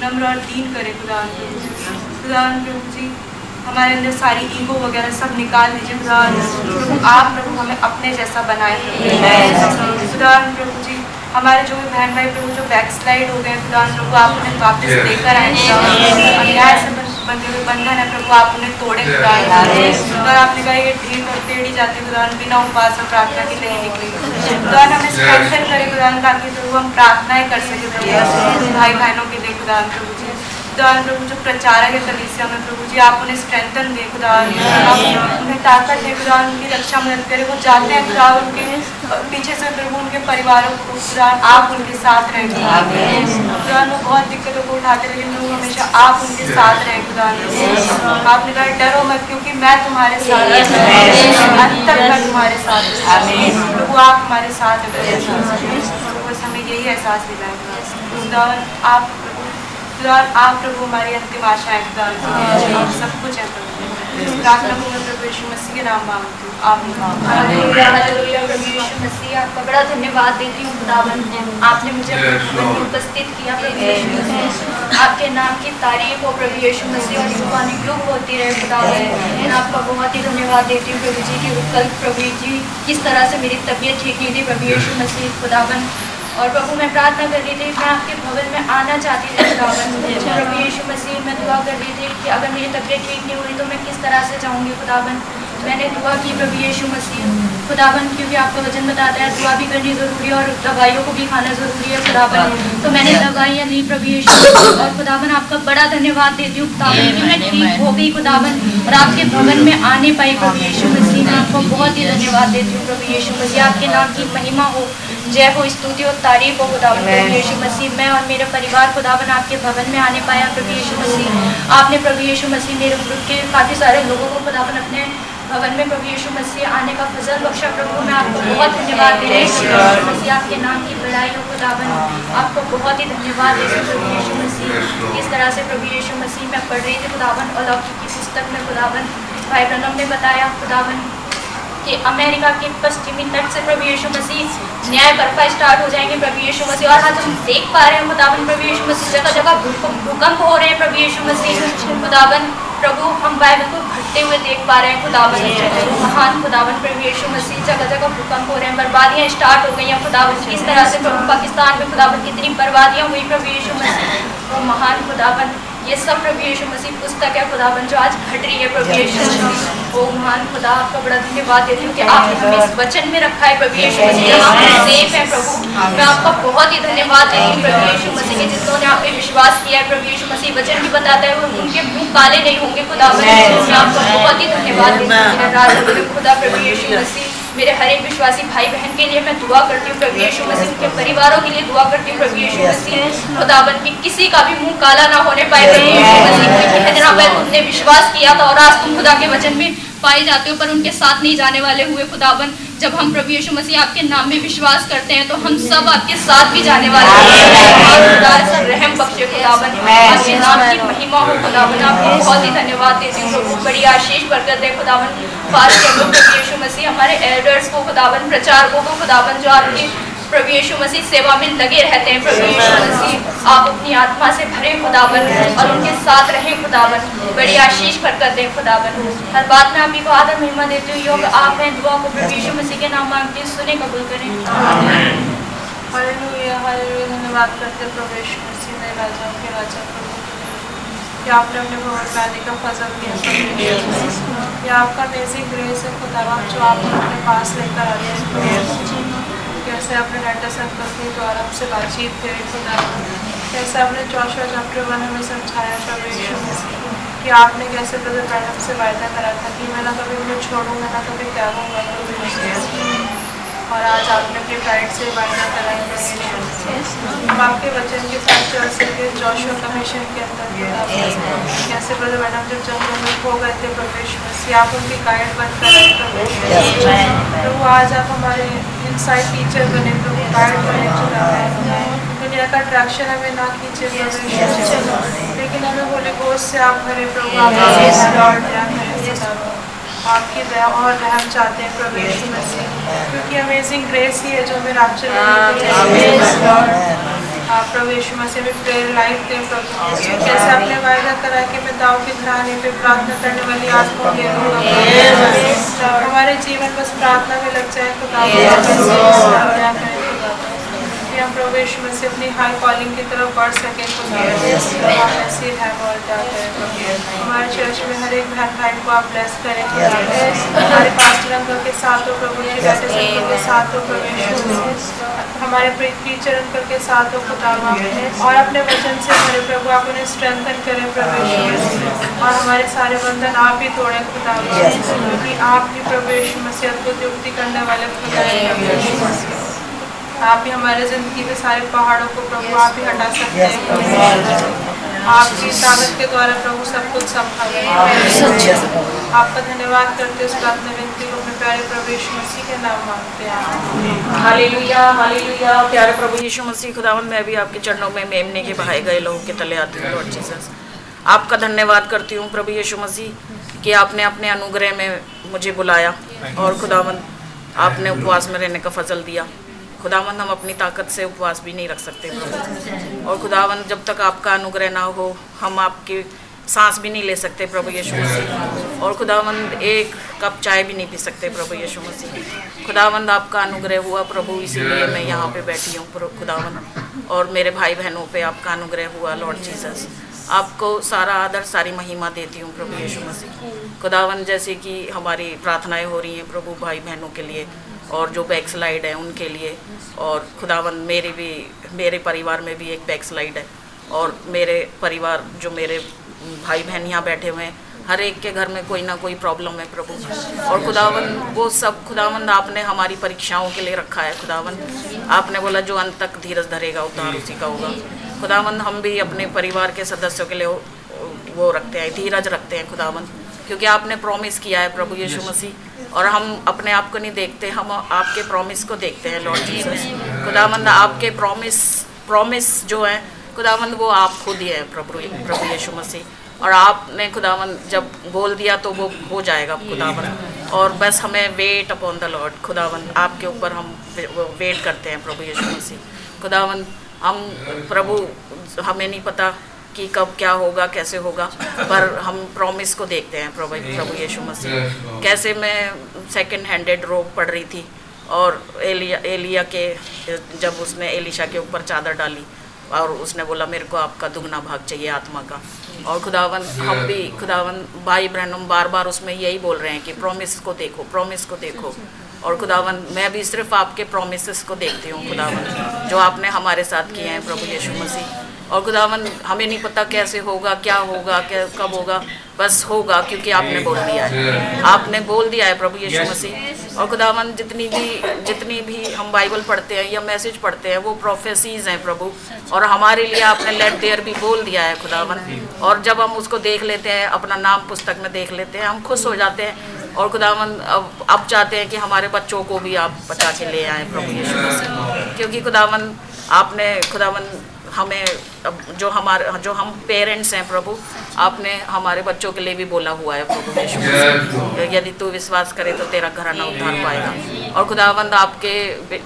नम्र और दीन करे खुदावन प्रभु खुदावन प्रभु जी हमारे अंदर सारी ईगो वगैरह सब निकाल दीजिए खुदावन आप प्रभु हमें अपने जैसा बनाए खुदावन प्रभु जी हमारे जो भी बहन भाई प्रभु जो बैक स्लाइड हो गए खुदावन प्रभु आप उन्हें वापस लेकर आए अन्याय से बंधे हुए बंधन है प्रभु आप उन्हें तोड़े खुदावन खुदा आपने कहा ये ढील और टेढ़ी जाती खुदावन बिना उपवास और प्रार्थना की नहीं निकली। खुदावन हमें स्ट्रेंथन करे खुदावन ताकि प्रभु हम प्रार्थनाएँ कर सके प्रभु भाई बहनों के लिए खुदावन प्रभु जी। खुदावन प्रभु जो प्रचारक है कलीसिया में प्रभु जी आप उन्हें स्ट्रेंथन दे आप उन्हें ताकत दे खुदावन उनकी रक्षा मदद करे। वो चाहते हैं खुदावन उनके पीछे से प्रभु उनके परिवारों को खुदावन आप उनके साथ रहे खुदावन वो बहुत दिक्कतों को उठाते लेकिन प्रभु हमेशा आप उनके साथ रहे खुदावन आपने कहा डरो मत क्योंकि मैं तुम्हारे साथ अंत तक मैं तुम्हारे साथ प्रभु आप हमारे साथ हमें यही एहसास दिलाए खुदावन आप खुदावन आप प्रभु हमारी अंतिम आशा है आप सब कुछ है प्रभु। प्रार्थना को मैं प्रभु यीशु मसीह के नाम मांगती हूँ आमीन। आपका बड़ा धन्यवाद देती हूँ खुदावन आपने मुझे उपस्थित किया प्रभु आपके नाम की तारीफ़ हो प्रभु यीशु मसीह और जुबानी युग होती रहे खुदावन मैं आपका बहुत ही धन्यवाद देती हूँ प्रभु जी की कल प्रभु जी किस तरह से मेरी तबीयत ठीक नहीं थी प्रभु यीशु मसीह खुदावन। और प्रभु मैं प्रार्थना कर रही थी मैं आपके भवन में आना चाहती थी खुदावन प्रभु यीशु मसीह मैं दुआ कर रही थी कि अगर मेरी तबीयत ठीक नहीं हुई तो मैं किस तरह से जाऊँगी खुदावन? मैंने दुआ की प्रभु यीशु मसीह। खुदावन क्योंकि आपका वचन बताता है दुआ भी करनी ज़रूरी है और दवाइयों को भी खाना ज़रूरी है खुदावन। तो मैंने दवाइयाँ ली प्रभु यीशु और खुदावन आपका बड़ा धन्यवाद देती हूँ कि मैं ठीक हो गई खुदावन। और आपके भवन में आने पाई प्रभु यीशु मसीह। मैं आपको बहुत ही धन्यवाद देती हूँ प्रभु यीशु मसीह। आपके नाम की महिमा हो जय हो स्तुति और तारीफ़ हो खुदा प्रभु यीशु मसीह। मैं और मेरा परिवार खुदावन आपके भवन में आने पाया प्रभु यीशु मसीह। आपने प्रभु यीशु मसीह मेरे ग्रुप के काफ़ी सारे लोगों को खुदावन अपने भवन में प्रभु यीशु मसीह आने का फजल बख्शा। प्रभु मैं आपको बहुत धन्यवाद दे रही हूँ प्रभु यीशु मसीह आपके नाम की बड़ाई हो खुदावन आपको बहुत ही धन्यवाद देती प्रभु यीशु मसीह। इस तरह से प्रभु यीशु मसीह मैं पढ़ रही थी खुदावन और अलौकिक की पुस्तक में खुदावन भाई ब्रनम ने बताया खुदावन कि अमेरिका के पश्चिमी तट से प्रभु यीशु मसीह न्याय बर्फा स्टार्ट हो जाएँगे प्रभु यीशु मसीह। और आज हम देख पा रहे हैं खुदावन प्रभु यीशु मसीह जगह जगह भूकंप हो रहे हैं प्रभु यीशु मसीह। खुदावन, प्रभु, हम बाइबल को घटते हुए देख पा रहे हैं खुदावन। महान खुदावन प्रभु यीशु मसीह जगह जगह भूकंप हो रहे हैं, बर्बादियाँ स्टार्ट हो गई हैं। खुदावन इस तरह से प्रभु पाकिस्तान में खुदावन कितनी बर्बादियाँ हुई प्रभु यीशु मसीह। वो महान खुदावन ये सब प्रभु यीशु मसीह पुस्तक है खुदावन जो आज घट रही है प्रभु यीशु मसीह ओ महान खुदा आपका बड़ा धन्यवाद देती हूँ कि आपने हमें इस वचन में रखा है प्रभु यीशु मसीह हम सेफ़ है प्रभु मैं आपका बहुत ही धन्यवाद देती हूँ प्रभु यीशु मसीह के जिन्होंने आप पे विश्वास किया है प्रभु यीशु मसीह वचन भी बताता है वो उनके मुँह काले नहीं होंगे खुदावन मैं आपका बहुत ही धन्यवाद देती हूँ खुदा प्रभु यीशु मसीह मेरे हर एक विश्वासी भाई बहन के लिए मैं दुआ करती हूँ प्रभु यीशु मसीह उनके परिवारों के लिए दुआ करती हूँ प्रभु यीशु मसीह खुदावन की किसी का भी मुँह काला ना होने पाए प्रभु यीशु मसीह कोई कह देना तुमने विश्वास किया था और आज तुम खुदा के वचन में पाए जाते हो पर उनके साथ नहीं जाने वाले हुए खुदावन जब हम प्रभु यीशु मसीह आपके नाम में विश्वास करते हैं तो हम सब आपके साथ भी जाने वाले हैं। और खुदा सब रहम बख्शे खुदावन आपके नाम की महिमा हो खुदावन आपको बहुत ही धन्यवाद देती हूँ प्रभु। बड़ी आशीष बरकत है खुदावन फास्ट प्रभु यीशु मसीह हमारे एल्डर्स को खुदावन प्रचारकों को खुदावन जो आपकी प्रभु यीशु मसीह सेवा में लगे रहते हैं। प्रभु यीशु मसीह आप अपनी आत्मा से भरे खुदावन और उनके साथ रहें खुदावन। बड़ी आशीष बरकत दें खुदावन। हर बात में आप को आदर महिमा देती हूँ योग आप हैं दुआ को प्रभु यीशु मसीह के नाम मांगती हूँ सुने कबूल करें। हालेलुया हालेलुया धन्यवाद करते प्रभु यीशु मसीह ने राजाओं के राजा प्रभु। कि आपने अपने भवन में का फजल दिया ये आपका अमेजिंग ग्रेस है खुदावा जो आपने अपने पास लेकर आ रहे हैं कैसे आपने डाटा संकल के द्वारा से बातचीत कैसे आपने चौशा चैप्टर वन हमें समझाया था कि आपने कैसे ब्रदर मैडम से वायदा करा था कि मैं ना कभी उन्हें छोड़ूँगा ना कभी त्यागूँगा और आज आपने अपनी ब्राइड से वायदा कराई हम आपके वचन के साथ चल सके जोशुआ कमीशन के अंदर कैसे ब्रदर मैडम, जब जंगल में खो गए थे प्रवेश मसीह आप उनकी गाइड बन कर तो वो आज आप हमारे इनसाइड टीचर बने तो गाइड बने चुका है। दुनिया का अट्रैक्शन हमें ना खींचे लेकिन हमें होली गोस्ट से आप भरे प्रभु आप आपकी दया और रहम चाहते हैं प्रभु यीशु मसीह। क्योंकि अमेजिंग ग्रेस ही है जो हमें राप्चर आप प्रभु यीशु मसीह में प्रेयर लाइफ दें प्रभु। जैसे आपने वायदा करा कि मैं दाव के घराने पे प्रार्थना करने वाली आत्मा लूँगा हमारे जीवन बस प्रार्थना में लग जाए तो कि हम प्रभु यीशु मसीह अपनी हाई कॉलिंग की तरफ़ बढ़ सकें ज़्यादा हमारे चर्च में हर एक बहन भाई को आप ब्लेस करें। हमारे पास्टर अंकल के साथ हो प्रभु जी बैठे अंकल के साथ हो। प्रभु हमारे टीचर अंकल के साथ हो। खुदावा और अपने वचन से हमारे प्रभु आप उन्हें स्ट्रेंथन करें प्रवेश और हमारे सारे बंधन आप ही तोड़े खुदावा क्योंकि आप ही प्रभु यीशु मसीह अद्भुत युक्ति करने वाले खुदा है प्रभु यीशु मसीह आप ही हमारे ज़िंदगी के सारे पहाड़ों को प्रभु आप ही हटा सकते हैं। आपकी ताकत के द्वारा प्रभु सब कुछ संभाल आपका धन्यवाद करते इस प्रार्थना विनती को अपने प्यारे प्रभु यीशु मसीह के नाम मांगते हैं। हालेलुया हालेलुया प्यारे प्रभु यीशु मसीह खुदावन मैं भी आपके चरणों में मेमने के बहाए गए लोगों के तले आती हूँ लॉर्ड जीसस आपका धन्यवाद करती हूँ प्रभु यीशु मसीह कि आपने अपने अनुग्रह में मुझे बुलाया और खुदावन आपने उपवास में रहने का फजल दिया। खुदावन हम अपनी ताकत से उपवास भी नहीं रख सकते, प्रभु। और खुदावन जब तक आपका अनुग्रह ना हो, हम आपकी सांस भी नहीं ले सकते, प्रभु यीशु मसीह। और खुदावंद, एक कप चाय भी नहीं पी सकते, प्रभु यीशु मसीह। खुदावंद, आपका अनुग्रह हुआ, प्रभु, इसीलिए मैं यहाँ पे बैठी हूँ खुदावंद। और मेरे भाई बहनों पे आपका अनुग्रह हुआ, लॉर्ड जीसस। आपको सारा आदर, सारी महिमा देती हूँ, प्रभु यीशु मसीह। खुदावन जैसे कि हमारी प्रार्थनाएँ हो रही हैं, प्रभु भाई बहनों के लिए और जो बैक स्लाइड है उनके लिए। और खुदावन मेरे भी मेरे परिवार में भी एक बैक स्लाइड है। और मेरे परिवार जो मेरे भाई बहन यहाँ बैठे हुए हैं हर एक के घर में कोई ना कोई प्रॉब्लम है प्रभु। और खुदावन वो सब खुदावन आपने हमारी परीक्षाओं के लिए रखा है खुदावन। आपने बोला जो अंत तक धीरज धरेगा उद्धार उसी का होगा। खुदावन हम भी अपने परिवार के सदस्यों के लिए वो रखते हैं धीरज रखते हैं खुदावन क्योंकि आपने प्रॉमिस किया है प्रभु यीशु मसीह। और हम अपने आप को नहीं देखते हम आपके प्रॉमिस को देखते हैं लॉर्ड जीसस खुदावंद आपके प्रॉमिस प्रॉमिस जो है खुदावंद वो आप खुद ही है प्रभु प्रभु यीशु मसीह। और आपने खुदावन जब बोल दिया तो वो हो जाएगा खुदावन और बस हमें वेट अपॉन द लॉर्ड खुदावन आपके ऊपर हम वेट करते हैं प्रभु यीशु मसीह। खुदावन हम प्रभु हमें नहीं पता कि कब क्या होगा कैसे होगा पर हम प्रॉमिस को देखते हैं प्रभु प्रभु यीशु मसीह। कैसे मैं सेकंड हैंडेड रोग पढ़ रही थी और एलिया एलिया के जब उसने एलिशा के ऊपर चादर डाली और उसने बोला मेरे को आपका दुगना भाग चाहिए आत्मा का। और खुदावन हम भी खुदावन भाई बहन हम बार बार उसमें यही बोल रहे हैं कि प्रॉमिस को देखो प्रॉमिस को देखो। और खुदावन मैं भी सिर्फ़ आपके प्रोमिस को देखती हूँ खुदावन जो आपने हमारे साथ किए हैं प्रभु यीशु मसीह। और खुदावन हमें नहीं पता कैसे होगा क्या होगा क्या कब होगा बस होगा क्योंकि आपने बोल दिया है। आपने बोल दिया है प्रभु यीशु मसीह। और खुदावन जितनी भी जितनी भी हम बाइबल पढ़ते हैं या मैसेज पढ़ते हैं वो प्रोफेसीज हैं प्रभु। और हमारे लिए आपने लेट देयर भी बोल दिया है खुदावन। और जब हम उसको देख लेते हैं अपना नाम पुस्तक में देख लेते हैं हम खुश हो जाते हैं। और खुदावन अब अब चाहते हैं कि हमारे बच्चों को भी आप बचा के ले आए प्रभु यीशु मसीह। क्योंकि खुदावन आपने खुदावन हमें जो हमारे जो हम पेरेंट्स हैं प्रभु आपने हमारे बच्चों के लिए भी बोला हुआ है प्रभु यीशु मसीह। यदि तू विश्वास करे तो तेरा घर घराना उद्धार पाएगा। और खुदावंद आपके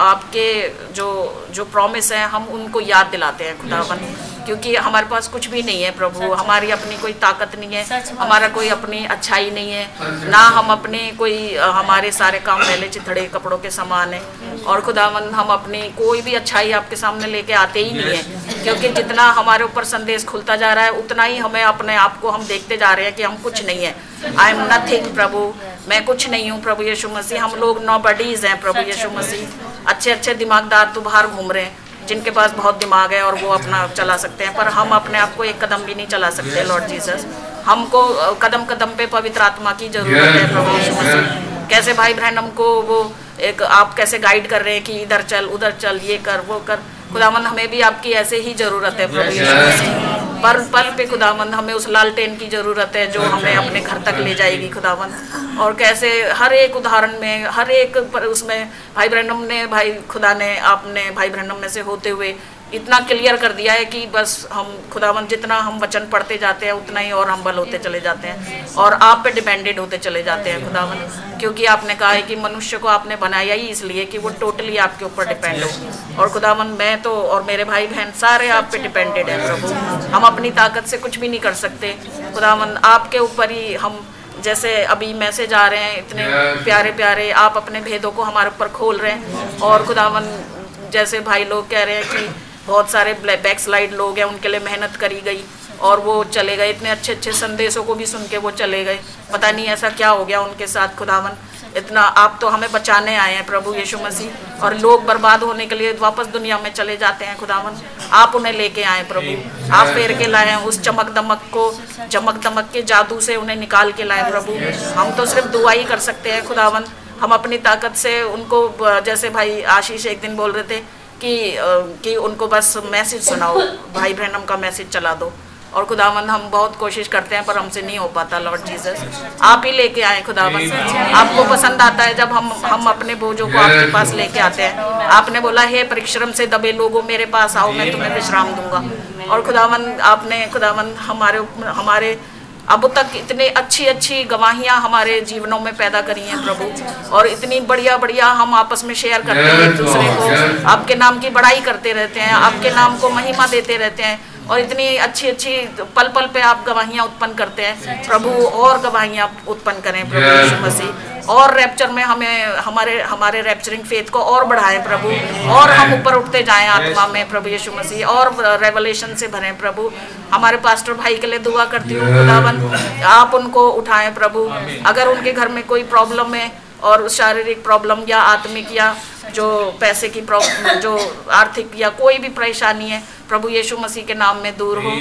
आपके जो जो प्रॉमिस हैं हम उनको याद दिलाते हैं खुदावंद। क्योंकि हमारे पास कुछ भी नहीं है प्रभु। हमारी अपनी कोई ताकत नहीं है। हमारा कोई अपनी अच्छाई नहीं है। ना हम अपने कोई हमारे सारे काम पहले चिथड़े कपड़ों के समान है। और खुदावंद हम अपनी कोई भी अच्छाई आपके सामने लेके आते ही नहीं है। क्योंकि जितना हमारे ऊपर संदेश खुलता जा रहा है उतना ही हमें अपने आप को हम देखते जा रहे हैं कि हम कुछ नहीं है। आई एम नथिंग प्रभु। मैं कुछ नहीं हूँ प्रभु यीशु मसीह। हम लोग नो बडीज हैं प्रभु यीशु मसीह। अच्छे अच्छे दिमागदार तो बाहर घूम रहे हैं जिनके पास बहुत दिमाग है और वो अपना चला सकते हैं पर हम अपने आप को एक कदम भी नहीं चला सकते लॉर्ड जीसस हमको कदम कदम पे पवित्र आत्मा की ज़रूरत है प्रभु यीशु मसीह। कैसे भाई बहन हमको वो एक आप कैसे गाइड कर रहे हैं कि इधर चल उधर चल ये कर वो कर। खुदामंद हमें भी आपकी ऐसे ही ज़रूरत है प्रभु यीशु पर पल पे खुदामंद हमें उस लालटेन की ज़रूरत है जो हमें अपने घर तक ले जाएगी खुदावंद। और कैसे हर एक उदाहरण में हर एक उसमें भाई ब्रहणम ने भाई खुदा ने आपने भाई ब्रहणम में से होते हुए इतना क्लियर कर दिया है कि बस हम खुदावन जितना हम वचन पढ़ते जाते हैं उतना ही और हम बल होते चले जाते हैं। और आप पे डिपेंडेड होते चले जाते हैं खुदावन क्योंकि आपने कहा है कि मनुष्य को आपने बनाया ही इसलिए कि वो टोटली आपके ऊपर डिपेंड हो। और खुदावन मैं तो और मेरे भाई बहन सारे आप पे डिपेंडेड हैं प्रभु। हम अपनी ताकत से कुछ भी नहीं कर सकते। खुदावन आपके ऊपर ही हम जैसे अभी मैसेज आ रहे हैं इतने प्यारे प्यारे आप अपने भेदों को हमारे ऊपर खोल रहे हैं। और खुदावन जैसे भाई लोग कह रहे हैं कि बहुत सारे बैक स्लाइड लोग हैं, उनके लिए मेहनत करी गई और वो चले गए। इतने अच्छे अच्छे संदेशों को भी सुन के वो चले गए। पता नहीं ऐसा क्या हो गया उनके साथ, खुदावन। इतना आप तो हमें बचाने आए हैं प्रभु यीशु मसीह और लोग बर्बाद होने के लिए वापस दुनिया में चले जाते हैं, खुदावन। आप उन्हें लेके आए प्रभु। आप फेर के लाए हैं, उस चमक दमक को चमक दमक के जादू से उन्हें निकाल के लाए प्रभु। हम तो सिर्फ़ दुआ ही कर सकते हैं, खुदावन। हम अपनी ताकत से उनको, जैसे भाई आशीष एक दिन बोल रहे थे कि कि उनको बस मैसेज सुनाओ भाई बहन का मैसेज चला दो। और खुदावन हम बहुत कोशिश करते हैं पर हमसे नहीं हो पाता लॉर्ड जीसस आप ही लेके आए खुदावन आपको पसंद आता है जब हम हम अपने बोझों को आपके पास लेके आते हैं। आपने बोला हे परिश्रम से दबे लोगों मेरे पास आओ मैं तुम्हें विश्राम दूँगा। और खुदावन आपने खुदावन हमारे हमारे अब तक इतने अच्छी अच्छी गवाहियाँ हमारे जीवनों में पैदा करी हैं प्रभु। और इतनी बढ़िया बढ़िया हम आपस में शेयर करते हैं एक दूसरे को। आपके नाम की बड़ाई करते रहते हैं आपके नाम को महिमा देते रहते हैं। और इतनी अच्छी अच्छी पल पल पे आप गवाहियाँ उत्पन्न करते हैं। प्रभु और गवाहियाँ उत्पन्न करें प्रभु यीशु मसीह। और रैप्चर में हमें हमारे हमारे रैप्चरिंग फेथ को और बढ़ाएँ प्रभु। और हम ऊपर उठते जाएँ आत्मा में प्रभु यीशु मसीह। और रेवलेशन से भरें प्रभु। हमारे पास्टर भाई के लिए दुआ करती हूँ खुदावन आप उनको उठाएँ प्रभु। अगर उनके घर में कोई प्रॉब्लम है और शारीरिक प्रॉब्लम या आत्मिक या जो पैसे की प्रॉब्लम जो आर्थिक या कोई भी परेशानी है प्रभु यीशु मसीह के नाम में दूर हो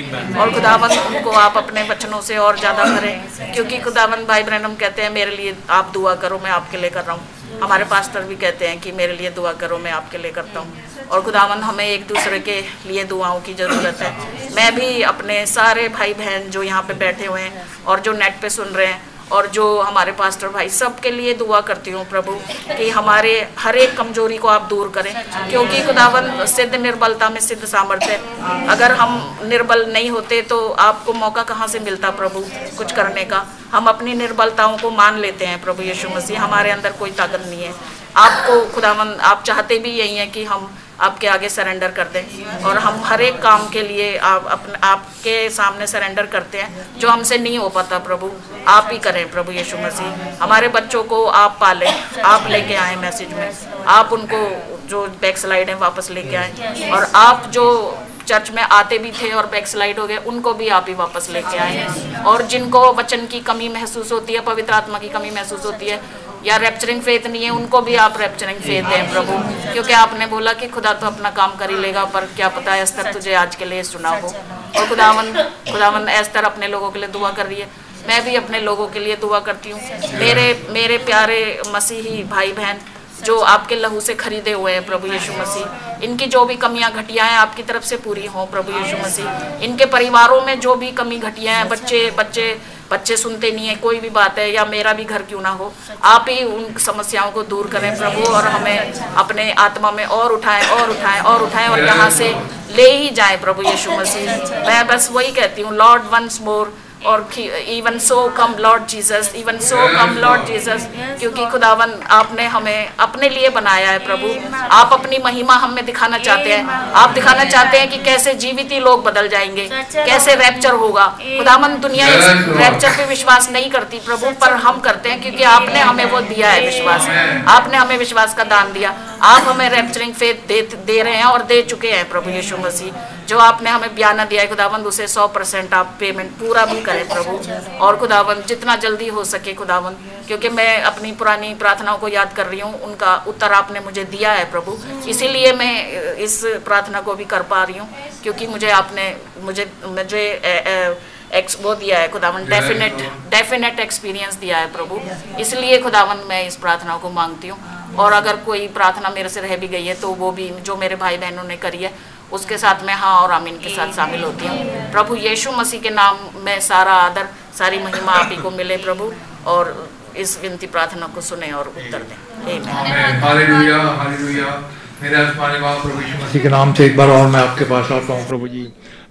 और खुदावन उनको आप अपने वचनों से और ज़्यादा करें। क्योंकि खुदावन भाई ब्रहणम कहते हैं मेरे लिए आप दुआ करो मैं आपके लिए कर रहा हूँ। हमारे पास्टर भी कहते हैं कि मेरे लिए दुआ करो मैं आपके लिए करता हूँ। और खुदावन हमें एक दूसरे के लिए दुआओं की ज़रूरत है। मैं भी अपने सारे भाई बहन जो यहाँ पे बैठे हुए हैं और जो नेट पे सुन रहे हैं और जो हमारे पास्टर भाई सबके लिए दुआ करती हूँ प्रभु, कि हमारे हर एक कमज़ोरी को आप दूर करें, क्योंकि खुदावन सिद्ध निर्बलता में सिद्ध सामर्थ्य है। अगर हम निर्बल नहीं होते तो आपको मौका कहाँ से मिलता प्रभु, कुछ करने का? हम अपनी निर्बलताओं को मान लेते हैं प्रभु यीशु मसीह, हमारे अंदर कोई ताकत नहीं है। आपको खुदावन, आप चाहते भी यही हैं कि हम आपके आगे सरेंडर कर दें। और हम हर एक काम के लिए आप अपने, आपके सामने सरेंडर करते हैं, जो हमसे नहीं हो पाता प्रभु। आप ही करें प्रभु यीशु मसीह। हमारे बच्चों को आप पालें, आप लेके आए मैसेज में। आप उनको जो बैक स्लाइड है वापस लेके आए। और आप जो चर्च में आते भी थे और बैक स्लाइड हो गए, उनको भी आप ही वापस लेके आए। और जिनको वचन की कमी महसूस होती है, पवित्र आत्मा की कमी महसूस होती है, या रेप्चरिंग फेथ नहीं है, उनको भी आप रेप्चरिंग फेथ दें प्रभु। क्योंकि आपने बोला कि खुदा तो अपना काम कर ही लेगा, पर क्या पता है अस्तर तुझे आज के लिए सुना हो। और खुदावन खुदावन अस्तर अपने लोगों के लिए दुआ कर रही है। मैं भी अपने लोगों के लिए दुआ करती हूँ। मेरे मेरे प्यारे मसीही भाई बहन जो आपके लहू से खरीदे हुए हैं प्रभु यीशु मसीह। इनकी जो भी कमियाँ घटियाँ हैं आपकी तरफ़ से पूरी हों प्रभु यीशु मसीह। इनके परिवारों में जो भी कमी घटियाँ हैं, बच्चे बच्चे बच्चे सुनते नहीं है, कोई भी बात है या मेरा भी घर क्यों ना हो, आप ही उन समस्याओं को दूर करें प्रभु और हमें अपने आत्मा में और उठाएँ और उठाएँ और उठाएँ और यहाँ से ले ही जाए प्रभु यीशु मसीह। मैं बस वही कहती हूँ लॉर्ड वंस मोर और even so come lord Jesus even so come lord Jesus क्योंकि खुदावन आपने हमें अपने लिए बनाया है प्रभु। आप अपनी महिमा हमें दिखाना चाहते हैं। आप दिखाना चाहते हैं कि कैसे जीवित ही लोग बदल जाएँगे कैसे रैप्चर होगा। खुदावन दुनिया इस रैप्चर पे विश्वास नहीं करती प्रभु पर हम करते हैं क्योंकि आपने हमें वो दिया है विश्वास। आपने हमें विश्वास का दान दिया। आप हमें रैप्चरिंग फेथ दे दे रहे हैं और दे चुके हैं प्रभु यीशु मसीह। जो आपने हमें बयाना दिया है खुदावंद उसे सौ परसेंट आप पेमेंट पूरा भी करें प्रभु। और खुदावंद जितना जल्दी हो सके खुदावंद क्योंकि मैं अपनी पुरानी प्रार्थनाओं को याद कर रही हूँ उनका उत्तर आपने मुझे दिया है प्रभु। इसीलिए मैं इस प्रार्थना को भी कर पा रही हूँ क्योंकि मुझे आपने मुझे मुझे एक्स वो दिया है खुदावन डेफिनेट डेफिनेट एक्सपीरियंस दिया है प्रभु। इसलिए खुदावन मैं इस प्रार्थना को मांगती हूँ। और अगर कोई प्रार्थना मेरे से रह भी गई है तो वो भी जो मेरे भाई बहनों ने करी है उसके साथ मैं हाँ और आमीन के साथ शामिल होती हूँ। प्रभु यीशु मसीह के नाम में सारा आदर सारी महिमा आप ही को मिले प्रभु और इस विनती प्रार्थना को सुने और उत्तर दें। हालेलुया हालेलुया मेरे आसमानी बाप प्रभु यीशु मसीह के नाम से एक बार और मैं आपके पास आता हूँ प्रभु जी।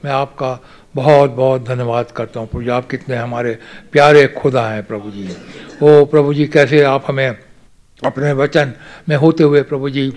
मैं आपका बहुत बहुत धन्यवाद करता हूँ प्रभु जी। आप कितने हमारे प्यारे खुदा हैं प्रभु जी। ओ प्रभु जी कैसे आप हमें अपने वचन में होते हुए प्रभु जी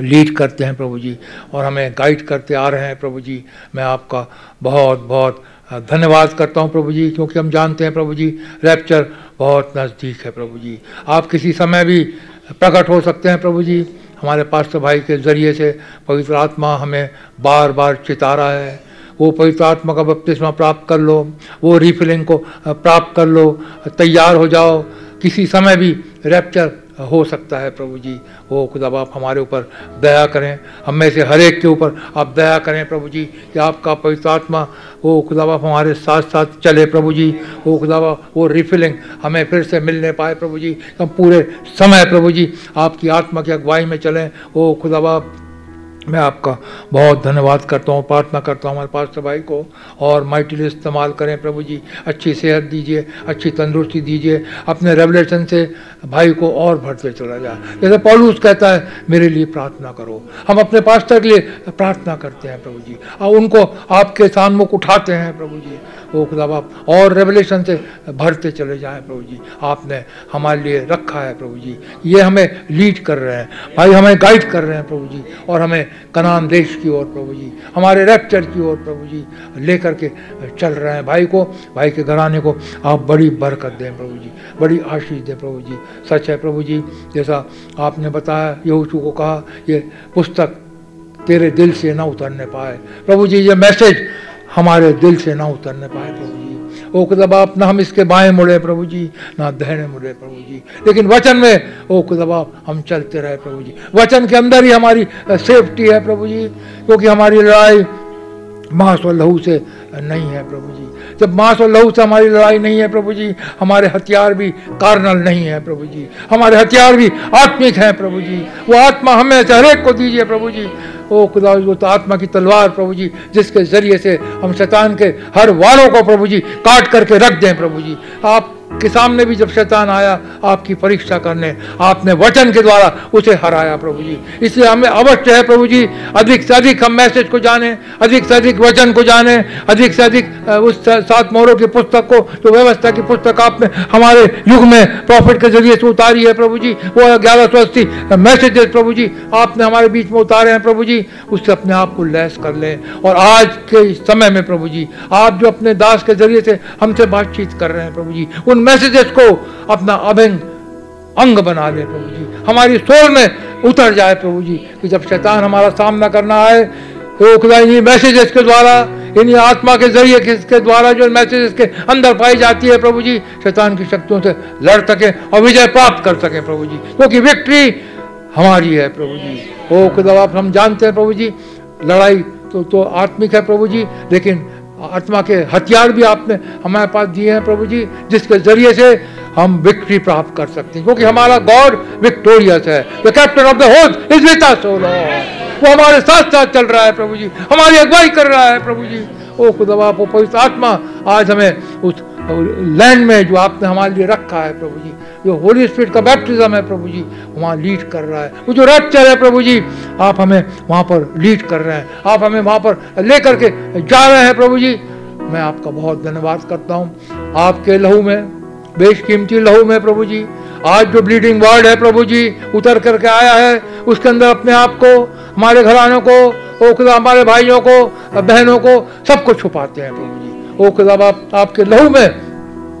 लीड करते हैं प्रभु जी और हमें गाइड करते आ रहे हैं प्रभु जी। मैं आपका बहुत बहुत धन्यवाद करता हूँ प्रभु जी, क्योंकि हम जानते हैं प्रभु जी रैप्चर बहुत नज़दीक है प्रभु जी। आप किसी समय भी प्रकट हो सकते हैं प्रभु जी, हमारे पास्टर भाई के ज़रिए से। पवित्र आत्मा हमें बार बार चिता रहा है। वो पवित्र आत्मा का बपतिस्मा प्राप्त कर लो, वो रिफिलिंग को प्राप्त कर लो, तैयार हो जाओ। किसी समय भी रैप्चर हो सकता है प्रभु जी। वो खुदा, आप हमारे ऊपर दया करें। हम में से हर एक के ऊपर आप दया करें प्रभु जी, कि आपका पवित्र आत्मा वो खुदा, आप हमारे साथ साथ चले प्रभु जी। वो खुदा, वो रिफिलिंग हमें फिर से मिलने पाए प्रभु जी। हम पूरे समय प्रभु जी, आपकी आत्मा की अगुवाई में चलें। वो खुदा बाप मैं आपका बहुत धन्यवाद करता हूँ, प्रार्थना करता हूँ हमारे पास भाई को और माइटिल इस्तेमाल करें प्रभु जी। अच्छी सेहत दीजिए, अच्छी तंदुरुस्ती दीजिए, अपने रेवलेशन से भाई को और भरते चला जाए। जैसे पॉलूस कहता है, मेरे लिए प्रार्थना करो। हम अपने पास्टर के लिए प्रार्थना करते हैं प्रभु जी। और उनको आपके सामने उठाते हैं प्रभु जी। ओ खुदा बाप और रेवलेशन से भरते चले जाएँ प्रभु जी। आपने हमारे लिए रखा है प्रभु जी। ये हमें लीड कर रहे हैं। भाई, हमें गाइड कर रहे हैं प्रभु जी, और हमें कनान देश की ओर प्रभु जी, हमारे रैप्चर की ओर प्रभु जी लेकर के चल रहे हैं। भाई को, भाई के घराने को आप बड़ी बरकत दें प्रभु जी, बड़ी आशीष दें प्रभु जी। सच है प्रभु जी, जैसा आपने बताया, यहोशू को कहा, ये पुस्तक तेरे दिल से ना उतरने पाए। प्रभु जी, ये मैसेज हमारे दिल से ना उतरने पाए प्रभु जी। ओ कदबाप ना हम इसके बाएँ मुड़े प्रभु जी, ना दहने मुड़े प्रभु जी। लेकिन वचन में, ओ कदबाप हम चलते रहे प्रभु जी। वचन के अंदर ही हमारी सेफ्टी है प्रभु जी, क्योंकि हमारी लड़ाई मांस और लहू से नहीं है प्रभु जी। जब मांस और लहू से हमारी लड़ाई नहीं है प्रभु जी, हमारे हथियार भी कार्नल नहीं है प्रभु जी। हमारे हथियार भी आत्मिक हैं प्रभु जी। वो आत्मा हमें हरेक को दीजिए प्रभु जी। ओ खुदा, वो तो आत्मा की तलवार प्रभु जी, जिसके ज़रिए से हम शैतान के हर वारों को प्रभु जी काट करके रख दें प्रभु जी। आप के सामने भी जब शैतान आया, आपकी परीक्षा करने, आपने वचन के द्वारा उसे हराया प्रभु जी। इसलिए हमें अवश्य है प्रभु जी, अधिक से अधिक हम मैसेज को जाने, अधिक से अधिक वचन को जाने, अधिक से अधिक उस सात मोहरों की पुस्तक को, जो व्यवस्था की पुस्तक आपने हमारे युग में प्रॉफिट के ज़रिए से उतारी है प्रभु जी, वो ग्यारह सौ अस्सी मैसेजेस प्रभु जी, आपने हमारे बीच में उतारे हैं प्रभु जी, उससे अपने आप को लैस कर लें। और आज के समय में प्रभु जी, आप जो अपने दास के ज़रिए से हमसे बातचीत कर रहे हैं प्रभु जी, उन मैसेजेस को अपना अभिंग अंग बना दे प्रभु जी। हमारी सोल में उतर जाए प्रभु जी कि जब शैतान हमारा सामना करना आए तो इन्हीं मैसेजेस के द्वारा, इन्हीं आत्मा के ज़रिए के द्वारा जो मैसेजेस के अंदर पाई जाती है प्रभु जी, शैतान की शक्तियों से लड़ सके और विजय प्राप्त कर सके प्रभु जी। क्योंकि तो विक्ट्री हमारी है प्रभु जी। ओ खुदा हम जानते हैं प्रभु जी, लड़ाई तो तो आत्मिक है प्रभु जी, लेकिन आत्मा के हथियार भी आपने हमारे पास दिए हैं प्रभु जी, जिसके ज़रिए से हम विक्ट्री प्राप्त कर सकते हैं। क्योंकि हमारा गॉड विक्टोरियस है। The captain of the host is with us वो हमारे साथ साथ चल रहा है प्रभु जी। हमारी अगुवाई कर रहा है प्रभु जी। ओ खुदा वो पवित्र आत्मा आज हमें उस लैंड में जो आपने हमारे लिए रखा है प्रभु जी, जो होली स्पिरिट का बैप्टिज्म है प्रभु जी, वहाँ लीड कर रहा है। वो जो रैप्चर है प्रभु जी, आप हमें वहाँ पर लीड कर रहे हैं। आप हमें वहाँ पर लेकर के जा रहे हैं प्रभु जी। मैं आपका बहुत धन्यवाद करता हूँ। आपके लहू में, बेशकीमती लहू में प्रभु जी, आज जो ब्लीडिंग वर्ड है प्रभु जी, उतर करके आया है, उसके अंदर अपने आप को, हमारे घरानों को हमारे भाइयों को, बहनों को सबको छुपाते हैं प्रभु जी। ओ खुदा आप, आपके लहू में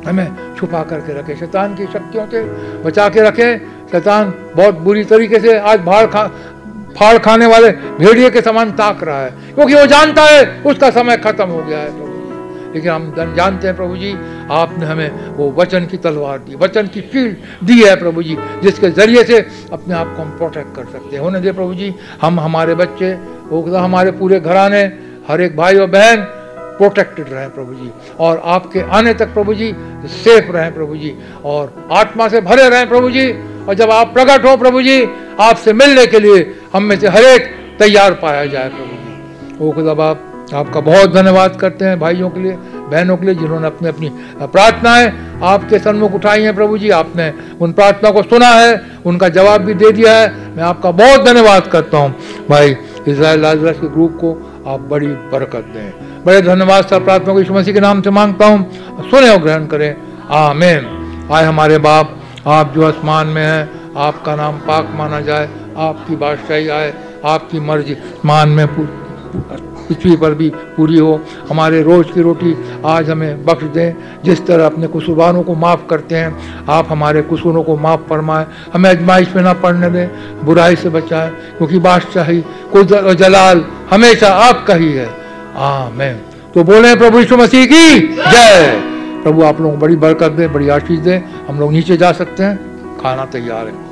हमें छुपा करके रखे। शैतान की शक्तियों से बचा के रखे। शैतान बहुत बुरी तरीके से आज भाड़ खा फाड़ खाने वाले भेड़िए के समान ताक रहा है। क्योंकि वो जानता है उसका समय खत्म हो गया है प्रभु जी। लेकिन हम जानते हैं प्रभु जी आपने हमें वो वचन की तलवार दी वचन की शील्ड दी है प्रभु जी जिसके ज़रिए से अपने आप को हम प्रोटेक्ट कर सकते हैं। होने दे प्रभु जी हम हमारे बच्चे वो हमारे पूरे घराने हर एक भाई और बहन प्रोटेक्टेड रहें प्रभु जी, और आपके आने तक प्रभु जी सेफ़ रहें प्रभु जी, और आत्मा से भरे रहें प्रभु जी, और जब आप प्रकट हो प्रभु जी, आपसे मिलने के लिए हम में से हर एक तैयार पाया जाए प्रभु जी। वो खुदा बाप, आपका बहुत धन्यवाद करते हैं भाइयों के लिए, बहनों के लिए, जिन्होंने अपनी अपनी प्रार्थनाएँ आपके सन्मुख उठाई हैं प्रभु जी, आपने उन प्रार्थना को सुना है, उनका जवाब भी दे दिया है। मैं आपका बहुत धन्यवाद करता हूँ। भाई इसराइल लाजरस के ग्रुप को आप बड़ी बरकत दें। बड़े धन्यवाद, सर प्रार्थना को यीशु मसीह के नाम से माँगता हूँ। सुने और ग्रहण करें। आमेन। आए हमारे बाप, आप जो आसमान में हैं, आपका नाम पाक माना जाए, आपकी बादशाही आए, आपकी मर्ज़ी, मान में पृथ्वी पर भी पूरी हो, हमारे रोज़ की रोटी आज हमें बख्श दें, जिस तरह अपने कसूरवारों को माफ़ करते हैं, आप हमारे कसूरों को माफ़ फरमाएँ, हमें अजमाइश में ना पड़ने दें, बुराई से बचाएँ, क्योंकि बादशाही कोई जलाल हमेशा आपका ही है। आमेन तो बोले प्रभु यीशु मसीह की जय। प्रभु आप लोगों को बड़ी बरकत दे बड़ी आशीष दे। हम लोग नीचे जा सकते हैं। खाना तैयार है।